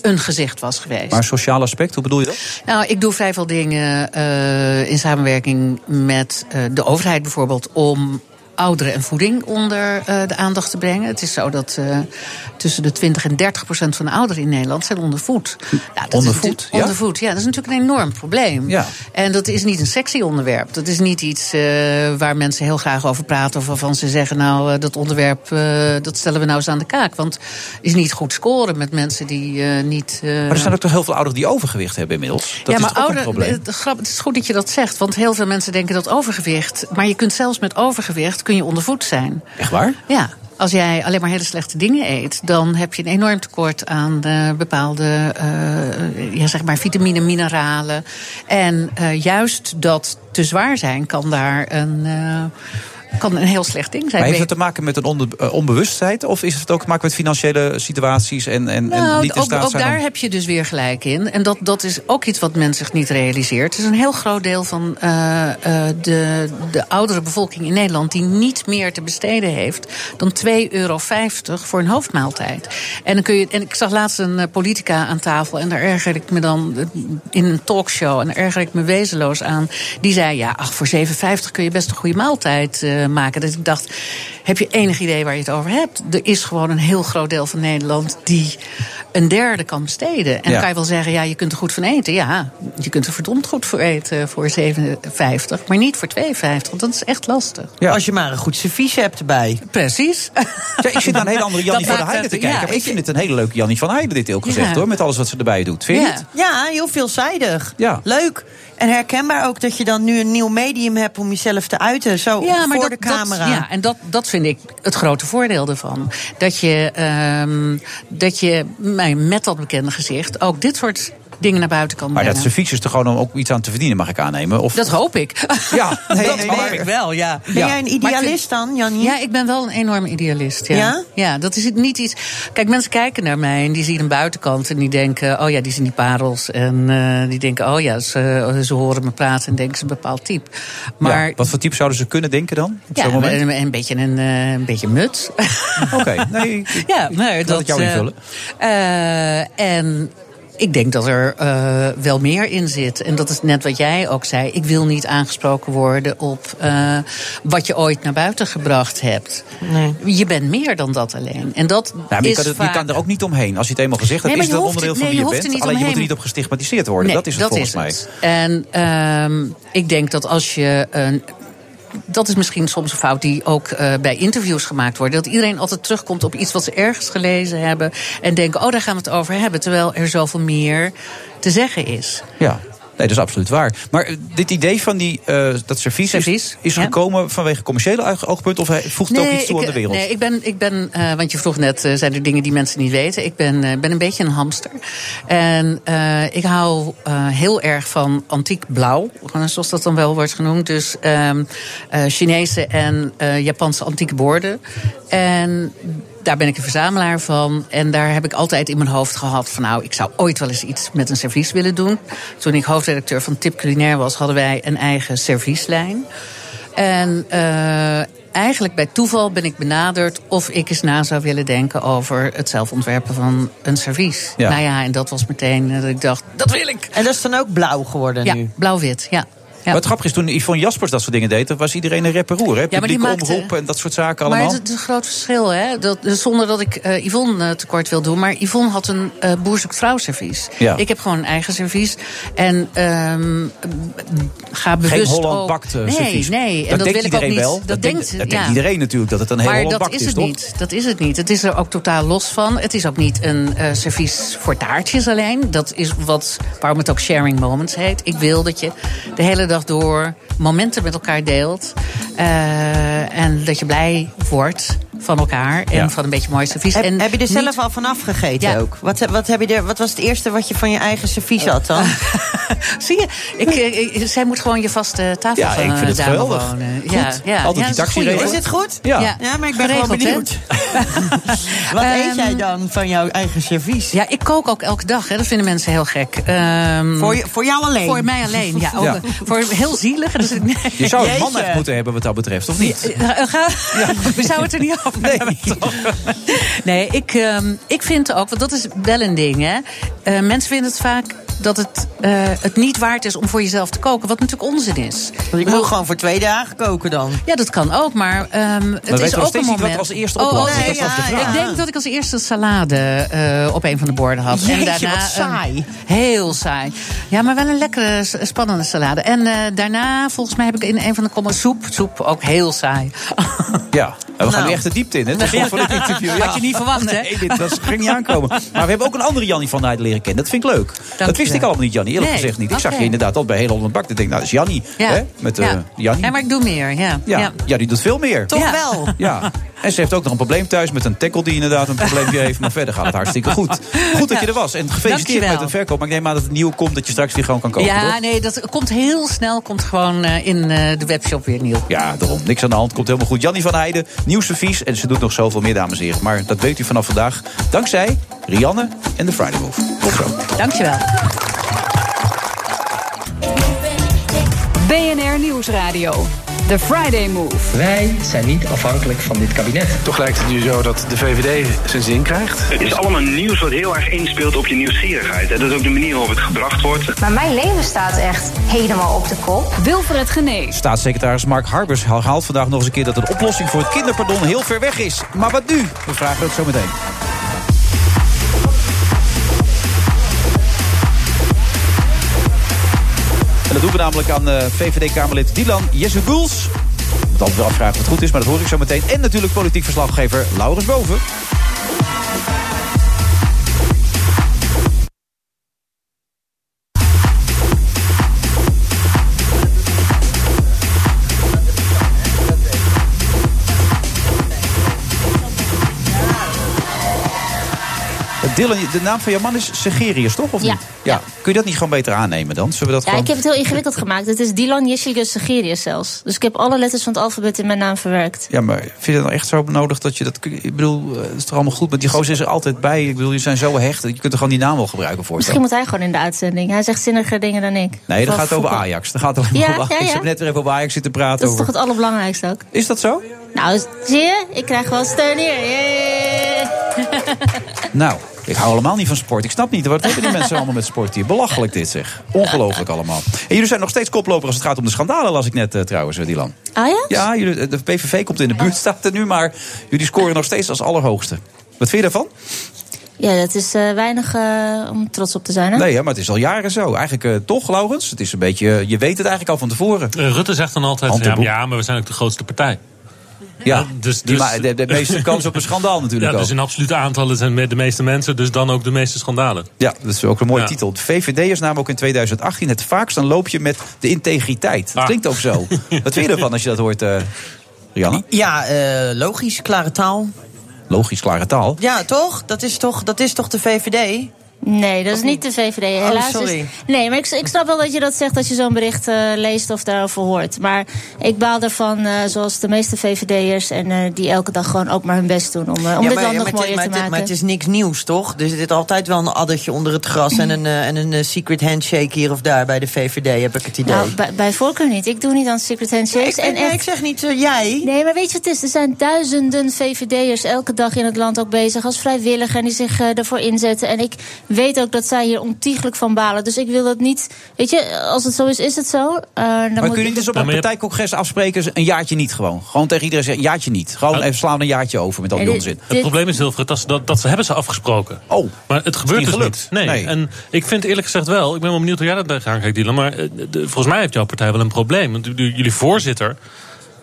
een gezicht was geweest. Maar sociaal aspect, hoe bedoel je dat? Nou, ik doe vrij veel dingen eh, in samenwerking met eh, de overheid bijvoorbeeld om ouderen en voeding onder eh, de aandacht te brengen. Het is zo dat eh, tussen de 20 en 30 procent van de ouderen in Nederland zijn ondervoed. Nou, dat is Ondervoed, ja? Ondervoed, ja. Dat is natuurlijk een enorm probleem. Ja. En dat is niet een sexy onderwerp. Dat is niet iets eh, waar mensen heel graag over praten. Of waarvan ze zeggen, nou, dat onderwerp, dat stellen we nou eens aan de kaak. Want het is niet goed scoren met mensen die niet... Maar er zijn ook toch heel veel ouderen die overgewicht hebben inmiddels. Dat ja, maar is ook ouder, een probleem. Grap, het is goed dat je dat zegt, want heel veel mensen denken dat overgewicht. Maar je kunt zelfs met overgewicht kun je ondervoed zijn. Echt waar? Ja. Als jij alleen maar hele slechte dingen eet, dan heb je een enorm tekort aan eh, bepaalde eh, ja, zeg maar vitamine, mineralen. En eh, juist dat te zwaar zijn kan daar een, eh, kan een heel slecht ding zijn. Maar heeft het te maken met een onder, eh, onbewustheid? Of is het ook te maken met financiële situaties en, en, en Nou, niet in ook, staat ook zijn daar om- heb je dus weer gelijk in. En dat, dat is ook iets wat men zich niet realiseert. Het is een heel groot deel van eh, eh, de, de oudere bevolking in Nederland... die niet meer te besteden heeft dan 2,50 euro voor een hoofdmaaltijd. En, dan kun je, en ik zag laatst een politica aan tafel... en daar erger ik me dan in een talkshow... en daar erger ik me wezenloos aan. Die zei, ja, ach, voor 7,50 kun je best een goede maaltijd maken. Dus ik dacht, heb je enig idee waar je het over hebt? Er is gewoon een heel groot deel van Nederland... die een derde kan besteden. En Ja. dan kan je wel zeggen, ja, je kunt er goed van eten. Ja, je kunt er verdomd goed voor eten voor 57, maar niet voor 52. Want dat is echt lastig. Als je maar een goed servies hebt erbij. Precies. Ja, ik zit naar een hele andere Jannie van der Heijden te kijken. ja, ik vind het een hele leuke Jannie van Heijden, dit ook gezegd Ja. hoor. Met alles wat ze erbij doet. Vind je ja. ja, heel veelzijdig. Ja. Leuk. En herkenbaar ook dat je dan nu een nieuw medium hebt om jezelf te uiten. Zo voor dat, de camera. Dat, ja, en dat, dat vind ik het grote voordeel ervan. Dat je, ehm, dat je met dat bekende gezicht ook dit soort dingen naar buiten kan Maar dat brengen. servies is toch gewoon om ook iets aan te verdienen, mag ik aannemen? Of... Dat hoop ik. Ja, nee, dat nee, hoop maar- ik wel, ja. Ben Ja. jij een Maar ik idealist dan, Jannie? Ja, ik ben wel een enorme idealist. Ja? Ja? Ja, dat is het niet iets. Kijk, mensen kijken naar mij en die zien een buitenkant en die denken: oh ja, die zien die parels. En eh, die denken: oh ja, ze, ze horen me praten en denken ze een bepaald type. Maar Ja, wat voor type zouden ze kunnen denken dan? Op ja, zo'n moment? een, een beetje een, eh, een beetje muts. Oké, nee, ik- ja, maar laat dat jou eh, invullen. eh, en ik denk dat er eh, wel meer in zit. En dat is net wat jij ook zei. Ik wil niet aangesproken worden op eh, wat je ooit naar buiten gebracht hebt. Nee. Je bent meer dan dat alleen. En dat je, is kan, het- je kan er ook niet omheen. Als je het eenmaal gezegd hebt, Nee, is het een onderdeel er- van nee, wie je bent. er niet Alleen je moet er niet op gestigmatiseerd worden. Nee, dat is het volgens mij. het. En ehm, ik denk dat als je. een dat is misschien soms een fout die ook eh, bij interviews gemaakt wordt. Dat iedereen altijd terugkomt op iets wat ze ergens gelezen hebben. En denken, oh, daar gaan we het over hebben. Terwijl er zoveel meer te zeggen is. Ja. Nee, dat is absoluut waar. Maar eh, dit idee van die, eh, dat servies, Servies, is, is ja. gekomen vanwege commerciële oog- oogpunt... of voegt het ook iets toe ik, aan de wereld? Nee, ik ben, ik ben eh, want je vroeg net, zijn er dingen die mensen niet weten? Ik ben, ben een beetje een hamster. En ik hou heel erg van antiek blauw, zoals dat dan wel wordt genoemd. Dus ehm, eh, Chinese en Japanse antieke borden. En daar ben ik een verzamelaar van. En daar heb ik altijd in mijn hoofd gehad van... nou, ik zou ooit wel eens iets met een servies willen doen. Toen ik hoofdredacteur van Tip Culinair was... hadden wij een eigen servieslijn. En eh, eigenlijk bij toeval ben ik benaderd... of ik eens na zou willen denken over het zelf ontwerpen van een servies. Ja. Nou ja, en dat was meteen eh, dat ik dacht, dat wil ik. En dat is dan ook blauw geworden Ja, nu? blauw-wit, ja. Maar het grappige is, toen Yvonne Jaspers dat soort dingen deed... dan was iedereen een rapperoer, hè? Ja, maar die Publieke maakte- omroep en dat soort zaken Maar allemaal. het is een groot verschil, hè? Dat, zonder dat ik eh, Yvonne eh, tekort wil doen. Maar Yvonne had een eh boer vrouw servies. Ja. Ik heb gewoon een eigen servies. En ehm, ga bewust Geen Holland ook- bakt Nee, servies. nee. En dat, dat, denkt wil ik ook iedereen niet. wel. Dat, dat denkt, denkt, dat ja. denkt iedereen natuurlijk, dat het een hele Maar Holland dat bakt is het toch? niet. Dat is het niet. Het is er ook totaal los van. Het is ook niet een eh, servies voor taartjes alleen. Dat is wat, waarom het ook sharing moments heet. Ik wil dat je de hele dag door momenten met elkaar deelt. eh, en dat je blij wordt van elkaar. En Ja. van een beetje mooi servies. Heb, en heb je er niet- zelf al vanaf gegeten Ja. ook? Wat, wat, heb je er, wat was het eerste wat je van je eigen servies had dan? Zie je, ik, eh, ik- zij moet gewoon je vaste tafel Ja, ik eh, vind het dame geweldig. wonen. Goed. Ja, ja. Altijd ja, die taxi. Is dit goed? Ja, Ja, maar ik ben gewoon Geregeld, hè? benieuwd. Wat eet jij dan van jouw eigen servies? Ja, ik kook ook elke dag. Hè. Dat vinden mensen heel gek. Ehm, Voor je- voor jou alleen? Voor mij alleen, ja. Ook, Ja. eh, Voor heel zielig. Dus, nee. Je zou een man echt moeten hebben wat dat betreft, of niet? Eh, ga- We zouden het er niet over hebben, toch? Nee, ik, ehm, ik vind ook, want dat is wel een ding, hè. Eh, mensen vinden het vaak dat het, eh, het niet waard is om voor jezelf te koken. Wat natuurlijk onzin is. Want ik moet gewoon voor twee dagen koken dan. Ja, dat kan ook, maar ehm, het weet is ook een niet wat moment. er als eerste Oh, oplag? oh, Dat nee, de. Ik denk dat ik als eerste salade eh, op een van de borden had. Jeetje, en daarna wat saai. heel saai. Ja, maar wel een lekkere, spannende salade. En eh, daarna, volgens mij heb ik in een van de comments soep. Soep ook heel saai. Ja, we gaan Nou. nu echt de diepte in. Hè? Het is Ja. van het interview. Had je niet verwacht, hè? Nee, dit, dat ging niet aankomen. Maar we hebben ook een andere Jannie van Heijden leren kennen. Dat vind ik leuk. dat wist ik allemaal niet, Jannie. Eerlijk Nee, gezegd niet. Ik zag je inderdaad al bij Heel Holland Bak. Ik denk, nou, dat is Jannie. Ja. Hè? Met eh ja. Jannie. ja, maar ik doe meer, ja. Ja, ja. die doet veel meer. Toch wel? Ja. En ze heeft ook nog een probleem thuis met een tackle die inderdaad een probleempje heeft. Maar verder gaat het hartstikke goed. Goed dat je er was. En gefeliciteerd Dankjewel. met de verkoop. Maar ik neem aan dat het nieuw komt dat je straks weer gewoon kan kopen. Ja, toch? nee, dat komt heel snel. Komt gewoon eh, in eh, de webshop weer nieuw. Ja, daarom. Niks aan de hand. Komt helemaal goed. Jannie van Heijden, nieuw servies. En ze doet nog zoveel meer, dames en heren. Maar dat weet u vanaf vandaag. Dankzij Rianne en de Friday Move. Tot zo. Dankjewel. BNR Nieuwsradio. The Friday Move. Wij zijn niet afhankelijk van dit kabinet. Toch lijkt het nu zo dat de VVD zijn zin krijgt. Het is allemaal nieuws wat heel erg inspeelt op je nieuwsgierigheid. En dat is ook de manier waarop het gebracht wordt. Maar mijn leven staat echt helemaal op de kop. Wilfred Genees. Staatssecretaris Mark Harbers herhaalt vandaag nog eens een keer... dat een oplossing voor het kinderpardon heel ver weg is. Maar wat nu? We vragen het zo meteen. Doen we namelijk aan eh, VVD-Kamerlid Dylan Jezeguls. Ik moet altijd wel afvragen of het goed is, maar dat hoor ik zo meteen. En natuurlijk politiek verslaggever Laurens Boven. Dylan, de naam van jouw man is Segerius, toch? Of Ja. niet? ja. Kun je dat niet gewoon beter aannemen dan? Zullen we dat Ja, gewoon... ik heb het heel ingewikkeld gemaakt. Het is Dylan Yeshilgus Segerius zelfs. Dus ik heb alle letters van het alfabet in mijn naam verwerkt. Ja, maar vind je het nou echt zo nodig dat je dat... Ik bedoel, eh, het is toch allemaal goed, maar die gozer is er altijd bij. Ik bedoel, je zijn zo hecht. Je kunt er gewoon die naam wel gebruiken voor. Misschien moet hij gewoon in de uitzending. Hij zegt zinniger dingen dan ik. Nee, dat gaat over. Ajax. Dat gaat Ja, over Ajax. ja, ja. Ik heb net weer even over Ajax zitten praten. Dat is toch het allerbelangrijkste ook. Is dat zo? Nou, zie je? Ik krijg wel steun hier. Yay! Nou, ik hou helemaal niet van sport. Ik snap niet, wat hebben die mensen allemaal met sport hier? Belachelijk dit zeg. Ongelooflijk allemaal. En jullie zijn nog steeds koploper als het gaat om de schandalen, las ik net uh, trouwens, uh, Dylan. Ajax? Ja, jullie, de PVV komt in de buurt, staat er nu, maar jullie scoren nog steeds als allerhoogste. Wat vind je daarvan? Ja, dat is uh, weinig uh, om trots op te zijn, hè? Nee, hè, maar het is al jaren zo. Eigenlijk uh, toch, Laurens? Het is een beetje, je weet het eigenlijk al van tevoren. Rutte zegt dan altijd, ja, ja, maar we zijn ook de grootste partij. Ja, dus, dus, die, de, de meeste kans op een schandaal natuurlijk ja, dus in absolute aantallen zijn de meeste mensen, dus dan ook de meeste schandalen. Ja, dat is ook een mooie ja. titel. De VVD'ers namen ook in 2018 het vaakst een loopje met de integriteit. Dat ah. klinkt ook zo. Wat vind je ervan als je dat hoort, uh, Rianne? Ja, uh, logisch, klare taal. Logisch, klare taal? Ja, toch? Dat is toch, dat is toch de VVD? Nee, dat is niet de VVD. Helaas. Oh, sorry. Is, nee, maar ik, ik, snap wel dat je dat zegt als je zo'n bericht uh, leest of daarover hoort. Maar ik baal ervan, uh, zoals de meeste VVD'ers, en uh, die elke dag gewoon ook maar hun best doen om, om ja, het land nog mooier maar te maken. Maar het is niks nieuws, toch? Er zit altijd wel een addertje onder het gras en een, en een secret handshake hier of daar bij de VVD, heb ik het idee. Nou, bij, bij voorkeur niet. Ik doe niet aan secret handshakes. Nee, ik, en nee, ik zeg niet jij. Nee, maar weet je wat het is? Er zijn duizenden VVD'ers elke dag in het land ook bezig als vrijwilliger en die zich ervoor inzetten. En ik weet ook dat zij hier ontiegelijk van balen. Dus ik wil dat niet. Weet je, als het zo is, is het zo. Uh, dan maar moet kun je niet dus op een partijcongres afspreken, een jaartje niet gewoon? Gewoon tegen iedereen zeggen, een jaartje niet. Gewoon even slaan een jaartje over met al die onzin. Het probleem is, Wilfred, dat, dat, dat ze hebben ze afgesproken. Oh, maar het gebeurt dus niet. Nee. nee. En ik vind eerlijk gezegd wel, ik ben wel benieuwd hoe jij dat gaan kijkt, Dylan. Maar de, volgens mij heeft jouw partij wel een probleem. Want jullie voorzitter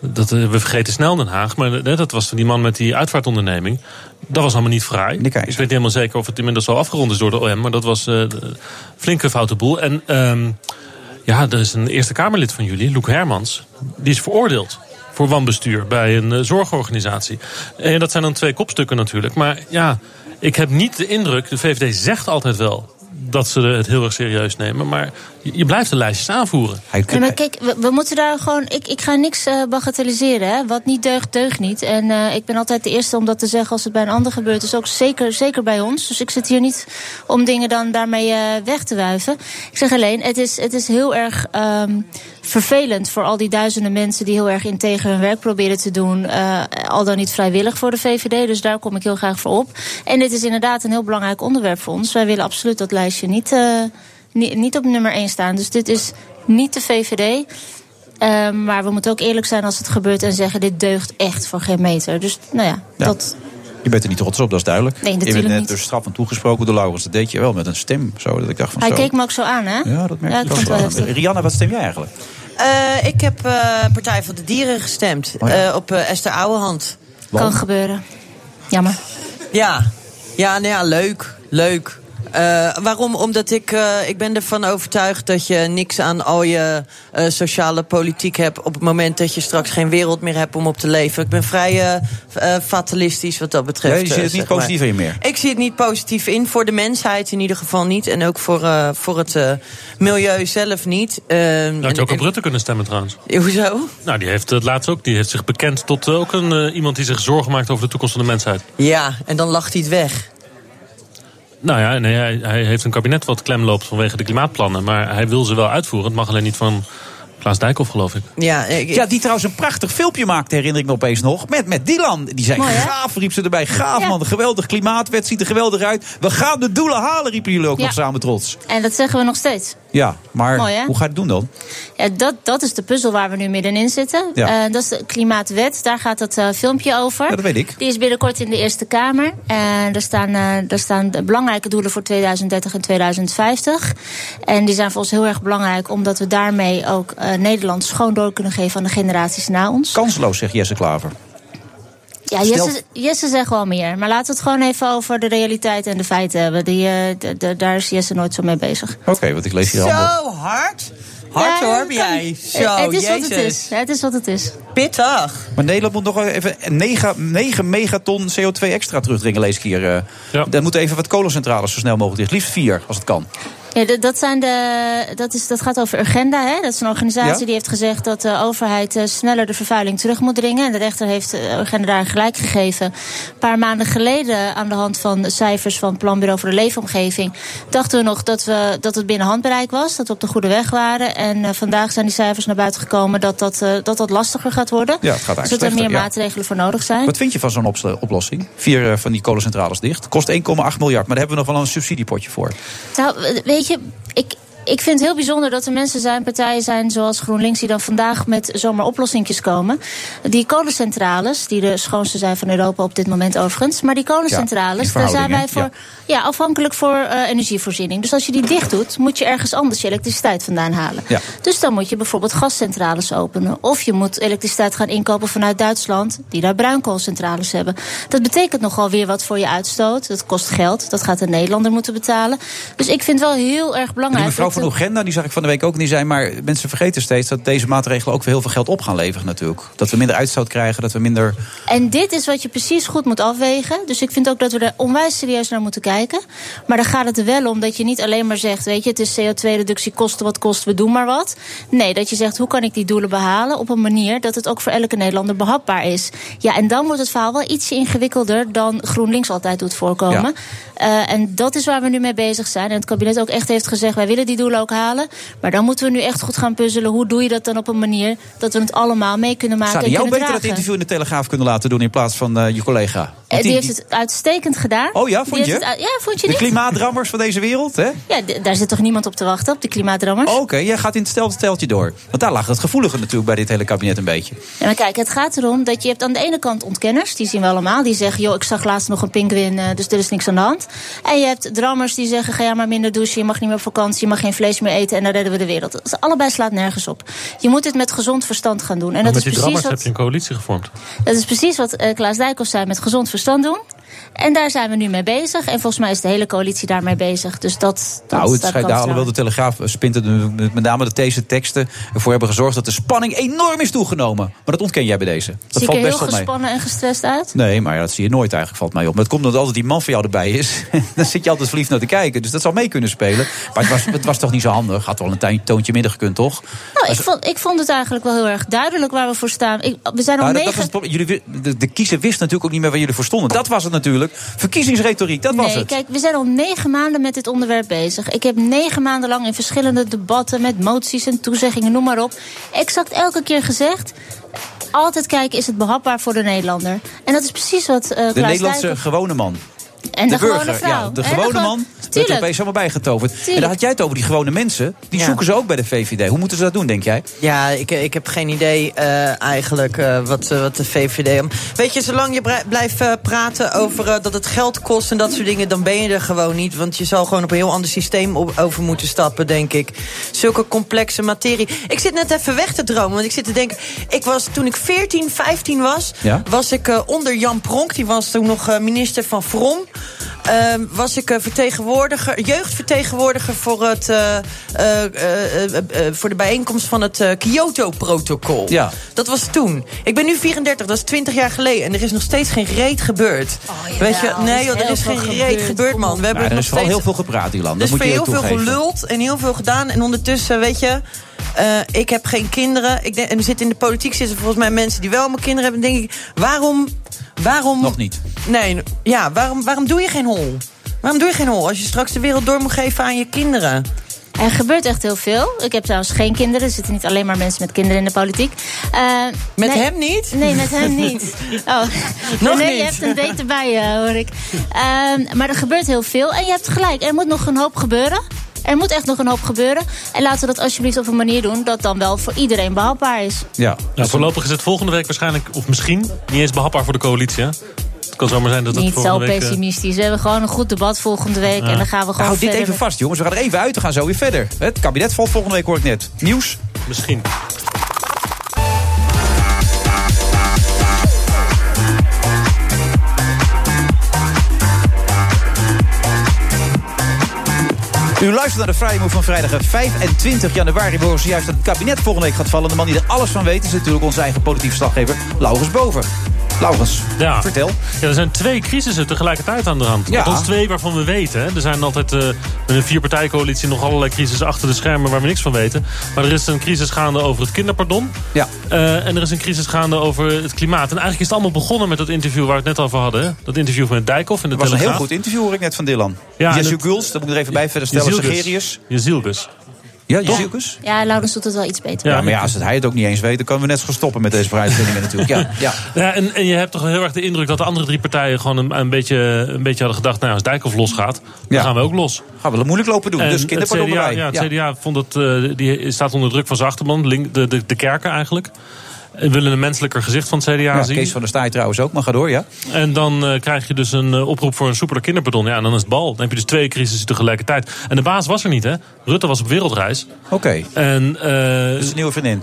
dat, we vergeten snel Den Haag, maar dat was die man met die uitvaartonderneming. Dat was allemaal niet vrij. Ik weet niet helemaal zeker of het inmiddels al afgerond is door de OM, maar dat was uh, flinke foute boel. En um, ja, er is een Eerste Kamerlid van jullie, Loek Hermans, die is veroordeeld voor wanbestuur bij een uh, zorgorganisatie. En dat zijn dan twee kopstukken natuurlijk. Maar ja, ik heb niet de indruk, de VVD zegt altijd wel dat ze het heel erg serieus nemen. Maar je blijft de lijstjes aanvoeren. Ja, maar kijk, we, we, moeten daar gewoon. Ik, ik ga niks uh, bagatelliseren. Hè. Wat niet deugt, deugt niet. En uh, ik ben altijd de eerste om dat te zeggen als het bij een ander gebeurt. Dus ook zeker, zeker bij ons. Dus ik zit hier niet om dingen dan daarmee uh, weg te wuiven. Ik zeg alleen, het is, het is heel erg. Um, vervelend voor al die duizenden mensen die heel erg integer hun werk proberen te doen. Uh, al dan niet vrijwillig voor de VVD. Dus daar kom ik heel graag voor op. En dit is inderdaad een heel belangrijk onderwerp voor ons. Wij willen absoluut dat lijstje niet, uh, niet, niet op nummer 1 staan. Dus dit is niet de VVD. Uh, maar we moeten ook eerlijk zijn als het gebeurt en zeggen: dit deugt echt voor geen meter. Dus nou ja, ja. dat. Je bent er niet trots op, dat is duidelijk. Nee, je bent net niet. door straf aan toegesproken door Laurens. Dat deed je wel met een stem. Zo, dat ik dacht van Hij zo. keek me ook zo aan, hè? Ja, dat merk ja, ik wel. wel Rianne, wat stem jij eigenlijk? Uh, ik heb uh, Partij voor de Dieren gestemd. Oh ja. uh, op Esther Ouwehand. Kan gebeuren. Jammer. Ja, ja, nou ja leuk. Leuk. Uh, waarom? Omdat ik, uh, ik ben ervan overtuigd dat je niks aan al je uh, sociale politiek hebt op het moment dat je straks geen wereld meer hebt om op te leven. Ik ben vrij fatalistisch wat dat betreft. Ja, je ziet het niet positief in meer. Ik zie het niet positief in voor de mensheid in ieder geval niet en ook voor, voor het milieu zelf niet. Uh, had je ook op Rutte kunnen stemmen trouwens. Hoezo? Nou, die heeft het laatst ook. Die heeft zich bekend tot ook een iemand die zich zorgen maakt over de toekomst van de mensheid. Ja, en dan lacht hij het weg. Nou ja, nee, hij, hij, heeft een kabinet wat klem loopt vanwege de klimaatplannen. Maar hij wil ze wel uitvoeren. Het mag alleen niet van Klaas Dijkhoff, geloof ik. Ja, ik, ja, die trouwens een prachtig filmpje maakte, herinner ik me opeens nog. Met, met Dylan. Die zei, Mooi, gaaf, riep ze erbij. Gaaf, ja. man. Geweldig klimaatwet, ziet er geweldig uit. We gaan de doelen halen, riepen jullie ook ja. nog samen trots. En dat zeggen we nog steeds. Ja, maar Mooi, hoe ga je het doen dan? Ja, dat, dat is de puzzel waar we nu middenin zitten. Ja. Uh, dat is de klimaatwet. Daar gaat het uh, filmpje over. Ja, dat weet ik. Die is binnenkort in de Eerste Kamer. En daar staan, uh, daar staan de belangrijke doelen voor 2030 en 2050. En die zijn voor ons heel erg belangrijk, omdat we daarmee ook Nederland schoon door kunnen geven aan de generaties na ons. Kansloos, zegt Jesse Klaver. Ja, Jesse, Jesse zegt wel meer. Maar laten we het gewoon even over de realiteit en de feiten hebben. Die, uh, de, de, daar is Jesse nooit zo mee bezig. Oké, okay, want ik lees hier Zo allemaal. hard? Hard ja, hoor, jij. Zo, het is Jezus. wat het is. Het is wat het is. Pittig. Maar Nederland moet nog even 9, 9 megaton CO2 extra terugdringen, lees ik hier. Ja. Dan moeten even wat kolencentrales zo snel mogelijk dicht. Liefst vier, als het kan. Ja, dat, zijn de, dat, is, dat gaat over Urgenda. Hè? Dat is een organisatie ja? die heeft gezegd dat de overheid uh, sneller de vervuiling terug moet dringen. En de rechter heeft uh, Urgenda daar gelijk gegeven. Een paar maanden geleden, aan de hand van de cijfers van het Planbureau voor de Leefomgeving, dachten we nog dat, we, dat het binnen handbereik was, dat we op de goede weg waren. En uh, vandaag zijn die cijfers naar buiten gekomen dat dat, dat, dat lastiger gaat worden. Ja, het gaat dus dat er meer ja. maatregelen voor nodig zijn. Wat vind je van zo'n oplossing? Vier van die kolencentrales dicht. Kost 1,8 miljard, maar daar hebben we nog wel een subsidiepotje voor. Nou, weet je, ik, ik vind het heel bijzonder dat er mensen zijn, partijen zijn zoals GroenLinks, die dan vandaag met zomaar oplossingjes komen. Die kolencentrales, die de schoonste zijn van Europa op dit moment overigens. Maar die kolencentrales, ja, daar zijn wij voor ja. ja dus voor uh, energievoorziening. Dus als je die dicht doet, moet je ergens anders je elektriciteit vandaan halen. Ja. Dus dan moet je bijvoorbeeld gascentrales openen. Of je moet elektriciteit gaan inkopen vanuit Duitsland, die daar bruinkoolcentrales hebben. Dat betekent nogal weer wat voor je uitstoot. Dat kost geld. Dat gaat de Nederlander moeten betalen. Dus ik vind het wel heel erg belangrijk. Van Oegenda, die zag ik van de week ook niet zijn. Maar mensen vergeten steeds dat deze maatregelen ook weer heel veel geld op gaan leveren natuurlijk. Dat we minder uitstoot krijgen, dat we minder... En dit is wat je precies goed moet afwegen. Dus ik vind ook dat we er onwijs serieus naar moeten kijken. Maar dan gaat het er wel om dat je niet alleen maar zegt... weet je, het is CO2-reductie, kosten wat kost, we doen maar wat. Nee, dat je zegt, hoe kan ik die doelen behalen... op een manier dat het ook voor elke Nederlander behapbaar is. Ja, en dan wordt het verhaal wel ietsje ingewikkelder... dan GroenLinks altijd doet voorkomen. Ja. Uh, en dat is waar we nu mee bezig zijn. En het kabinet ook echt heeft gezegd, wij willen die doelen ook halen. Maar dan moeten we nu echt goed gaan puzzelen. Hoe doe je dat dan op een manier dat we het allemaal mee kunnen maken en jou beter dat interview in de Telegraaf kunnen laten doen in plaats van eh, je collega? Eh, Die heeft het uitstekend gedaan. Oh ja, Die vond je? het ja, vond je De niet? klimaatdrammers van deze wereld, hè? Ja, daar zit toch niemand op te wachten, op die klimaatdrammers? Oké, jij gaat in het stel- steltje door. Want daar lag het gevoelige natuurlijk bij dit hele kabinet een beetje. Ja, maar kijk, het gaat erom dat je hebt aan de ene kant ontkenners, die zien we allemaal. Die zeggen, joh, ik zag laatst nog een pinguïn, eh, dus er is niks aan de hand. En je hebt drammers die zeggen, ga ja maar minder douchen, je mag niet meer op vakantie, je mag geen vlees meer eten en dan redden we de wereld. Is, allebei slaat nergens op. Je moet het met gezond verstand gaan doen. En Maar dat met is, die precies drammers heb wat, je een coalitie gevormd. dat is precies wat eh, Klaas Dijkhoff zei, met gezond verstand doen. En daar zijn we nu mee bezig. En volgens mij is de hele coalitie daarmee bezig. Dus dat, dat nou, het daar alhoewel de Telegraaf spint er nu met name dat deze teksten ervoor hebben gezorgd dat de spanning enorm is toegenomen. Maar dat ontken jij bij deze. Dat Zie ik valt er heel best wel mee. gespannen en gestrest uit? Nee, maar ja, dat zie je nooit eigenlijk, valt mij op. Maar het komt omdat altijd die man van jou erbij is. Dan zit je altijd verliefd naar te kijken. Dus dat zal mee kunnen spelen. Maar het was, het was toch niet zo handig. Had wel een toontje minder gekund, toch? Nou, ik vond, ik vond het eigenlijk wel heel erg duidelijk waar we voor staan. Ik, we zijn al Nou, dat, was het jullie, de, de kiezer wist natuurlijk ook niet meer waar jullie voor stonden. Dat was het natuurlijk. Verkiezingsretoriek, dat was nee, het. kijk, we zijn al negen maanden met dit onderwerp bezig. Ik heb negen maanden lang in verschillende debatten met moties en toezeggingen, noem maar op, exact elke keer gezegd. Altijd kijken, is het behapbaar voor de Nederlander? En dat is precies wat Klaas de Nederlandse gewone man. En de, gewone burger, vrouw. ja. De En gewone gewoon- man werd er opeens allemaal bijgetoverd. En dan had jij het over die gewone mensen. Die Ja. zoeken ze ook bij de VVD. Hoe moeten ze dat doen, denk jij? Ja, ik, ik heb geen idee eh, eigenlijk eh, wat, eh, wat de VVD... Weet je, zolang je blijft eh, praten over eh, dat het geld kost en dat soort dingen... dan ben je er gewoon niet. Want je zal gewoon op een heel ander systeem op- over moeten stappen, denk ik. Zulke complexe materie. Ik zit net even weg te dromen, want ik zit te denken... Ik was, toen ik 14, 15 was, Ja? was ik eh, onder Jan Pronk. Die was toen nog eh, minister van Vrom. Ehm, was ik eh, vertegenwoordiger, jeugdvertegenwoordiger voor, het, eh, eh, voor de bijeenkomst van het Kyoto-protocol. Ja. Dat was toen. Ik ben nu 34, dat is 20 jaar geleden. En er is nog steeds geen reet gebeurd. Weet je, nee joh, er is geen gebeurd. reet gebeurd, man. We hebben Nou, er is nog steeds... heel veel gepraat, Ilan. Er Dat is moet je heel veel geluld en heel veel gedaan. En ondertussen, weet je, eh, ik heb geen kinderen. Ik denk, en er zitten in de politiek zitten volgens mij mensen die wel allemaal kinderen hebben. Dan denk ik, waarom... waarom Nog niet. Nee, ja, waarom, waarom doe je geen hol? Waarom doe je geen hol als je straks de wereld door moet geven aan je kinderen? Er gebeurt echt heel veel. Ik heb trouwens geen kinderen. Er zitten niet alleen maar mensen met kinderen in de politiek. Eh, Met nee- hem niet? Nee, met hem niet. Oh. Nog nee, niet. je hebt een date erbij, eh, hoor ik. Ehm, maar er gebeurt heel veel. En je hebt gelijk, er moet nog een hoop gebeuren. Er moet echt nog een hoop gebeuren. En laten we dat alsjeblieft op een manier doen... dat dan wel voor iedereen behapbaar is. Ja. Nou, voorlopig is het volgende week waarschijnlijk, of misschien, niet eens behapbaar voor de coalitie. Hè? Het kan zomaar zijn dat het Niet zo volgende week... eh, pessimistisch. We hebben gewoon een goed debat volgende week. Ja. En dan gaan we gewoon Houd dit even met- vast, jongens. We gaan er even uit. We gaan zo weer verder. Het kabinet valt volgende week, hoor ik net. Nieuws? Misschien. U luistert naar de Friday Move van vrijdag 25 januari. We zojuist dat het kabinet volgende week gaat vallen. De man die er alles van weet is natuurlijk onze eigen politiek verslaggever Laurens Boven. Laurens, Ja. vertel. Ja, er zijn twee crisissen tegelijkertijd aan de hand. Ja. Althans twee waarvan we weten. hè. Er zijn altijd eh, met een vierpartijcoalitie nog allerlei crises achter de schermen waar we niks van weten. Maar er is een crisis gaande over het kinderpardon. Ja. Eh, en er is een crisis gaande over het klimaat. En eigenlijk is het allemaal begonnen met dat interview waar we het net over hadden. Hè? Dat interview met Dijkhoff in de Dat was een heel goed interview, hoor ik net van Dylan. Ja, het- Guls, dat moet ik er even bij verder stellen. Jezielgus. Ja, Jezielgus. Ja, Laurens doet het wel iets beter. Ja, maar ja, als het hij het ook niet eens weet... dan kunnen we net zo goed stoppen met deze prijsvindingen natuurlijk. Ja, ja. Ja, en, en je hebt toch heel erg de indruk dat de andere drie partijen gewoon een, een, beetje, een beetje hadden gedacht... nou, als Dijkhoff losgaat, dan Ja. gaan we ook los. Gaan we het moeilijk lopen doen. En dus het kinderpardon ja, het CDA vond het, eh, die staat onder druk van zijn achterban, link, de, de, de kerken eigenlijk. En willen een menselijker gezicht van het CDA Ja, zien. Kees van der Staaij trouwens ook, maar ga door, ja. En dan eh, krijg je dus een eh, oproep voor een soepeler kinderpardon. Ja, en dan is het bal. Dan heb je dus twee crisissen tegelijkertijd. En de baas was er niet, hè? Rutte was op wereldreis. Oké. En, eh, Dus een nieuwe vriendin.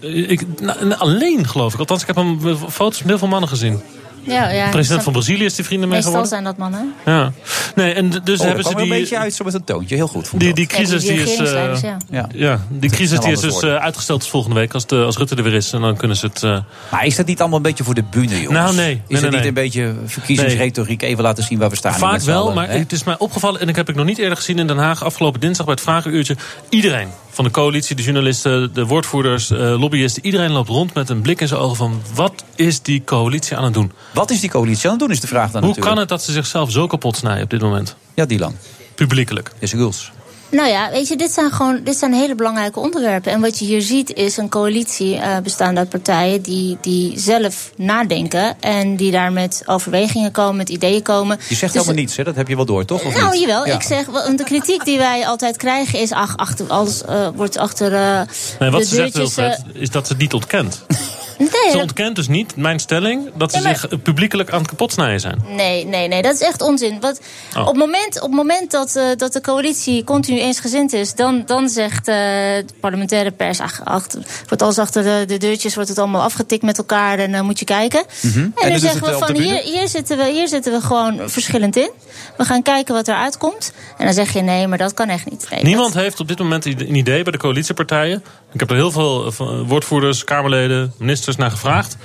ik, nou, alleen, geloof ik. Althans, ik heb hem eh, foto's met heel veel mannen gezien. Ja, ja. President van Brazilië is die vrienden mee Meestal geworden. zijn dat mannen. Ja. Nee, en dus Oh, hebben ze die... een beetje uit zo met een toontje. Heel goed. Die, die dat. crisis Ja, die die is, eh, ja. Ja. die crisis die is dus worden. eh, uitgesteld tot volgende week als, de, als Rutte er weer is. En dan kunnen ze het... eh, Maar is dat niet allemaal een beetje voor de bühne, jongens? Nou, nee. Nee, Is nee, het niet nee. een beetje verkiezingsretoriek? Even laten zien waar we staan. Vaak wel, maar hè? het is mij opgevallen... en ik heb ik nog niet eerder gezien in Den Haag... afgelopen dinsdag bij het Vragenuurtje... iedereen van de coalitie, de journalisten, de woordvoerders, eh, lobbyisten... iedereen loopt rond met een blik in zijn ogen van... wat is die coalitie aan het doen? Wat is die coalitie aan het doen, is de vraag dan Hoe natuurlijk. kan het dat ze zichzelf zo kapot snijden op dit moment? Ja, Dylan. Publiekelijk. Is Guls. Nou ja, weet je, dit zijn gewoon dit zijn hele belangrijke onderwerpen. En wat je hier ziet is een coalitie uh, bestaande uit partijen die, die zelf nadenken en die daar met overwegingen komen, met ideeën komen. Je zegt dus, helemaal niets, hè? Dat heb je wel door, toch? Of nou, niet? jawel. Ja. Ik zeg, de kritiek die wij altijd krijgen is, ach, achter, alles uh, wordt achter. Uh, nee, wat de ze zegt, deurtjes, Wilfred, is dat ze het niet ontkent. Nee, Ze ontkent dus niet, mijn stelling, dat ze Nee, maar- zich publiekelijk aan het kapotsnijden zijn. Nee, nee, nee, dat is echt onzin. Wat, Oh. op, het moment, op moment dat, eh, dat de coalitie continu eensgezind is, dan, dan zegt eh, de parlementaire pers, ach, achter, wordt alles achter de, de deurtjes, wordt het allemaal afgetikt met elkaar en dan moet je kijken. Mhm. En, dan dan zeggen we van hier, hier, zitten we, hier zitten we gewoon verschillend in. We gaan kijken wat eruit komt. En dan zeg je nee, maar dat kan echt niet. Nee, Niemand heeft op dit moment een idee bij de coalitiepartijen. Ik heb er heel veel eh, woordvoerders, Kamerleden, ministers naar gevraagd.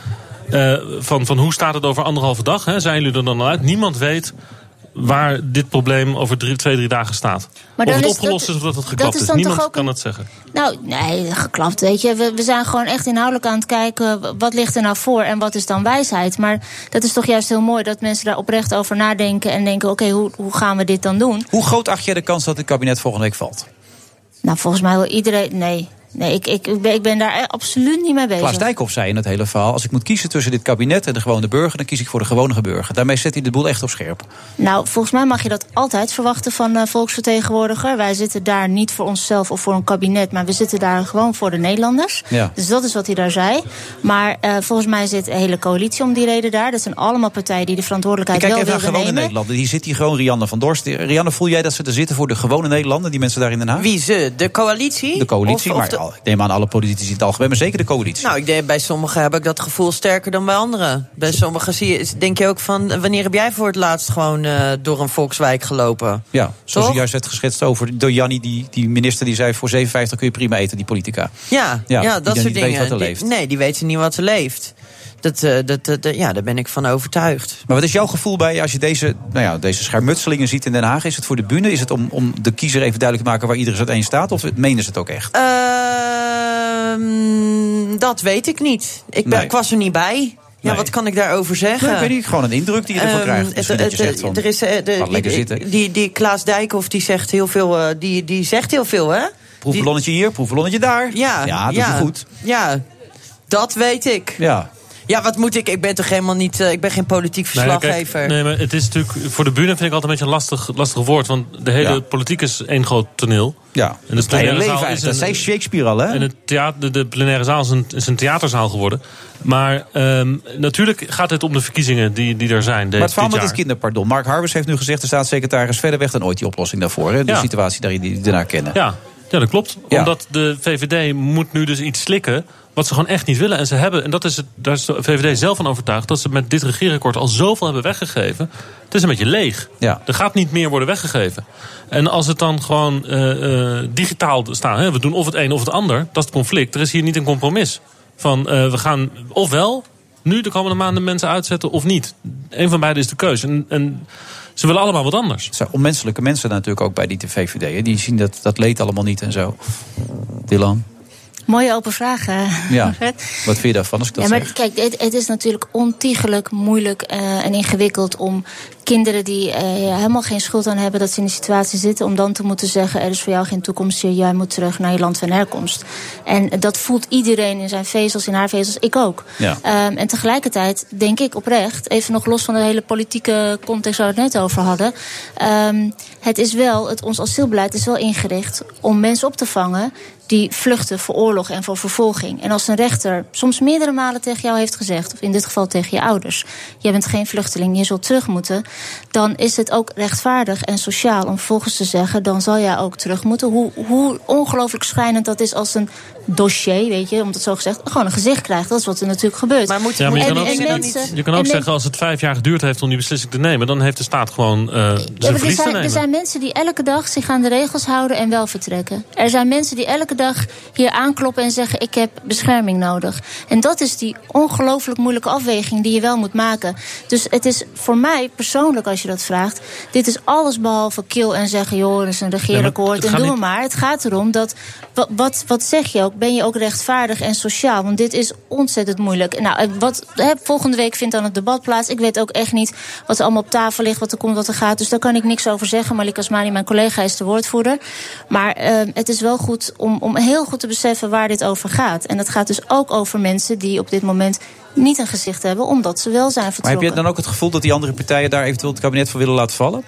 Eh, van, van hoe staat het over anderhalve dag? Hè? Zijn jullie er dan al uit? Niemand weet waar dit probleem over drie, twee, drie dagen staat. Maar of het is opgelost dat- is of dat het dat geklapt is is. dan toch Niemand ook kan dat zeggen. Nou, nee, geklapt, weet je. We, we zijn gewoon echt inhoudelijk aan het kijken... wat ligt er nou voor en wat is dan wijsheid. Maar dat is toch juist heel mooi dat mensen daar oprecht over nadenken... en denken, oké, hoe, hoe gaan we dit dan doen? Hoe groot acht jij de kans dat het kabinet volgende week valt? Nou, volgens mij wil iedereen... Nee, nee ik, ik, ik, ben, ik ben daar absoluut niet mee bezig. Klaas Dijkhoff zei in het hele verhaal... als ik moet kiezen tussen dit kabinet en de gewone burger... dan kies ik voor de gewone burger. Daarmee zet hij de boel echt op scherp. Nou, volgens mij mag je dat altijd verwachten van een volksvertegenwoordiger. Wij zitten daar niet voor onszelf of voor een kabinet... maar we zitten daar gewoon voor de Nederlanders. Ja. Dus dat is wat hij daar zei. Maar eh, volgens mij zit een hele coalitie om die reden daar. Dat zijn allemaal partijen die de verantwoordelijkheid kijk wel even naar gewone nemen. Nederlander. Die zit hier gewoon, Rianne van Dorst. Rianne, voel jij dat ze er zitten voor de gewone Nederlander... die mensen daar in Den Haag? Wie ze? De coalitie? De coalitie, Of- of maar de- al- ik neem aan alle politici in het algemeen... maar zeker de coalitie. Nou, ik denk, bij sommigen heb ik dat gevoel sterker dan bij anderen. Bij sommigen zie je, denk je ook van... wanneer heb jij voor het laatst gewoon eh, door een volkswijk gelopen? Ja, zoals u juist werd geschetst over door Jannie, die, die minister die zei... voor 57 kun je prima eten, die politica. Ja, Ja, dat soort dingen. wat Die- nee, die weten niet wat er leeft. Dat, eh, dat, dat, ja, daar ben ik van overtuigd. Maar wat is jouw gevoel bij als je deze, nou ja, deze schermutselingen ziet in Den Haag? Is het voor de bühne? Is het om, om de kiezer even duidelijk te maken waar iedereen uiteen staat? Of menen ze het ook echt? Ehm, dat weet ik niet. Ik, ben, Nee. ik was er niet bij. Ja, Nee. wat kan ik daarover zeggen? Nee, ik weet niet, gewoon een indruk die je ervan Ehm, krijgt. Misschien dat je het- zegt van, er is, eh, de- lekker die, zitten. die, die Klaas Dijkhoff die zegt heel veel, eh, die, die zegt heel veel, hè? Proefballonnetje hier, proefballonnetje daar. Ja, Ja, dat hij goed. Ja, dat weet ik. Ja. Ja, wat moet ik? Ik ben toch helemaal niet. eh, ik ben geen politiek Nee, kijk, verslaggever. nee, maar het is natuurlijk voor de bühne vind ik altijd een beetje een lastig, lastig woord. Want de hele Ja. politiek is één groot toneel. Ja, En de het hele plenaire leven is Dat een- zei Shakespeare al, hè? En het theater, de, de plenaire zaal is een, is een theaterzaal geworden. Maar ehm, natuurlijk gaat het om de verkiezingen die, die er zijn. Maar het verhaal dit met het kinderpardon. Mark Harbers heeft nu gezegd, de staatssecretaris verder weg dan ooit die oplossing daarvoor. Hè? De Ja. situatie daarin die we daarna kennen. Ja, ja, dat klopt. Ja. Omdat de VVD moet nu dus iets slikken wat ze gewoon echt niet willen. En ze hebben, en dat is het, daar is de VVD zelf van overtuigd... dat ze met dit regeerakkoord al zoveel hebben weggegeven. Het is een beetje leeg. Ja. Er gaat niet meer worden weggegeven. En als het dan gewoon eh, eh, digitaal staat... Hè, we doen of het een of het ander, dat is het conflict. Er is hier niet een compromis. Van eh, we gaan ofwel nu de komende maanden mensen uitzetten of niet. Een van beide is de keuze. En, en ze willen allemaal wat anders. Het zijn onmenselijke mensen natuurlijk ook bij die VVD. hè. Die zien dat, dat leed allemaal niet en zo. Dylan, Mooie open vraag. eh, ja. Wat vind je daarvan als ik dat ja, maar zeg? kijk, het, het is natuurlijk ontiegelijk moeilijk eh, en ingewikkeld om kinderen die eh, helemaal geen schuld aan hebben dat ze in die situatie zitten, om dan te moeten zeggen: er is voor jou geen toekomst hier, jij moet terug naar je land van herkomst. En dat voelt iedereen in zijn vezels, in haar vezels, ik ook. Ja. Ehm, en tegelijkertijd denk ik oprecht, even nog los van de hele politieke context waar we het net over hadden. ehm, het is wel, het, ons asielbeleid is wel ingericht om mensen op te vangen die vluchten voor oorlog en voor vervolging. En als een rechter soms meerdere malen tegen jou heeft gezegd, of in dit geval tegen je ouders, jij bent geen vluchteling, je zult terug moeten, dan is het ook rechtvaardig en sociaal om vervolgens te zeggen, dan zal jij ook terug moeten. Hoe, hoe ongelooflijk schrijnend dat is als een dossier, weet je, om het zo gezegd, gewoon een gezicht krijgt. Dat is wat er natuurlijk gebeurt. Ja, maar je kan En- ook, en mensen- je kan ook zeggen, als het vijf jaar geduurd heeft om die beslissing te nemen, dan heeft de staat gewoon eh Ja, zijn er, te zijn, nemen. er zijn mensen die elke dag zich aan de regels houden en wel vertrekken. Er zijn mensen die elke dag hier aankloppen en zeggen: Ik heb bescherming nodig. En dat is die ongelooflijk moeilijke afweging die je wel moet maken. Dus het is voor mij persoonlijk als je dat vraagt. Dit is alles behalve kill en zeggen, joh, er is een regeerakkoord en doe niet- maar. Het gaat erom dat, wat, wat, wat zeg je ook, ben je ook rechtvaardig en sociaal? Want dit is ontzettend moeilijk. Nou, wat, hè, volgende week vindt dan het debat plaats. Ik weet ook echt niet wat er allemaal op tafel ligt, wat er komt, wat er gaat. Dus daar kan ik niks over zeggen. Malik Asmani, mijn collega, is de woordvoerder. Maar eh, het is wel goed om, om heel goed te beseffen waar dit over gaat. En dat gaat dus ook over mensen die op dit moment niet een gezicht hebben, omdat ze wel zijn Maar vertrokken. heb je dan ook het gevoel dat die andere partijen daar eventueel het kabinet voor willen laten vallen?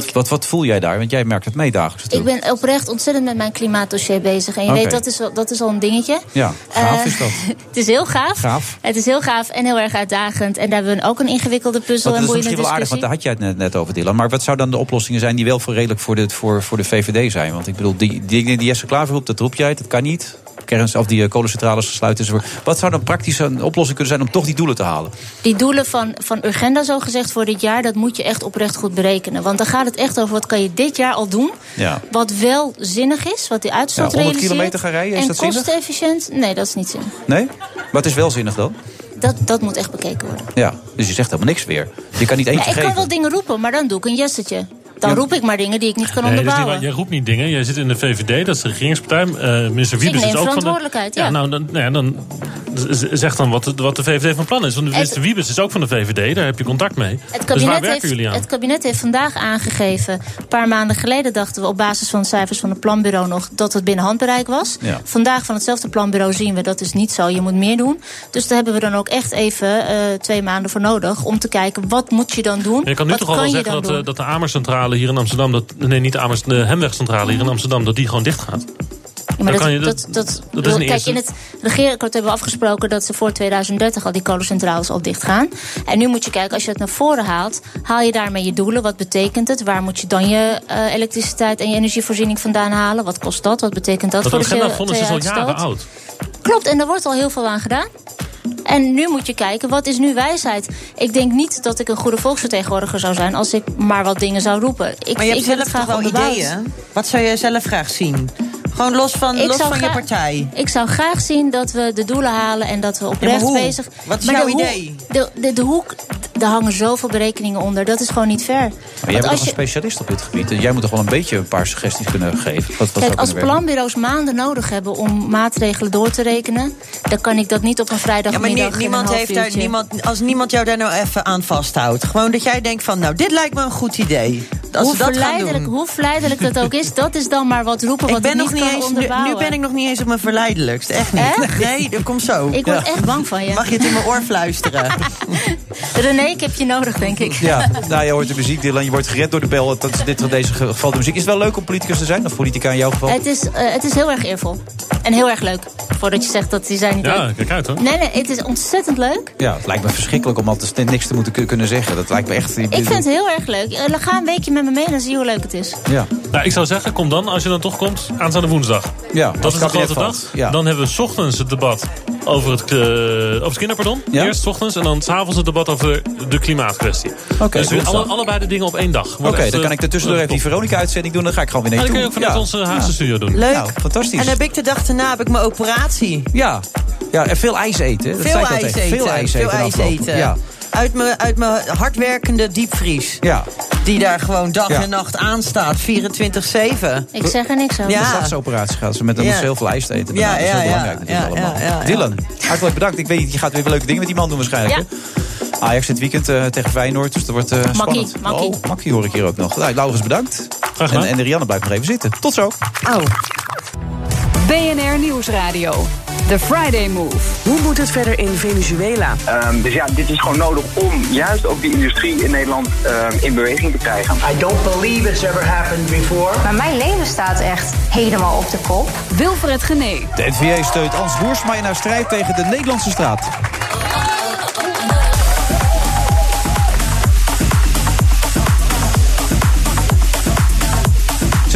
Wat, wat, wat voel jij daar? Want jij merkt het mee dagelijks Ik ben oprecht ontzettend met mijn klimaatdossier bezig. En je weet, dat is, dat is al een dingetje. Ja, gaaf Eh, is dat. het is heel gaaf. Gaaf. Het is heel gaaf en heel erg uitdagend. En daar hebben we ook een ingewikkelde puzzel en dat is misschien wel aardig, want discussie. daar had jij het net, net over, Dylan. Maar wat zouden dan de oplossingen zijn die wel voor redelijk voor de, voor, voor de VVD zijn? Want ik bedoel, die die die Jesse Klaver roept, dat roep jij, dat kan niet. Kerns, of die eh, kolencentrales enzovoort. Wat zou dan praktisch een oplossing kunnen zijn om toch die doelen te halen? Die doelen van, van Urgenda, zo gezegd, voor dit jaar... dat moet je echt oprecht goed berekenen. Want dan gaat het echt over wat kan je dit jaar al doen... Ja. wat wel zinnig is, wat die uitstoot Ja, 100 realiseert. kilometer gaan rijden, is en dat zinnig? kostenefficiënt? Nee, dat is niet zinnig. Nee? Het is wel zinnig dan? Dat, dat moet echt bekeken worden. Ja, dus je zegt helemaal niks weer. Je kan niet eentje Ja, ik kan wel dingen roepen, maar dan doe ik een jessetje. Dan Ja. roep ik maar dingen die ik niet kan Nee, dat is niet onderbouwen. waar. Jij roept niet dingen. Jij zit in de VVD, dat is de regeringspartij. Eh minister Dus ik Wiebes neem is ook van de... verantwoordelijkheid, ja. nou, dan, nou ja, dan zeg dan wat, de- wat de VVD van plan is. Want minister Wiebes is ook van de VVD, daar heb je contact mee. Het dus waar kabinet, werken heeft, jullie aan? het kabinet heeft vandaag aangegeven. Een paar maanden geleden dachten we op basis van de cijfers van het planbureau nog dat het binnen handbereik was. Ja. Vandaag van hetzelfde planbureau zien we dat is niet zo. Je moet meer doen. Dus daar hebben we dan ook echt even eh, twee maanden voor nodig om te kijken wat moet je dan doen. Je kan nu wat toch al wel zeggen dat, eh, dat de Amerscentrale hier in Amsterdam... Dat, nee, niet de Amers, de Hemwegcentrale hier in Amsterdam... dat die gewoon dicht gaat. Ja, maar dat, je dat, dat, kijk, eerste. in het regeerakkoord hebben we afgesproken dat ze voor 2030 al die kolencentrales al dicht gaan. En nu moet je kijken, als je het naar voren haalt, haal je daarmee je doelen. Wat betekent het? Waar moet je dan je eh, elektriciteit en je energievoorziening vandaan halen? Wat kost dat? Wat betekent dat, Dat voor de agendafonds is al CO2-uitstoot? jaren oud. Klopt, en er wordt al heel veel aan gedaan. En nu moet je kijken, wat is nu wijsheid? Ik denk niet dat ik een goede volksvertegenwoordiger zou zijn... als ik maar wat dingen zou roepen. Ik, maar je hebt ik zelf toch wel ideeën? Wat zou jij zelf graag zien? Gewoon los van, Ik los van je partij. Ik zou graag zien dat we de doelen halen en dat we oprecht hoe? bezig... Wat is Maar jouw de idee? De, de, de hoek, daar hangen zoveel berekeningen onder. Dat is gewoon niet fair. Maar jij Want bent als toch een specialist op dit gebied. En jij moet toch wel een beetje een paar suggesties kunnen geven. Wat, Kijk, als planbureaus maanden nodig hebben om maatregelen door te rekenen... dan kan ik dat niet op een Ja, maar vrijdagmiddag nie- in niemand heeft daar, niemand, als niemand jou daar nou even aan vasthoudt. Gewoon dat jij denkt van, nou, dit lijkt me een goed idee. Als hoe, verleidelijk, doen. hoe verleidelijk dat ook is, dat is dan maar wat roepen wat Ik ben ik nog niet niet kan eens, nu, ben ik nog niet eens op mijn verleidelijkst. Echt niet. Echt? Nee, dat komt zo. Ik word echt bang van je. Mag je het in mijn oor fluisteren? René, ik heb je nodig, denk ik. Ja, nou, je hoort de muziek, Dylan. Je wordt gered door de bel. Dat is in dit, deze geval de muziek. Is het wel leuk om politicus te zijn? Of politica in jouw geval? Het is, eh, het is heel erg eervol. En heel erg leuk. Voordat je zegt dat die zijn niet Ja, leuk. kijk uit, hoor. Nee, nee, het is ontzettend leuk. Ja, het lijkt me verschrikkelijk om altijd niks te moeten kun- kunnen zeggen. Dat lijkt me echt... Ik vind het heel erg leuk. Eh, Ga een weekje met me mee en dan zie je hoe leuk het is. Ja. Nou, ik zou zeggen, kom dan, als je dan toch komt, aanstaande woensdag. Ja, dat is het de grote dag. Ja. Dan hebben we 's ochtends het debat over het, eh, over het kinderpardon. Ja. Eerst 's ochtends en dan s'avonds het debat over de klimaatkwestie. Oké, dus alle, allebei de dingen op één dag. Oké, dan kan eh, ik er tussendoor eh, even die Veronica-uitzending doen. Dan ga ik gewoon weer Ja, naartoe. dat kun je ook vanuit onze Haagse studio doen. Leuk. Nou, fantastisch. En heb ik de dag daarna heb ik mijn operatie. Ja. ja, en veel ijs eten. Dat Veel zei ik al ijs eten. Veel ijs eten. Veel ijs eten. Uit mijn, uit mijn hardwerkende diepvries. Ja. Die daar gewoon dag Ja. en nacht aanstaat, 24-7. Ik zeg er niks over. De Ja. stadsoperatie gaat ze met Ja. ze heel veel ijs eten. Ja, Ja, dat is ja, heel ja. belangrijk natuurlijk Ja, allemaal. ja, ja, ja. Dylan, hartelijk bedankt. Ik weet niet, je gaat weer leuke dingen met die man doen waarschijnlijk. hè? Ajax dit weekend eh, tegen Feyenoord, dus dat wordt eh spannend. makkie. Oh, makkie hoor ik hier ook nog. Nou, Laurens bedankt. gedaan. En, en de Rianne blijft nog even zitten. Tot zo. Oh. BNR Nieuwsradio. The Friday Move. Hoe moet het verder in Venezuela? Ehm, dus ja, dit is gewoon nodig om juist ook die industrie in Nederland ehm, in beweging te krijgen. I don't believe it's ever happened before. Maar mijn leven staat echt helemaal op de kop. Wilfred Genee. De NVA steunt Ans Boersma in haar strijd tegen de Nederlandse straat.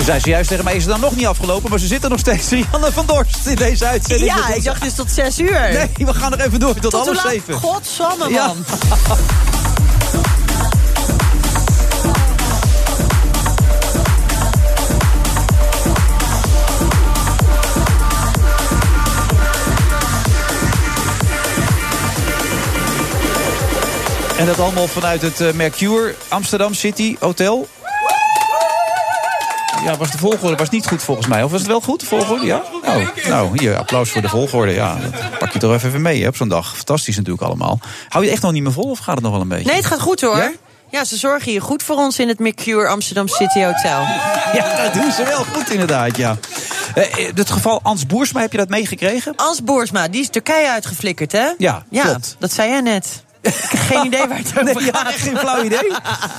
Ze zei zojuist tegen mij, is het dan nog niet afgelopen? Maar ze zitten nog steeds. Rianne van Dorst in deze uitzending. Ja, ik dacht dus tot 6 uur. Nee, we gaan nog even door tot, half laat? zeven. Godsamme, Ja. man. En dat allemaal vanuit het eh, Mercure Amsterdam City Hotel. Ja, was de volgorde was niet goed volgens mij. Of was het wel goed, de volgorde? Ja? Oh, nou, hier, applaus voor de volgorde. Ja, dat pak je toch even mee hè, op zo'n dag. Fantastisch natuurlijk allemaal. Hou je echt nog niet meer vol of gaat het nog wel een beetje? Nee, het gaat goed hoor. Ja? Ja? ze zorgen hier goed voor ons in het Mercure Amsterdam City Hotel. Ja, dat doen ze wel goed inderdaad, ja. Eh, het geval Ans Boersma, heb je dat meegekregen? Ans Boersma, die is Turkije uitgeflikkerd, hè? Ja, ja klopt. dat zei jij net. Ik heb geen idee waar het over Nee, gaat. geen flauw idee.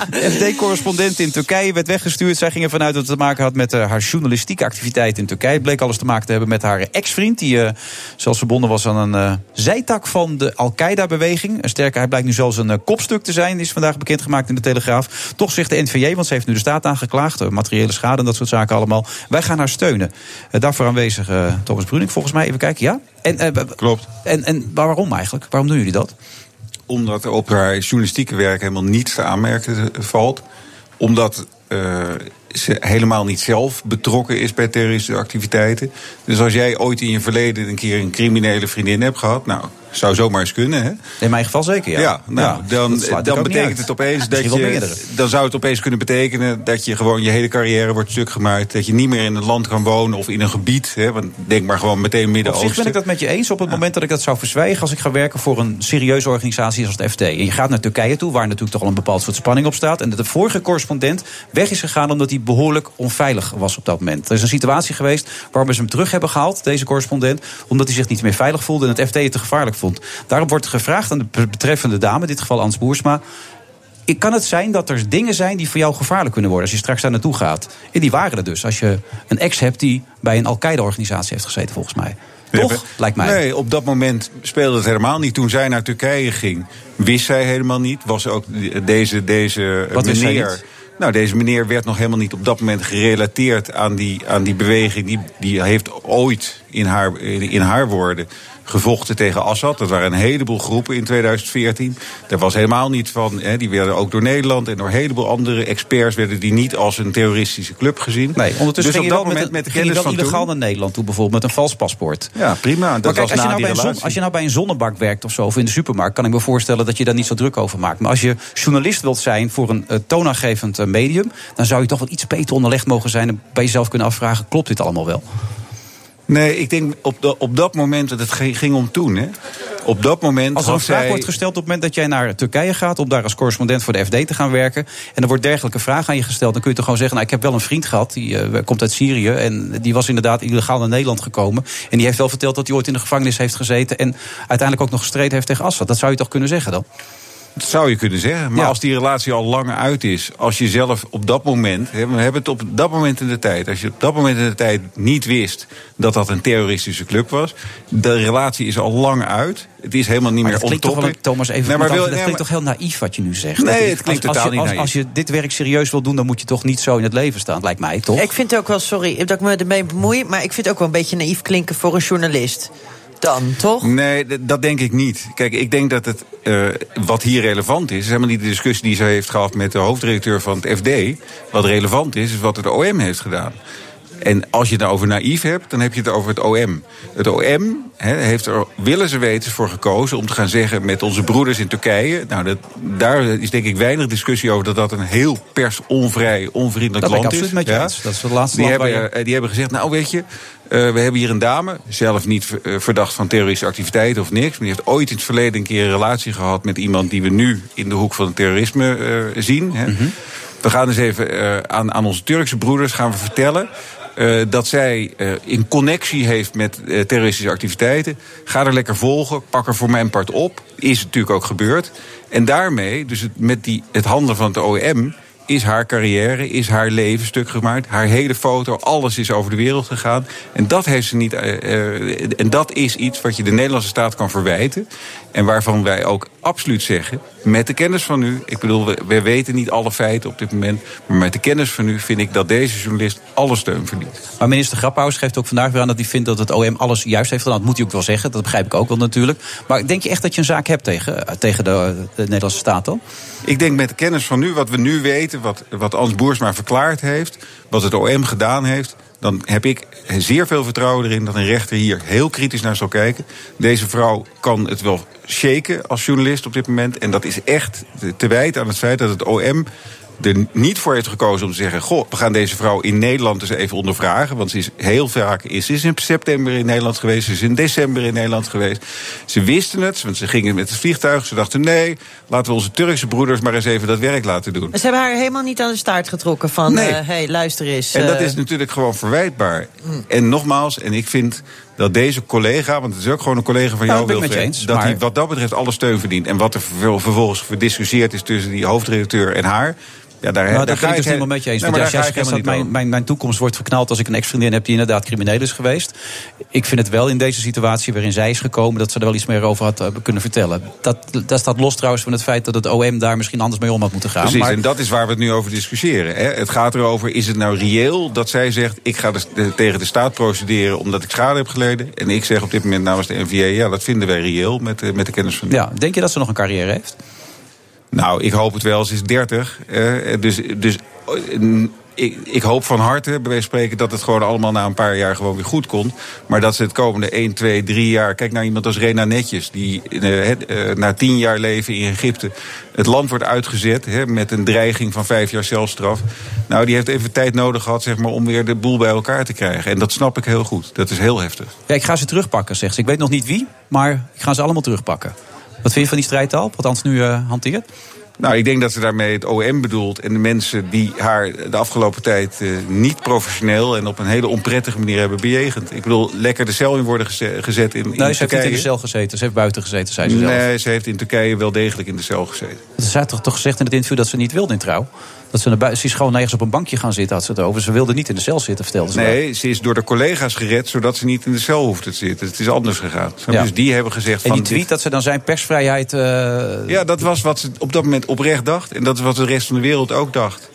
De FD-correspondent in Turkije werd weggestuurd. Zij ging ervan uit dat het te maken had met eh, haar journalistieke activiteit in Turkije. Het bleek alles te maken te hebben met haar ex-vriend... die eh, zelfs verbonden was aan een eh, zijtak van de Al-Qaeda-beweging. Sterker, hij blijkt nu zelfs een kopstuk te zijn. is vandaag bekendgemaakt in de Telegraaf. Toch zegt de NVJ, want ze heeft nu de staat aangeklaagd... materiële schade en dat soort zaken allemaal. Wij gaan haar steunen. Daarvoor aanwezig eh, Thomas Bruning, volgens mij. Even kijken, ja? En, eh, Klopt. En, en waarom eigenlijk? Waarom doen jullie dat? Omdat er op haar journalistieke werk helemaal niets te aanmerken valt. Omdat eh, ze helemaal niet zelf betrokken is bij terroristische activiteiten. Dus als jij ooit in je verleden een keer een criminele vriendin hebt gehad... nou, zou zomaar eens kunnen, hè? In mijn geval zeker, ja. Ja, nou, Ja, dan, dan betekent het opeens dat je. Dan zou het opeens kunnen betekenen dat je gewoon je hele carrière wordt stuk gemaakt. Dat je niet meer in een land kan wonen of in een gebied. Hè, want denk maar gewoon meteen Op zich Midden-Oosten. ben ik dat met je eens. Op het moment dat ik dat zou verzwijgen... als ik ga werken voor een serieuze organisatie als het FD. En je gaat naar Turkije toe, waar natuurlijk toch al een bepaald soort spanning op staat. En dat de vorige correspondent weg is gegaan... omdat hij behoorlijk onveilig was op dat moment. Er is een situatie geweest waarom ze hem terug hebben gehaald, deze correspondent... omdat hij zich niet meer veilig voelde en het FD het te gevaarlijk vond. Daarop wordt gevraagd aan de betreffende dame, in dit geval Ans Boersma... Ik- Kan het zijn dat er dingen zijn die voor jou gevaarlijk kunnen worden als je straks daar naartoe gaat? En die waren er dus. Als je een ex hebt die bij een Al-Qaeda-organisatie heeft gezeten, volgens mij. Toch? Lijkt mij. Nee, op dat moment speelde het helemaal niet. Toen zij naar Turkije ging, wist zij helemaal niet. Was ook deze, deze Wat meneer. Nou, deze meneer werd nog helemaal niet op dat moment gerelateerd aan die, aan die beweging. Die, die heeft ooit, in haar, in haar woorden, gevochten tegen Assad. Dat waren een heleboel groepen in 2014. Daar was helemaal niet van. Hè, die werden ook door Nederland en door een heleboel andere experts... werden die niet als een terroristische club gezien. Nee, ondertussen dus ging op dat wel, moment met, de ging je kennis wel illegaal naar Nederland toe, bijvoorbeeld met een vals paspoort. Ja, prima. Dat maar kijk, was als je, nou bij een zon- als je nou bij een zonnebak werkt of zo, of in de supermarkt, kan ik me voorstellen dat je daar niet zo druk over maakt. Maar als je journalist wilt zijn voor een eh, toonaangevend eh, medium, dan zou je toch wat iets beter onderlegd mogen zijn en bij jezelf kunnen afvragen: klopt dit allemaal wel? Nee, ik denk op, de, op dat moment, dat het ging, om toen, hè. Op dat moment Als er een vraag zij... wordt gesteld op het moment dat jij naar Turkije gaat... om daar als correspondent voor de FD te gaan werken... en er wordt dergelijke vraag aan je gesteld... dan kun je toch gewoon zeggen, nou, ik heb wel een vriend gehad... die eh, komt uit Syrië en die was inderdaad illegaal naar Nederland gekomen... en die heeft wel verteld dat hij ooit in de gevangenis heeft gezeten... en uiteindelijk ook nog gestreden heeft tegen Assad. Dat zou je toch kunnen zeggen dan? Dat zou je kunnen zeggen. Maar als die relatie al lang uit is, als je zelf op dat moment, hè, we hebben het op dat moment in de tijd, als je op dat moment in de tijd niet wist dat dat een terroristische club was, de relatie is al lang uit. Het is helemaal niet Maar meer dat klinkt toch wel. Thomas, even Nee, maar dat nee, klinkt maar- toch heel naïef wat je nu zegt? Nee, Dat- het klinkt als, totaal als je, niet als, naïef. als je dit werk serieus wil doen, dan moet je toch niet zo in het leven staan, lijkt mij, toch? Ik vind het ook wel, sorry dat ik me ermee bemoei... maar ik vind het ook wel een beetje naïef klinken voor een journalist. Dan, toch? Nee, dat denk ik niet. Kijk, ik denk dat het, eh, wat hier relevant is, is helemaal niet de discussie die ze heeft gehad met de hoofddirecteur van het FD. Wat relevant is, is wat het OM heeft gedaan. En als je het nou over naïef hebt, dan heb je het over het OM. Het OM heeft er willens en wetens voor gekozen om te gaan zeggen met onze broeders in Turkije. Nou, dat, daar is denk ik weinig discussie over dat dat een heel personvrij, onvriendelijk Dat land is. absoluut met je. Dat is het laatste die hebben, eh, die hebben gezegd, nou weet je, we hebben hier een dame, zelf niet eh, verdacht van terroristische activiteiten of niks. Maar die heeft ooit in het verleden een keer een relatie gehad met iemand die we nu in de hoek van het terrorisme eh, zien. Hè. Mhm. We gaan dus even eh, aan, aan onze Turkse broeders gaan we vertellen. eh, dat zij eh, in connectie heeft met eh, terroristische activiteiten. Ga er lekker volgen, pak er voor mijn part op. Is natuurlijk ook gebeurd. En daarmee, dus het, met die, het handelen van het OM is haar carrière, is haar leven stuk gemaakt. Haar hele foto, alles is over de wereld gegaan. En dat heeft ze niet. eh, eh, en dat is iets wat je de Nederlandse staat kan verwijten. En waarvan wij ook absoluut zeggen, met de kennis van u. Ik bedoel, we, we weten niet alle feiten op dit moment. Maar met de kennis van u vind ik dat deze journalist alle steun verdient. Maar minister Grapperhaus geeft ook vandaag weer aan dat hij vindt dat het OM alles juist heeft gedaan. Dat moet hij ook wel zeggen, dat begrijp ik ook wel natuurlijk. Maar denk je echt dat je een zaak hebt tegen, eh, tegen de, de Nederlandse staat dan? Ik denk met de kennis van nu, wat we nu weten, wat, wat Ans Boersma verklaard heeft, wat het OM gedaan heeft, dan heb ik zeer veel vertrouwen erin dat een rechter hier heel kritisch naar zal kijken. Deze vrouw kan het wel shaken als journalist op dit moment. En dat is echt te wijten aan het feit dat het OM er niet voor heeft gekozen om te zeggen: Goh, we gaan deze vrouw in Nederland eens even ondervragen. Want ze is heel vaak is, ze is in september in Nederland geweest, ze is in december in Nederland geweest. Ze wisten het, want ze gingen met het vliegtuig. Ze dachten: nee, laten we onze Turkse broeders maar eens even dat werk laten doen. Ze hebben haar helemaal niet aan de staart getrokken van: Nee. eh, hey, luister eens. En dat eh, is natuurlijk gewoon verwijtbaar. En nogmaals, en ik vind dat deze collega, want het is ook gewoon een collega van Ja, jou, Wilfred, eens, dat maar- hij wat dat betreft alle steun verdient. En wat er ver- vervolgens verdiscussieerd is tussen die hoofdredacteur en haar. Ja, daar, Nou, daar daar ga ik dus helemaal met je eens. Nee, Want maar jij zegt dat mijn, mijn, mijn toekomst wordt verknald als ik een ex-vriendin heb die inderdaad crimineel is geweest. Ik vind het wel in deze situatie waarin zij is gekomen dat ze er wel iets meer over had eh, kunnen vertellen. Dat, dat staat los trouwens van het feit dat het OM daar misschien anders mee om had moeten gaan. Precies, Maar- en dat is waar we het nu over discussiëren. Hè. Het gaat erover, is het nou reëel dat zij zegt... ik ga de- de- tegen de staat procederen omdat ik schade heb geleden... en ik zeg op dit moment namens de NVA... ja, dat vinden wij reëel met, de- met de kennis van nu. Ja, denk je dat ze nog een carrière heeft? Nou, ik hoop het wel. Ze is 30. eh, dus dus eh, ik, ik hoop van harte, bij wijze van spreken, dat het gewoon allemaal na een paar jaar gewoon weer goed komt. Maar dat ze het komende 1, 2, 3 jaar. Kijk naar iemand als Rena Netjes, die eh, eh, na 10 jaar leven in Egypte het land wordt uitgezet met een dreiging van 5 jaar celstraf. Nou, die heeft even tijd nodig gehad zeg maar, om weer de boel bij elkaar te krijgen. En dat snap ik heel goed. Dat is heel heftig. Ja, ik ga ze terugpakken, zegt ze. Ik weet nog niet wie, maar ik ga ze allemaal terugpakken. Wat vind je van die strijdtaal, wat Hans nu eh, hanteert? Nou, ik denk dat ze daarmee het OM bedoelt. En de mensen die haar de afgelopen tijd eh, niet professioneel en op een hele onprettige manier hebben bejegend. Ik bedoel, lekker de cel in worden geze- gezet in, in Nee, ze heeft niet in de cel gezeten. Ze heeft buiten gezeten, zei ze zelf. Nee, ze heeft in Turkije wel degelijk in de cel gezeten. Ze had toch, toch gezegd in het interview dat ze niet wilde in trouw? Dat ze, naar bui- ze is gewoon nergens op een bankje gaan zitten, had ze het over. Ze wilde niet in de cel zitten, vertelde ze. wel. Nee, ze is door de collega's gered zodat ze niet in de cel hoeft te zitten. Het is anders gegaan. Ja. Dus die hebben gezegd En van... die tweet dat ze dan zijn persvrijheid... eh, Ja, dat was wat ze op dat moment oprecht dacht. En dat is wat de rest van de wereld ook dacht.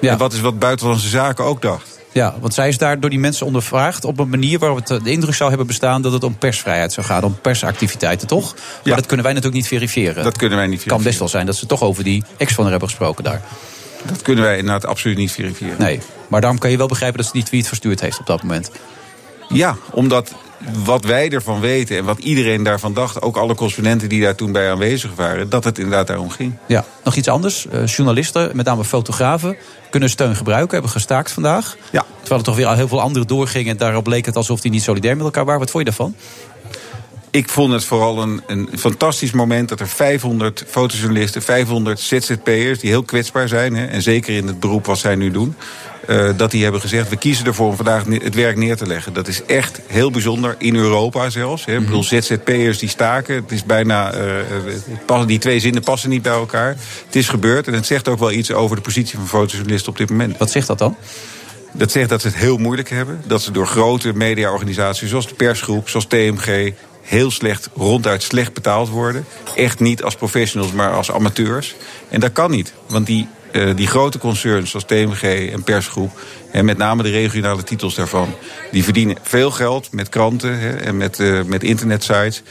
En wat is wat buitenlandse zaken ook dacht. Ja, want zij is daar door die mensen ondervraagd op een manier waarop het eh, de indruk zou hebben bestaan dat het om persvrijheid zou gaan, om persactiviteiten, toch? Maar dat kunnen wij natuurlijk niet verifiëren. Dat kunnen wij niet Het kan best wel zijn dat ze toch over die ex van haar hebben gesproken daar. Dat kunnen wij inderdaad absoluut niet verifiëren. Nee, maar daarom kan je wel begrijpen dat ze die tweet verstuurd heeft op dat moment. Ja, omdat wat wij ervan weten en wat iedereen daarvan dacht... ook alle correspondenten die daar toen bij aanwezig waren... dat het inderdaad daarom ging. Ja, nog iets anders. Eh, journalisten, met name fotografen, kunnen steun gebruiken, hebben gestaakt vandaag. Ja. Terwijl er toch weer al heel veel anderen doorgingen en daarop leek het alsof die niet solidair met elkaar waren. Wat vond je daarvan? Ik vond het vooral een, een fantastisch moment dat er 500 fotojournalisten, 500 ZZP'ers die heel kwetsbaar zijn, hè, en zeker in het beroep wat zij nu doen, eh, dat die hebben gezegd: we kiezen ervoor om vandaag het werk neer te leggen. Dat is echt heel bijzonder in Europa zelfs. Hè. Ik bedoel, ZZP'ers die staken, het is bijna, eh, die twee zinnen passen niet bij elkaar. Het is gebeurd en het zegt ook wel iets over de positie van fotojournalisten op dit moment. Wat zegt dat dan? Dat zegt dat ze het heel moeilijk hebben. Dat ze door grote mediaorganisaties zoals de persgroep, zoals TMG... heel slecht, ronduit slecht betaald worden. Echt niet als professionals, maar als amateurs. En dat kan niet, want die, eh, die grote concerns zoals TMG en persgroep... en met name de regionale titels daarvan... die verdienen veel geld met kranten hè, en met, eh, met internetsites...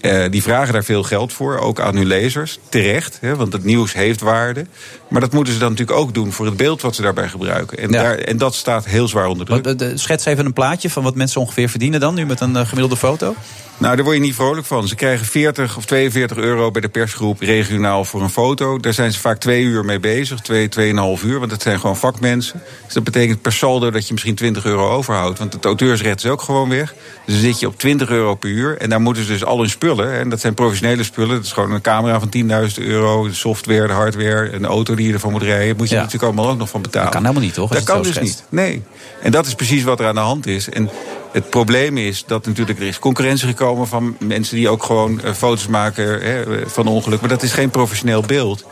Eh, die vragen daar veel geld voor, ook aan hun lezers. Terecht, hè, want het nieuws heeft waarde. Maar dat moeten ze dan natuurlijk ook doen voor het beeld wat ze daarbij gebruiken. En, Ja. daar, en dat staat heel zwaar onder druk. Wat, eh, de- schets even een plaatje van wat mensen ongeveer verdienen dan, nu met een eh, gemiddelde foto. Nou, daar word je niet vrolijk van. Ze krijgen 40 of 42 euro bij de persgroep regionaal voor een foto. Daar zijn ze vaak twee uur mee bezig, twee, tweeënhalf uur. Want dat zijn gewoon vakmensen. Dus dat betekent per saldo dat je misschien 20 euro overhoudt. Want het auteursrecht is ook gewoon weg. Dus dan zit je op 20 euro per uur. En daar moeten ze dus al hun spullen. En dat zijn professionele spullen. Dat is gewoon een camera van 10.000 euro. De software, de hardware, een auto die je ervan moet rijden. Moet je Ja. natuurlijk allemaal ook nog van betalen. Dat kan helemaal niet, toch? Dat kan dus niet. Nee. En dat is precies wat er aan de hand is. En het probleem is dat natuurlijk er is concurrentie gekomen van mensen die ook gewoon eh, foto's maken hè, van ongeluk. Maar dat is geen professioneel beeld.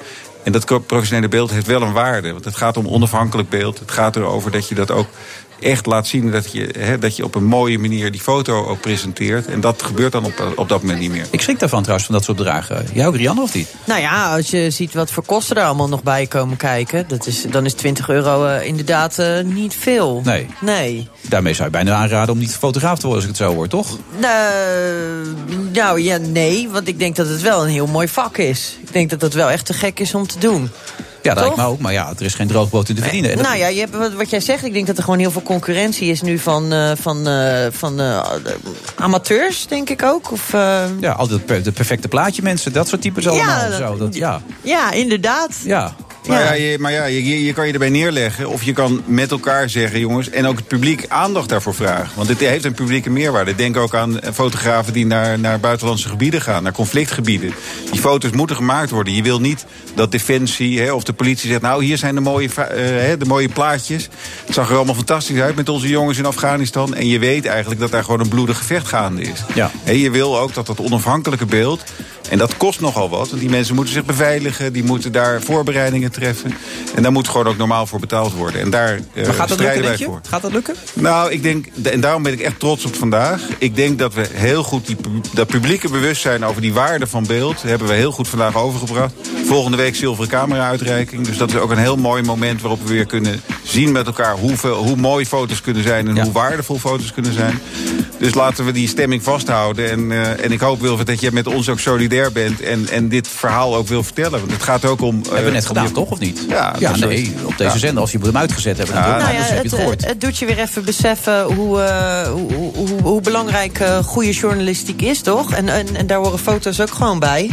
En dat professionele beeld heeft wel een waarde. Want het gaat om onafhankelijk beeld. Het gaat erover dat je dat ook echt laat zien. Dat je, hè, dat je op een mooie manier die foto ook presenteert. En dat gebeurt dan op, op dat moment niet meer. Ik schrik daarvan trouwens, van dat soort bedragen. Jij ook, Rianne, of niet? Nou ja, als je ziet wat voor kosten er allemaal nog bij komen kijken... Dat is, dan is 20 euro eh, inderdaad eh, niet veel. Nee. Nee. Daarmee zou je bijna aanraden om niet fotograaf te worden, als ik het zo hoor, toch? Eh, nou ja, nee, want ik denk dat het wel een heel mooi vak is. Ik denk dat het wel echt te gek is om te doen. Ja, dat lijkt me ook. Maar ja, er is geen droogboot in te verdienen. En dat- Nou ja, je hebt, wat, jij zegt, ik denk dat er gewoon heel veel concurrentie is nu van, eh, van, eh, van eh, amateurs, denk ik ook. Of, Ja, altijd de perfecte plaatje mensen. Dat soort types allemaal. dat- zo, dat, ja. ja, inderdaad. Ja. Maar ja, je, maar ja je, je- kan je erbij neerleggen. Of je kan met elkaar zeggen, jongens. En ook het publiek aandacht daarvoor vragen. Want dit heeft een publieke meerwaarde. Denk ook aan fotografen die naar, naar buitenlandse gebieden gaan. Naar conflictgebieden. Die foto's moeten gemaakt worden. Je wil niet dat Defensie hè, of de politie zegt... nou, hier zijn de mooie, eh, hè, de mooie plaatjes. Het zag er allemaal fantastisch uit met onze jongens in Afghanistan. En je weet eigenlijk dat daar gewoon een bloedig gevecht gaande is. Ja. Hè, je wil ook dat dat onafhankelijke beeld... En dat kost nogal wat, want die mensen moeten zich beveiligen... die moeten daar voorbereidingen treffen. En daar moet gewoon ook normaal voor betaald worden. En daar eh, Maar gaat dat lukken, wij voor. Gaat dat lukken? Nou, ik denk, en daarom ben ik echt trots op vandaag. Ik denk dat we heel goed die, dat publieke bewustzijn over die waarde van beeld... hebben we heel goed vandaag overgebracht. Volgende week zilveren camera-uitreiking. Dus dat is ook een heel mooi moment waarop we weer kunnen zien met elkaar... hoeveel, hoe mooi foto's kunnen zijn en hoe waardevol foto's kunnen zijn. Dus laten we die stemming vasthouden. En, eh, en ik hoop, Wilfred, dat je met ons ook solidair bent... en, en dit verhaal ook wil vertellen. Want het gaat ook om... Hebben we net gedaan, toch? Of niet? Ja, nee, op deze ja. zender. Als je hem uitgezet hebben, dan Ja. nou, Nou ja, dus heb je het, het gehoord. het, het doet je weer even beseffen hoe, eh, hoe, hoe, hoe belangrijk eh, goede journalistiek is, toch? En, en, en daar horen foto's ook gewoon bij.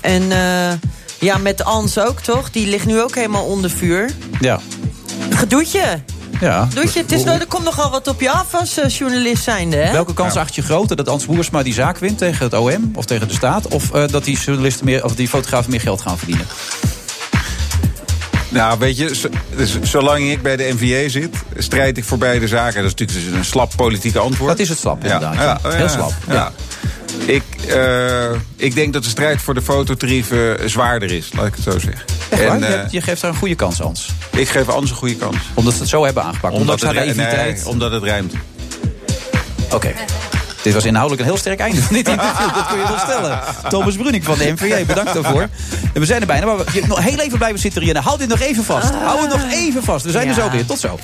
En eh, ja, met Ans ook, toch? Die ligt nu ook helemaal onder vuur. Ja. Gedoetje. ja. Doetje, het is, nou, er komt nogal wat op je af als eh, journalist zijnde, hè? Welke kans acht je groter dat Ans Boersma die zaak wint tegen het OM of tegen de staat? Of eh, dat die journalisten meer, of die fotografen meer geld gaan verdienen? Nou, weet je, dus zolang ik bij de NVA zit, strijd ik voor beide zaken. Dat is natuurlijk dus een slap politieke antwoord. Dat is het slap, inderdaad, ja. Heel slap, ja. Ik, eh, ik denk dat de strijd voor de fototarieven zwaarder is, laat ik het zo zeggen. Echt waar? En, je, eh, je geeft daar een goede kans, Ans. ik geef Ans een goede kans. Omdat ze het zo hebben aangepakt. Ondanks haar het, nee, omdat het ruimt. Oké. Dit was inhoudelijk een heel sterk einde van dit interview. Dat kun je wel stellen. Thomas Bruning van de NVA, bedankt daarvoor. En we zijn er bijna. Maar je nog heel even blijven zitten, Rianne. Houd dit nog even vast. Hou het nog even vast. We zijn er Ja. zo weer. Tot zo.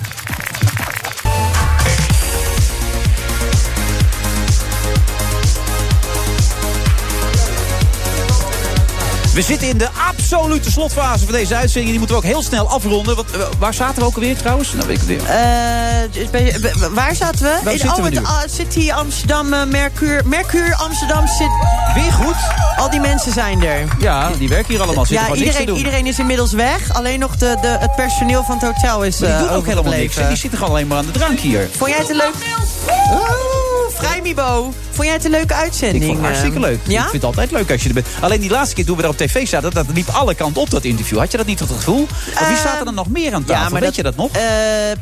We zitten in de absolute slotfase van deze uitzending. Die moeten we ook heel snel afronden. Want, eh, waar zaten we ook alweer trouwens? Nou, weet ik het weer. Eh, waar zaten we? Waar In- zitten oh, we nu? hier Amsterdam, eh, Mercure. Mercure Amsterdam zit... Weer goed. Al die mensen zijn er. Ja, die werken hier allemaal. Zitten Ja, gewoon niks te iedereen, is inmiddels weg. Alleen nog de, de, het personeel van het hotel is Maar die doen ook helemaal niks. Die zitten gewoon alleen maar aan de drank hier. Vond jij het leuk... Vrijmibo. Vond jij het een leuke uitzending? Ik vond het hartstikke eh? leuk. Ja? Ik vind het altijd leuk als je er bent. Alleen die laatste keer toen we daar op tv zaten, dat liep alle kanten op dat interview. Had je dat niet tot het gevoel? Of wie staat er dan nog meer aan tafel? ja, Weet dat- je dat nog? Eh,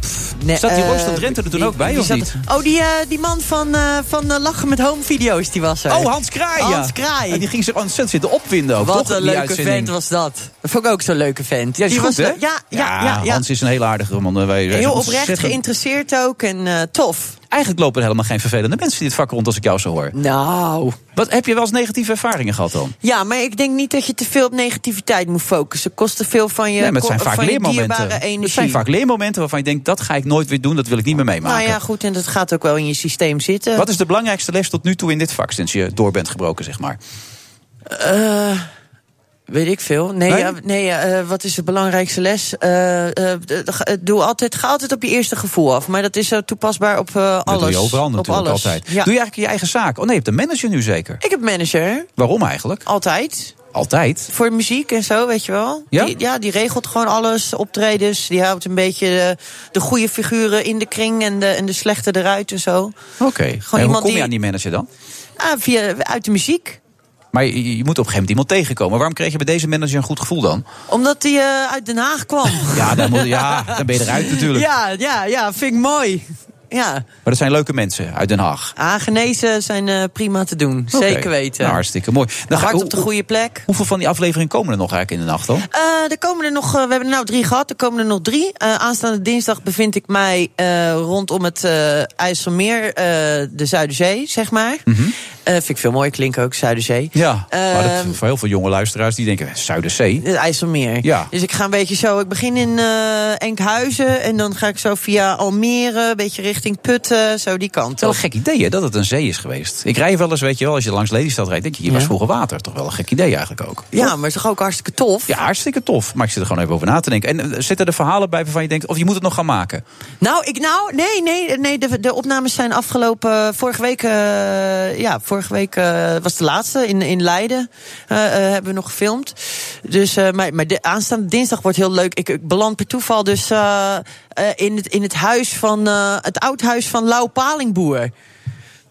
pff, nee, Zat die eh, Roosland Drenthe er toen ook bij, of zat niet? Oh, die, eh, die man van, eh, van eh, Lachen met Home Video's, die was er. Oh, Hans Kraai. ja. Hans Kraai. En die ging zich ontzettend zitten opwinden ook, Wat toch? een leuke uitzending. vent was dat. Dat vond ik ook zo'n leuke vent. Ja, die is die goed, was, hè? Ja, ja, ja, ja. Hans is een heel aardige man. eh, Wij Heel oprecht, geïnteresseerd ook en eh, tof. Eigenlijk lopen er helemaal geen vervelende mensen in dit vak rond als ik jou zo hoor. Nou. Wat, heb je wel eens negatieve ervaringen gehad dan? Ja, maar ik denk niet dat je te veel op negativiteit moet focussen. Kost te veel van je, nee, maar het zijn vaak van leermomenten. energie. Het zijn vaak leermomenten waarvan je denkt, dat ga ik nooit weer doen, dat wil ik niet meer meemaken. Nou ja, goed, en dat gaat ook wel in je systeem zitten. Wat is de belangrijkste les tot nu toe in dit vak, sinds je door bent gebroken, zeg maar? Eh, weet ik veel. Nee, Nee? eh, wat is de belangrijkste les? Eh, eh, doe altijd, ga altijd op je eerste gevoel af. Maar dat is zo toepasbaar op alles. Dat doe je overal op natuurlijk alles. altijd. Ja. Doe je eigenlijk je eigen zaak? Oh nee, je hebt een manager nu zeker. Ik heb een manager. Waarom eigenlijk? Altijd. Altijd? Voor muziek en zo, weet je wel. Ja? Die, ja, die regelt gewoon alles. Optredens. Die houdt een beetje de, de goede figuren in de kring en de, en de slechte eruit en zo. Oké. En hoe kom je die- aan die manager dan? Ah, via, uit de muziek. Maar je, je moet op een gegeven moment iemand tegenkomen. Waarom kreeg je bij deze manager een goed gevoel dan? Omdat hij eh, uit Den Haag kwam. Ja, dan, moet, ja, dan ben je eruit natuurlijk. Ja, ja, ja, vind ik mooi. Ja. Maar dat zijn leuke mensen uit Den Haag. Ah, genezen zijn eh, prima te doen. Zeker weten. Nou, hartstikke mooi. Dan hoe- op de goede plek. Hoeveel van die afleveringen komen er nog eigenlijk in de nacht dan? Eh, er komen er nog, we hebben er nou drie gehad, er komen er nog drie. Aanstaande dinsdag bevind ik mij rondom het IJsselmeer, de Zuiderzee, zeg maar. Mhm. Eh, vind ik veel mooier klinken ook, Zuiderzee. Ja, maar dat, Ehm, voor heel veel jonge luisteraars die denken, Zuiderzee. Het IJsselmeer. Ja. Dus ik ga een beetje zo. Ik begin in eh, Enkhuizen en dan ga ik zo via Almere, een beetje richting Putten, zo die kant. Wel een gek idee hè, dat het een zee is geweest. Ik rij wel eens, weet je wel, als je langs Lelystad rijdt, denk je, hier was vroeger water. Toch wel een gek idee eigenlijk ook. Ja, maar het is toch ook hartstikke tof? Ja, hartstikke tof. Maar ik zit er gewoon even over na te denken. En eh, zitten er verhalen bij waarvan je denkt, of je moet het nog gaan maken? Nou, ik, nou nee, nee, nee de, de opnames zijn afgelopen. Vorige week, ja, vorige week eh, was de laatste in, in Leiden. eh, eh, hebben we nog gefilmd. Dus, maar, maar de aanstaande dinsdag wordt heel leuk. Ik, ik beland per toeval dus in, het, in het huis van het oud huis van Lau Palingboer.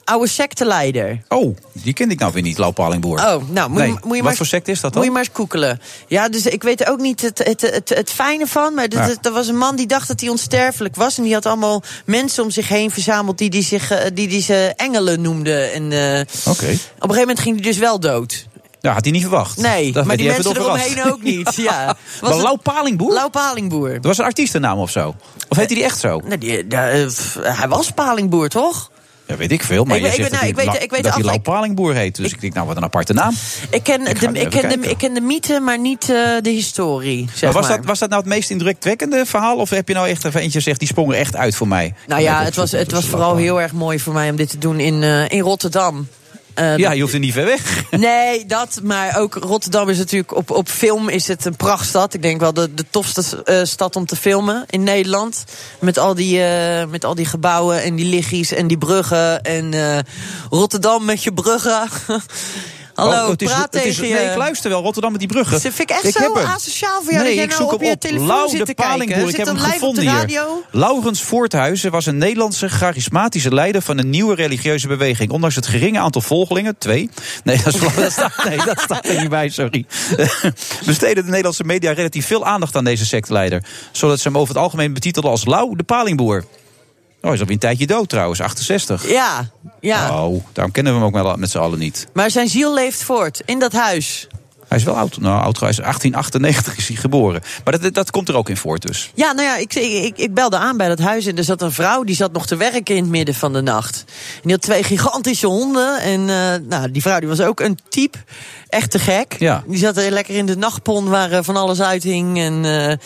Oude secteleider. Oh, die kende ik nou weer niet, Lau Palingboer. Oh, nou, moet, Nee. je, moet je maar Wat eens- voor sect is dat Moet dan? je maar eens koekelen. Ja, dus ik weet er ook niet het, het, het, het fijne van. Maar Ja. er was een man die dacht dat hij onsterfelijk was. En die had allemaal mensen om zich heen verzameld die, die, zich, eh, die, die ze engelen noemden. En eh, op een gegeven moment ging hij dus wel dood. Ja, had hij niet verwacht. Nee, Dat maar die hij mensen eromheen ook niet. Ja. Was Maar Lau Palingboer? Lau Palingboer. Dat was een artiestennaam of zo? Of heette die echt zo? Nee, die, eh, pff, hij was Palingboer, toch? Ja, weet ik veel. Maar Ik je ik zegt dat nou, hij ik weet- ik weet dat hij af- Lau ik- Palingboer heet. Dus ik denk, nou, wat een aparte naam. Ik ken, Ik de, ik, ken de, ik ken de mythe, maar niet eh, de historie. Zeg maar was, maar. Dat, was dat nou het meest indrukwekkende verhaal? Of heb je nou echt even eentje gezegd, die sprong er echt uit voor mij? Nou ja, het was, het was vooral heel erg mooi voor mij om dit te doen in, eh, in Rotterdam. Eh, Ja, je hoeft er niet ver weg. Nee, dat, maar ook Rotterdam is natuurlijk op, op film is het een prachtstad. Ik denk wel de, de tofste eh, stad om te filmen in Nederland. Met al die, eh, met al die gebouwen en die liggies en die bruggen. En eh, Rotterdam met je bruggen. Hallo, Oh, het is- praat het is- tegen. Nee, ik luister wel. Rotterdam met die bruggen. Dat vind ik echt Ik zo asociaal voor jou Nee, dat ik nou zoek op hem je op. telefoon Lau zit de. Palingboer. Ik heb hem op gevonden de hier. Laurens Voorthuizen was een Nederlandse charismatische leider van een nieuwe religieuze beweging. Ondanks het geringe aantal volgelingen, twee. Nee, dat, is, dat, staat, nee, dat staat er niet bij, sorry. Besteden de Nederlandse media relatief veel aandacht aan deze secteleider. Zodat ze hem over het algemeen betitelden als Lau de Palingboer. Oh, hij is alweer een tijdje dood trouwens, 68. Ja, ja. Oh, daarom kennen we hem ook wel met z'n allen niet. Maar zijn ziel leeft voort in dat huis. Hij is wel oud. Nou, oud, hij is 1898 is hij geboren. Maar dat, dat komt er ook in voort dus. Ja, nou ja, ik, ik, ik belde aan bij dat huis en er zat een vrouw die zat nog te werken in het midden van de nacht. En die had twee gigantische honden. En eh, nou, die vrouw die was ook een type. Echt te gek. Ja. Die zat er lekker in de nachtpon waar eh, van alles uithing. En eh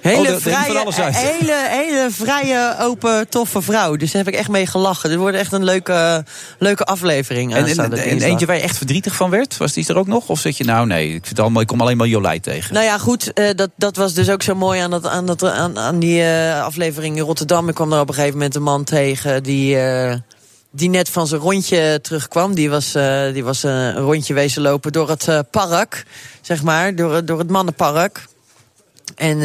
hele, Oh, hing vrije, uit. hele, hele vrije, open, toffe vrouw. Dus daar heb ik echt mee gelachen. Dit wordt echt een leuke, leuke aflevering. En, en, eentje waar je echt verdrietig van werd? Was die er ook nog? Of zit je nou, nee, ik, vind het allemaal, ik kom alleen maar Jolijt tegen. Nou ja, goed, eh, dat, dat was dus ook zo mooi aan, dat, aan, dat, aan, aan die eh, aflevering in Rotterdam. Ik kwam daar op een gegeven moment een man tegen die, eh, die net van zijn rondje terugkwam. Die was, eh, die was eh, een rondje wezen lopen door het eh, park, zeg maar, door, door het mannenpark. En,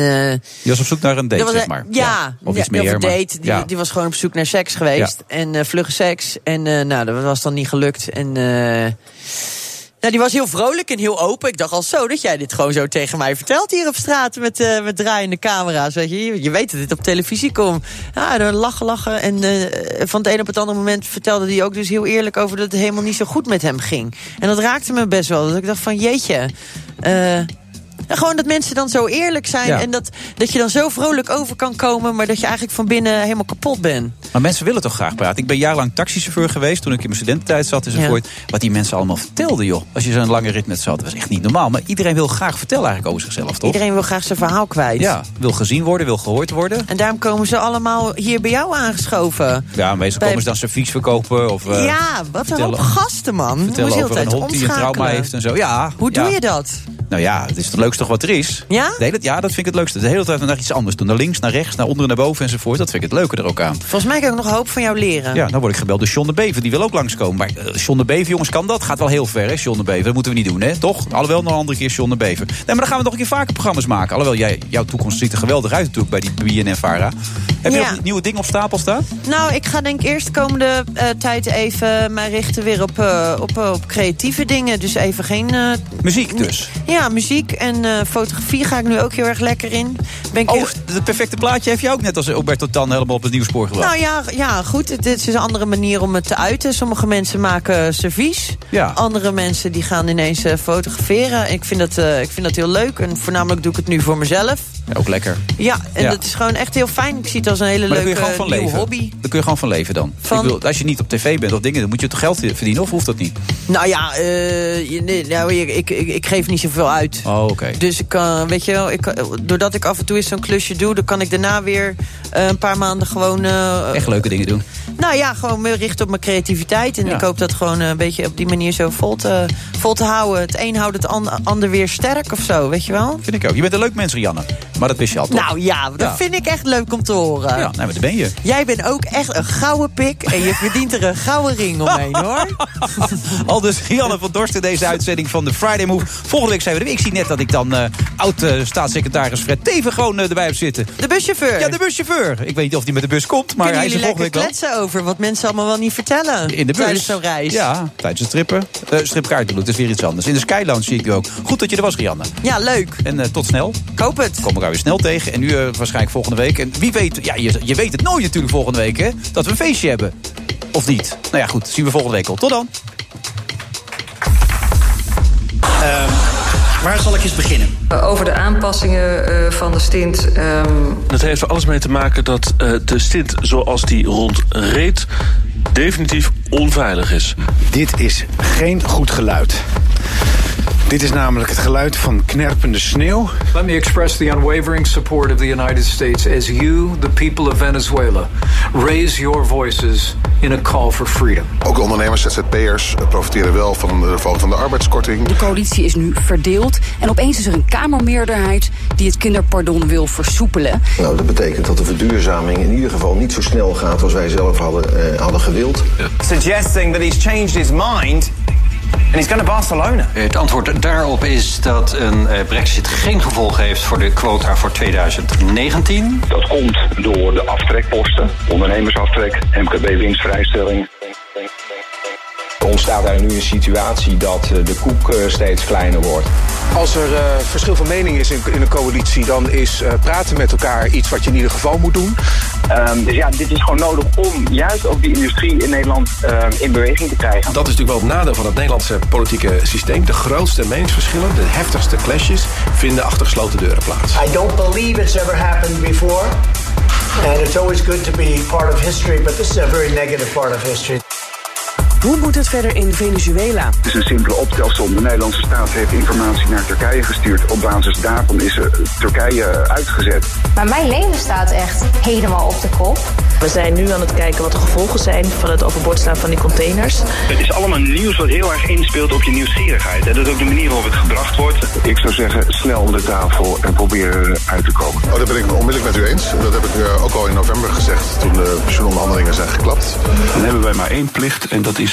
Die was op zoek naar een date, was, zeg maar. Ja, Of ja, iets meer. of een maar- date. Die, die was gewoon op zoek naar seks geweest. En eh vlugge seks. En eh, nou, dat was dan niet gelukt. En nou, die was heel vrolijk en heel open. Ik dacht al zo dat jij dit gewoon zo tegen mij vertelt hier op straat met, eh, met draaiende camera's. Weet je. je, weet dat dit op televisie komt. Ja, door lachen, lachen. En van het een op het andere moment vertelde hij ook dus heel eerlijk over dat het helemaal niet zo goed met hem ging. En dat raakte me best wel. Dat ik dacht van jeetje. eh, ja, gewoon dat mensen dan zo eerlijk zijn. Ja. En dat, dat je dan zo vrolijk over kan komen. Maar dat je eigenlijk van binnen helemaal kapot bent. Maar mensen willen toch graag praten. Ik ben jarenlang taxichauffeur geweest toen ik in mijn studententijd zat enzovoort. Wat die mensen allemaal vertelden, joh. Als je zo'n lange rit met zat, dat was echt niet normaal. Maar iedereen wil graag vertellen eigenlijk over zichzelf, toch? Iedereen wil graag zijn verhaal kwijt. Ja, wil gezien worden, wil gehoord worden. En daarom komen ze allemaal hier bij jou aangeschoven. Ja, meestal Bij- komen ze dan servies verkopen. Of, eh, ja, wat een hoop gasten, man. Vertellen over een hond die een trauma heeft en zo. Ja, Hoe ja. doe je dat? Nou ja, het is het leukste wat er is. Ja? De hele, ja, dat vind ik het leukste. De hele tijd naar iets anders doen. Naar links, naar rechts, naar onder, naar boven enzovoort. Dat vind ik het leuke er ook aan. Volgens mij kan ik nog hoop van jou leren. Ja, dan word ik gebeld door John de Bever. Die wil ook langskomen. Maar uh, John de Bever, jongens, kan dat? Gaat wel heel ver, hè, John de Bever. Dat moeten we niet doen, hè? Toch? Alhoewel, nog een andere keer John de Bever. Nee, maar dan gaan we nog een keer vaker programma's maken. Alhoewel, jij, jouw toekomst ziet er geweldig uit natuurlijk bij die BNN-Vara. Heb je Ja. nog nieuwe dingen op stapel staan? Nou, ik ga denk ik eerst de komende eh, tijd even mij richten weer op, eh, op, op creatieve dingen. Dus even geen... Muziek dus? Ja, muziek en eh, fotografie ga ik nu ook heel erg lekker in. Ben ik Oh, heel- het perfecte plaatje heeft je ook net als Roberto Tan helemaal op het nieuwe spoor gebracht. Nou ja, ja, goed. Dit is een andere manier om het te uiten. Sommige mensen maken servies. Ja. Andere mensen die gaan ineens eh, fotograferen. Ik vind, dat, eh, ik vind dat heel leuk. En voornamelijk doe ik het nu voor mezelf. Ja, ook lekker. Ja, en Ja. dat is gewoon echt heel fijn. Ik zie het als een hele leuke van leven. hobby. Daar kun je gewoon van leven dan. Van- Ik bedoel, als je niet op tv bent of dingen, dan moet je toch geld verdienen of hoeft dat niet? Nou ja, eh, nee, nou, ik, ik, ik, ik geef niet zoveel uit. Oh, oké. Dus ik kan, weet je wel, ik, kan- doordat ik af en toe eens zo'n klusje doe... dan kan ik daarna weer eh, een paar maanden gewoon... eh, Echt leuke dingen doen. Nou ja, gewoon meer richten op mijn creativiteit. En Ja. ik hoop dat gewoon eh, een beetje op die manier zo vol te, vol te houden. Het een houdt het an- ander weer sterk of zo, weet je wel? Vind ik ook. Je bent een leuk mens, Rianne. Maar dat wist je al, toch? Nou ja, dat Ja. vind ik echt leuk om te horen. Ja, nou, maar daar ben je. Jij bent ook echt een gouden pik en je verdient er een gouden ring omheen, hoor. Al dus Rianne van Dorst in deze uitzending van de Friday Move. Volgende week zijn we er weer. Ik zie net dat ik dan eh, oud-staatssecretaris Fred Teven gewoon eh, erbij heb zitten. De buschauffeur. Ja, de buschauffeur. Ik weet niet of hij met de bus komt, maar Kunnen hij is er volgende week wel. kletsen over wat mensen allemaal wel niet vertellen In de bus. tijdens zo'n reis? Ja, tijdens het strippen. Eh stripkaart bedoel ik, dat is weer iets anders. In de Sky Lounge zie ik u ook. Goed dat je er was, Rianne. Ja, leuk. En eh, tot snel. Ik hoop het. Komen elkaar weer snel tegen. En nu eh, waarschijnlijk volgende week. En wie weet, ja, je, je weet het nooit natuurlijk volgende week, hè? Dat we een feestje hebben. Of niet? Nou ja, goed. Zien we volgende week al. Tot dan. Waar zal ik eens beginnen? Over de aanpassingen eh, van de stint. ehm, Dat heeft er alles mee te maken dat eh, de stint zoals die rondreed definitief onveilig is. Dit is geen goed geluid. Dit is namelijk het geluid van knerpende sneeuw. Let me express the unwavering support of the United States as you, the people of Venezuela, raise your voices in a call for freedom. Ook de ondernemers, ZZP'ers, eh, profiteren wel van de verhoging van de arbeidskorting. De coalitie is nu verdeeld en opeens is er een Kamermeerderheid die het kinderpardon wil versoepelen. Nou, dat betekent dat de verduurzaming in ieder geval niet zo snel gaat als wij zelf hadden, eh, hadden gewild. Suggesting that he's changed his mind and he's going to Barcelona. Het antwoord daarop is dat een eh, brexit geen gevolg heeft voor de quota voor 2019. Dat komt door de aftrekposten, ondernemersaftrek, MKB-winstvrijstelling. Er ontstaat daar nu een situatie dat eh, de koek eh, steeds kleiner wordt. Als er eh, verschil van mening is in, in een coalitie, dan is eh, praten met elkaar iets wat je in ieder geval moet doen. Ehm, dus ja, dit is gewoon nodig om juist ook die industrie in Nederland ehm, in beweging te krijgen. Dat is natuurlijk wel het nadeel van het Nederlandse politieke systeem. De grootste meningsverschillen, de heftigste clashes, vinden achter gesloten deuren plaats. I don't believe it's ever happened before. And it's always good to be part of history, but this is a very negative part of history. Hoe moet het verder in Venezuela? Het is een simpele optelsom. De Nederlandse staat heeft informatie naar Turkije gestuurd. Op basis daarvan is Turkije uitgezet. Maar mijn leven staat echt helemaal op de kop. We zijn nu aan het kijken wat de gevolgen zijn van het overboord slaan van die containers. Het is allemaal nieuws wat heel erg inspeelt op je nieuwsgierigheid. En dat is ook de manier waarop het gebracht wordt. Ik zou zeggen, snel om de tafel en proberen eruit te komen. Oh, dat ben ik onmiddellijk met u eens. Dat heb ik eh, ook al in november gezegd toen de pensioenonderhandelingen zijn geklapt. Dan hebben wij maar één plicht en dat is